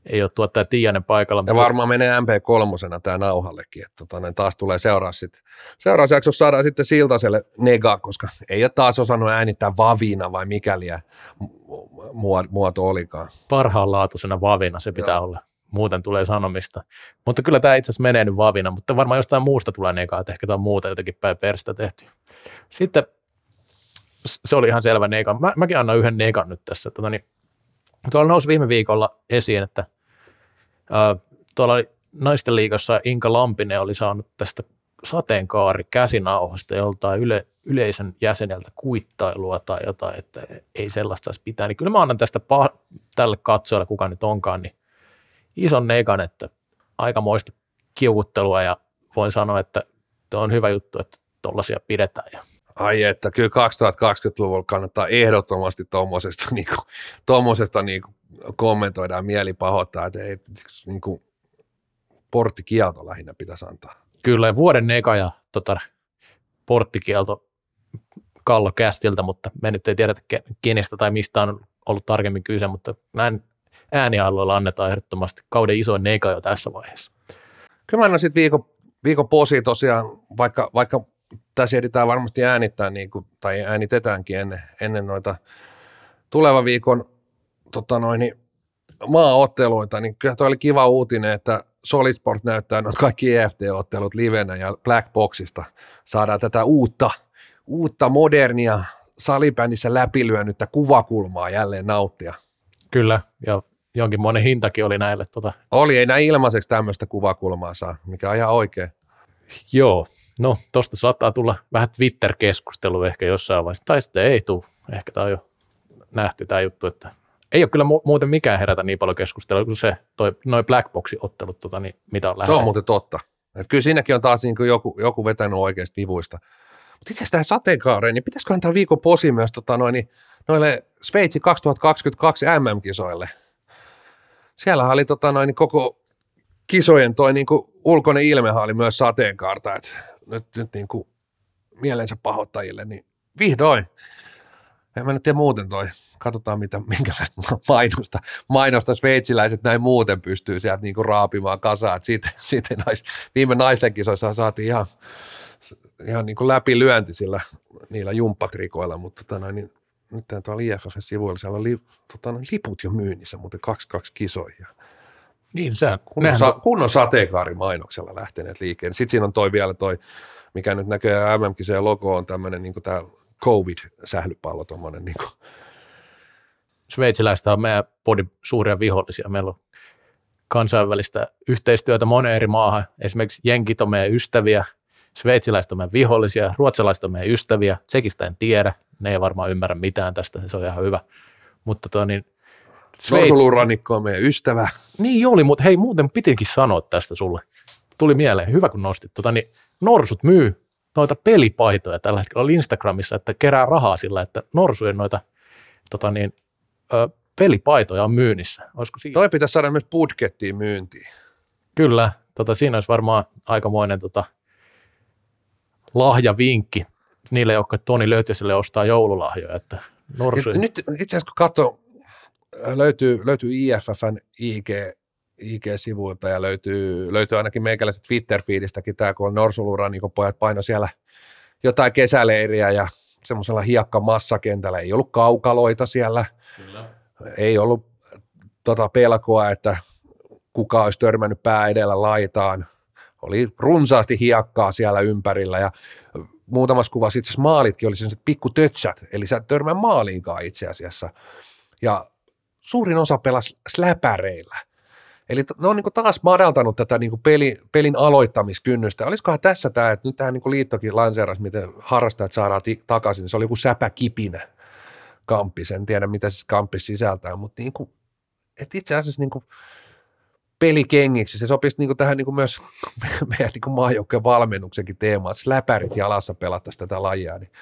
ei ole tuottaja Tiianen paikalla. Ja varmaan menee MP3 tämä nauhallekin, että tota, taas tulee seuraa sitten. Seuraavassa jaksossa saadaan sitten Siltaselle nega, koska ei ole taas osannut äänittää vavina vai mikäliä muoto olikaan. Parhaanlaatuisena vavina se pitää Joo. olla. Muuten tulee sanomista. Mutta kyllä tämä itse asiassa menee nyt vavina, mutta varmaan jostain muusta tulee nega, että ehkä tämä on muuta jotenkin päin perstä tehty. Sitten se oli ihan selvä nega. Mä, mäkin annan yhden negan nyt tässä. Tota, niin, tuolla nousi viime viikolla esiin, että ää, tuolla naisten liigassa Inka Lampinen oli saanut tästä sateenkaari käsinauhasta joltain yle, yleisön jäseneltä kuittailua tai jotain, että ei sellaista saisi pitää, niin kyllä mä annan tästä pah- tälle katsojalle, kuka nyt onkaan, niin ison negan, että aikamoista kiukuttelua ja voin sanoa, että tuo on hyvä juttu, että tuollaisia pidetään. Ai että, kyllä 2020-luvulla kannattaa ehdottomasti tuommoisesta niinku, tommosesta niinku kommentoida ja mieli pahoittaa, että ei, niinku, porttikielto lähinnä pitäisi antaa. Kyllä, vuoden neka ja tota, porttikielto Kallo Kästiltä, mutta me nyt ei tiedetä kenestä tai mistä on ollut tarkemmin kyse, mutta näin äänialueella annetaan ehdottomasti kauden isoin neka jo tässä vaiheessa. Kyllä mä annan sitten viikon, viikon posi tosiaan, vaikka, vaikka tässä editään varmasti äänittää, niin kuin, tai äänitetäänkin ennen, ennen noita tulevan viikon tota noin, maaotteluita, niin kyllä toi oli kiva uutinen, että Solisport näyttää noita kaikki EFT-ottelut livenä ja Blackboxista saadaan tätä uutta, uutta modernia salibändissä läpilyönnyttä kuvakulmaa jälleen nauttia. Kyllä, ja jonkin monen hintakin oli näille. Tota. Oli, ei näin ilmaiseksi tämmöistä kuvakulmaa saa, mikä on ihan oikein. Joo, no tosta saattaa tulla vähän Twitter-keskustelu ehkä jossain vaiheessa, tai sitten ei tule. Ehkä tämä on jo nähty tämä juttu, että ei ole kyllä mu- muuten mikään herätä niin paljon keskustelua kuin se, toi, noi Blackboxi-ottelut, tota, niin mitä on lähellä. Se on muuten totta. Et kyllä siinäkin on taas niin kuin joku, joku vetänyt oikeasta vivuista. Mutta itse asiassa tähän sateenkaareen, niin pitäisikö antaa viikon posi myös tota, noin, noille Sveitsi 2022 MM-kisoille. Siellä oli tota, noin, koko kisojen toi niin kuin ulkoinen ilmehän oli myös sateenkaarta, että nyt, nyt niin kuin mielensä pahoittajille, niin vihdoin. En mä nyt tiedä muuten toi katsotaan mitä, minkälaista mainosta, mainosta sveitsiläiset näin muuten pystyy sieltä niin kuin raapimaan kasaan. Siitä, siitä nais, viime naisten kisoissa saatiin ihan, ihan niin kuin läpilyönti sillä, niillä jumppatrikoilla, mutta tota noin, niin, nyt tuolla IFF-sivuilla siellä on li, tota liput jo myynnissä, muuten kaksi kaksi Niin, se kunnon, sa, kunnon sateenkaarimainoksella lähteneet liikkeelle. Sitten siinä on toi vielä toi, mikä nyt näkyy MM-kisojen logo on tämmöinen niin tämä COVID-sählypallo, tuommoinen niin kuin, sveitsiläistä on meidän podin suuria vihollisia. Meillä on kansainvälistä yhteistyötä moneen eri maahan. Esimerkiksi jenkit on meidän ystäviä, sveitsiläiset on meidän vihollisia, ruotsalaiset on meidän ystäviä, tsekistä en tiedä, ne ei varmaan ymmärrä mitään tästä, se on ihan hyvä. Mutta tuo niin, Sveitsi... on meidän ystävä. Niin oli, mutta hei muuten pitikin sanoa tästä sulle. Tuli mieleen, hyvä kun nostit. Tota, niin, Norsut myy noita pelipaitoja tällä hetkellä Instagramissa, että kerää rahaa sillä, että Norsujen noita tota niin, ö, pelipaitoja on myynnissä. Olisiko siinä? Toi pitäisi saada myös budgettiin myyntiin. Kyllä, tota, siinä olisi varmaan aikamoinen tota, lahjavinkki niille, jotka Toni Löytöselle ostaa joululahjoja. Että Norsu... Nyt itse asiassa kun katsoo, löytyy, löytyy IFFn IG, IG-sivuilta ja löytyy, löytyy ainakin meikäläiset Twitter-fiidistäkin tämä, kun on Norsuluran niin pojat paino siellä jotain kesäleiriä ja semmoisella hiekkamassakentällä. Ei ollut kaukaloita siellä, Kyllä. ei ollut tota pelkoa, että kuka olisi törmännyt pää edellä laitaan. Oli runsaasti hiekkaa siellä ympärillä ja muutamassa kuvassa itse asiassa maalitkin oli sellaiset pikku tötsät, eli sä törmää maaliinkaan itse asiassa. Ja suurin osa pelasi släpäreillä. Eli ne on niin taas madaltanut tätä niin peli, pelin aloittamiskynnystä. Olisikohan tässä tämä, että nyt tähän niin liittokin lanseerasi, miten harrastajat saadaan t- takaisin. Se oli joku säpäkipinä kamppis. En tiedä, mitä se kamppis sisältää, mutta niin kuin, itse asiassa niin pelikengiksi. Se sopisi niin tähän niin myös meidän niin maajoukkojen valmennuksenkin teemaan, että läpärit jalassa pelattaisiin tätä lajia, niin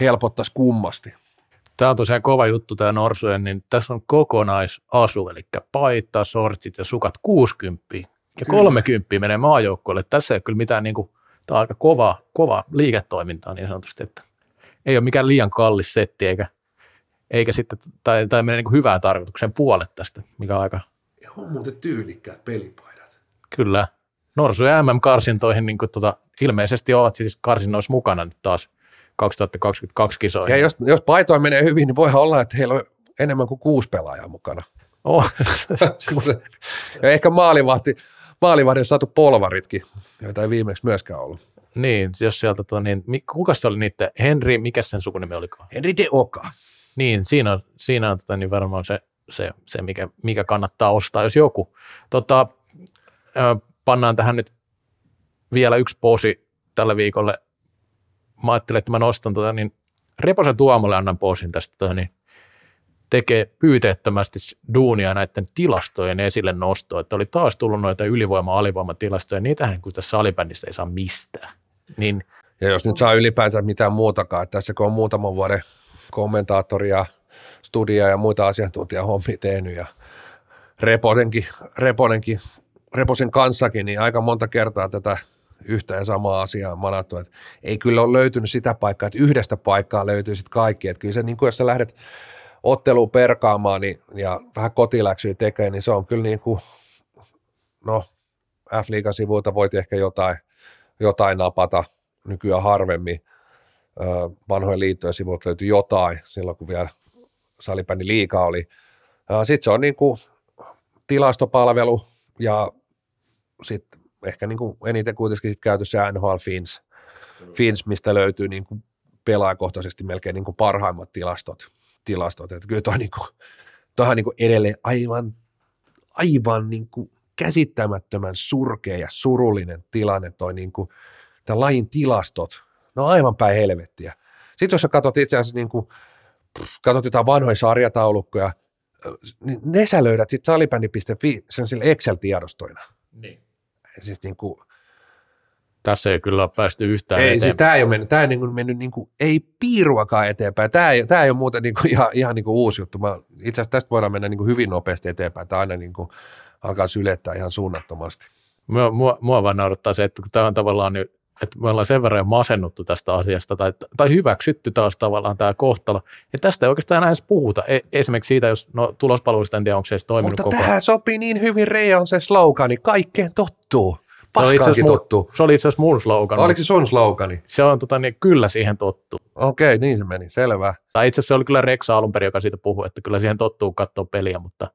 helpottaisi kummasti. Tämä on tosiaan kova juttu tämä Norsujen, niin tässä on kokonaisasu, eli paita, sortsit ja sukat 60 ja kyllä. 30 menee maajoukkoille. Tässä ei ole kyllä mitään, niin kuin, tämä on aika kova, kova liiketoimintaa niin sanotusti, että ei ole mikään liian kallis setti, eikä, eikä sitten, tai, tai menee niin hyvään tarkoitukseen puolet tästä, mikä on aika... Ja on muuten tyylikkäät pelipaidat. Kyllä. Norsu ja MM-karsintoihin niin kuin, tota, ilmeisesti ovat siis karsinnoissa mukana nyt taas 2022 kisoihin. Ja jos, jos paitoja menee hyvin, niin voihan olla, että heillä on enemmän kuin kuusi pelaajaa mukana. Oh. ja ehkä maalivahti, maalivahdin saatu polvaritkin, joita ei viimeksi myöskään ollut. Niin, jos sieltä, to, niin, kuka se oli niitä, Henri, mikä sen sukunimi oliko? Henri de Oka. Niin, siinä on, siinä on tota, niin varmaan se, se, se mikä, mikä, kannattaa ostaa, jos joku. Tota, pannaan tähän nyt vielä yksi posi tällä viikolle mä ajattelin, että mä nostan tota, niin Reposen Tuomolle annan posin tästä, tota, niin tekee pyyteettömästi duunia näiden tilastojen esille nostoa, että oli taas tullut noita ylivoima-alivoimatilastoja, niitähän kun tässä salibändissä ei saa mistään. Niin, ja jos nyt saa ylipäänsä mitään muutakaan, että tässä kun on muutaman vuoden kommentaattoria, studia ja muita asiantuntijahommia tehnyt ja Reponenkin, Reponenkin, Reposen kanssakin, niin aika monta kertaa tätä yhtä ja samaa asiaa manattu. Et ei kyllä ole löytynyt sitä paikkaa, että yhdestä paikkaa löytyy sitten kaikki. Et kyllä se, niin kuin jos sä lähdet otteluun perkaamaan niin, ja vähän kotiläksyä tekemään, niin se on kyllä niin kuin, no F-liigan sivuilta voit ehkä jotain, jotain napata nykyään harvemmin. Vanhojen liittojen sivuilta löytyy jotain silloin, kun vielä salibändi liikaa oli. Sitten se on niin kuin tilastopalvelu ja sitten ehkä niin kuin eniten kuitenkin sit käytössä NHL Fins, Fins, mistä löytyy niin kuin pelaajakohtaisesti melkein niin kuin parhaimmat tilastot. tilastot. Että kyllä toi niin kuin, toihan niin kuin edelleen aivan, aivan niin kuin käsittämättömän surkea ja surullinen tilanne toi niin kuin, tämän lajin tilastot. Ne on aivan päin helvettiä. Sitten jos sä katsot itse asiassa niin kuin, katsot jotain vanhoja sarjataulukkoja, niin ne sä löydät sitten salibändi.fi sen sille Excel-tiedostoina. Niin. Siis niin kuin, tässä ei kyllä ole päästy yhtään ei, eteenpäin. siis tämä ei ole mennyt, tämä ei niin mennyt niin kuin, ei piiruakaan eteenpäin. Tämä ei, tämä ei ole muuten niin kuin ihan, ihan niin kuin uusi juttu. Mä, itse asiassa tästä voidaan mennä niin kuin hyvin nopeasti eteenpäin. Tämä aina niin kuin, alkaa sylettää ihan suunnattomasti. Mua, mua, mua vaan naurattaa se, että kun tämä on tavallaan nyt että me ollaan sen verran masennuttu tästä asiasta tai, tai hyväksytty taas tavallaan tämä kohtalo. Ja tästä ei oikeastaan enää edes puhuta. E, esimerkiksi siitä, jos no, tulospalveluista en tiedä, onko se edes toiminut Mutta koko tähän ajan. sopii niin hyvin Reija on se slogani, kaikkeen tottuu. Se oli tottuu. se oli itse asiassa mun slogan. Oliko se sun slogani? Se on tota, niin, kyllä siihen tottuu. Okei, niin se meni, selvä. Tai itse asiassa se oli kyllä Reksa alun perin, joka siitä puhui, että kyllä siihen tottuu katsoa peliä, mutta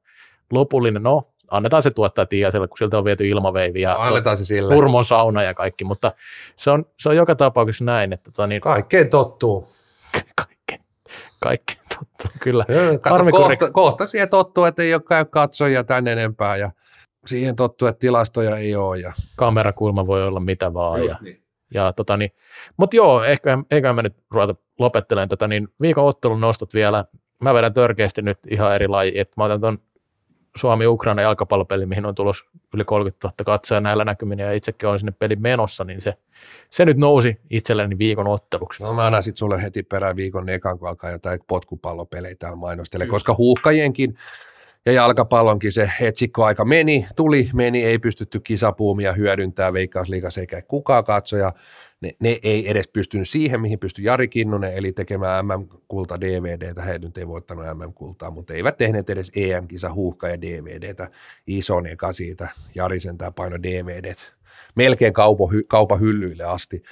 lopullinen, no annetaan se tuottaa Tiiaselle, kun siltä on viety ilmaveivi ja Annetaan se sille. Sauna ja kaikki, mutta se on, se on joka tapauksessa näin, että tota, niin, Kaikkeen tottuu. kaikki, kaikki tottuu, kyllä. Kato, Harmi, kohta, kohta siihen tottuu, että ei ole käy katsojia tän enempää ja siihen tottuu, että tilastoja ei ole. Ja... Kamerakulma voi olla mitä vaan. Ja, niin. ja tota, niin, mutta joo, ehkä, eikä mä nyt ruveta lopettelemaan tätä, niin viikon ottelun nostot vielä. Mä vedän törkeästi nyt ihan eri laji, että mä otan ton Suomi-Ukraina jalkapallopeli, mihin on tulos yli 30 000 katsoja näillä näkymin, ja itsekin olen sinne pelin menossa, niin se, se nyt nousi itselleni viikon otteluksi. No mä annan sitten sulle heti perään viikon ekan, kun alkaa jotain potkupallopelejä täällä mainostele, koska huuhkajienkin ja jalkapallonkin se etsikkoaika meni, tuli, meni, ei pystytty kisapuumia hyödyntää Veikkausliigassa eikä kukaan katsoja. Ne, ne, ei edes pystynyt siihen, mihin pystyi Jari Kinnunen, eli tekemään MM-kulta DVDtä. He nyt ei voittanut MM-kultaa, mutta eivät tehneet edes EM-kisa huuhka ja DVDtä. Ison eka siitä, Jari sentään paino DVDt. Melkein kaupo, hy, kaupan hyllyille asti.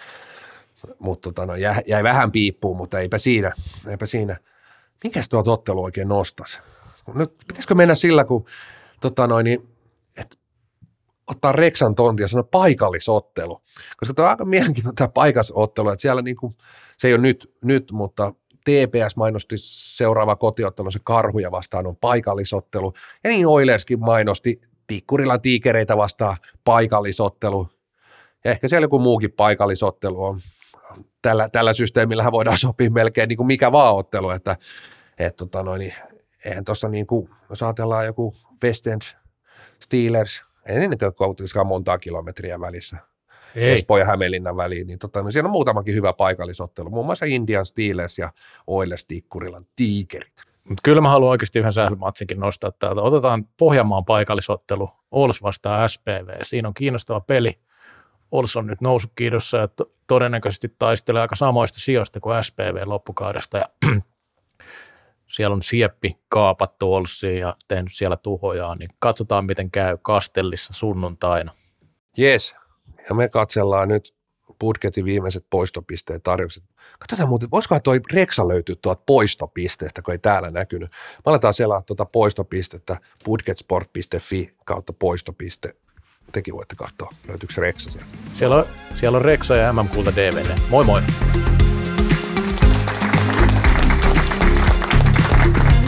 Mutta tota, no, jäi, jäi, vähän piippuun, mutta eipä siinä. Eipä siinä. Mikäs tuo ottelu oikein nostas? Nyt pitäisikö mennä sillä, kun tota noin, niin, ottaa Reksan tontia sanoa paikallisottelu, koska tuo on aika mielenkiintoinen tämä paikallisottelu, että siellä niin kuin, se ei ole nyt, nyt, mutta TPS mainosti seuraava kotiottelu, se karhuja vastaan on paikallisottelu, ja niin Oilerskin mainosti Tikkurilan tiikereitä vastaan paikallisottelu, ja ehkä siellä joku muukin paikallisottelu on. Tällä, tällä systeemillähän voidaan sopia melkein niin kuin mikä vaan ottelu, että et, tota noin, niin, eihän tuossa niin kuin, jos ajatellaan joku West End Steelers, ei ne kuitenkaan montaa kilometriä välissä, Ei, Espoo ja Hämeenlinnan väliin, niin tota, no siellä on muutamakin hyvä paikallisottelu, muun muassa Indian Steelers ja Oilers Tikkurilan tiikerit. mutta kyllä mä haluan oikeasti yhden sählymatsinkin nostaa täältä. Otetaan Pohjanmaan paikallisottelu, Ols vastaan SPV. Siinä on kiinnostava peli. Ols on nyt noussut kiidossa ja to- todennäköisesti taistelee aika samoista sijoista kuin SPV loppukaudesta. Ja siellä on Sieppi kaapattu Olssiin ja tehnyt siellä tuhojaan, niin katsotaan miten käy Kastellissa sunnuntaina. Jes, ja me katsellaan nyt budjetin viimeiset poistopisteen tarjoukset. Katsotaan muuten, voisikohan toi Reksa löytyä tuolta poistopisteestä, kun ei täällä näkynyt. Mä aletaan selaa tuota poistopistettä budgetsport.fi kautta poistopiste. Tekin voitte katsoa, löytyykö Reksa sieltä. Siellä on, siellä on Reksa ja MM-kulta DVD. Moi moi!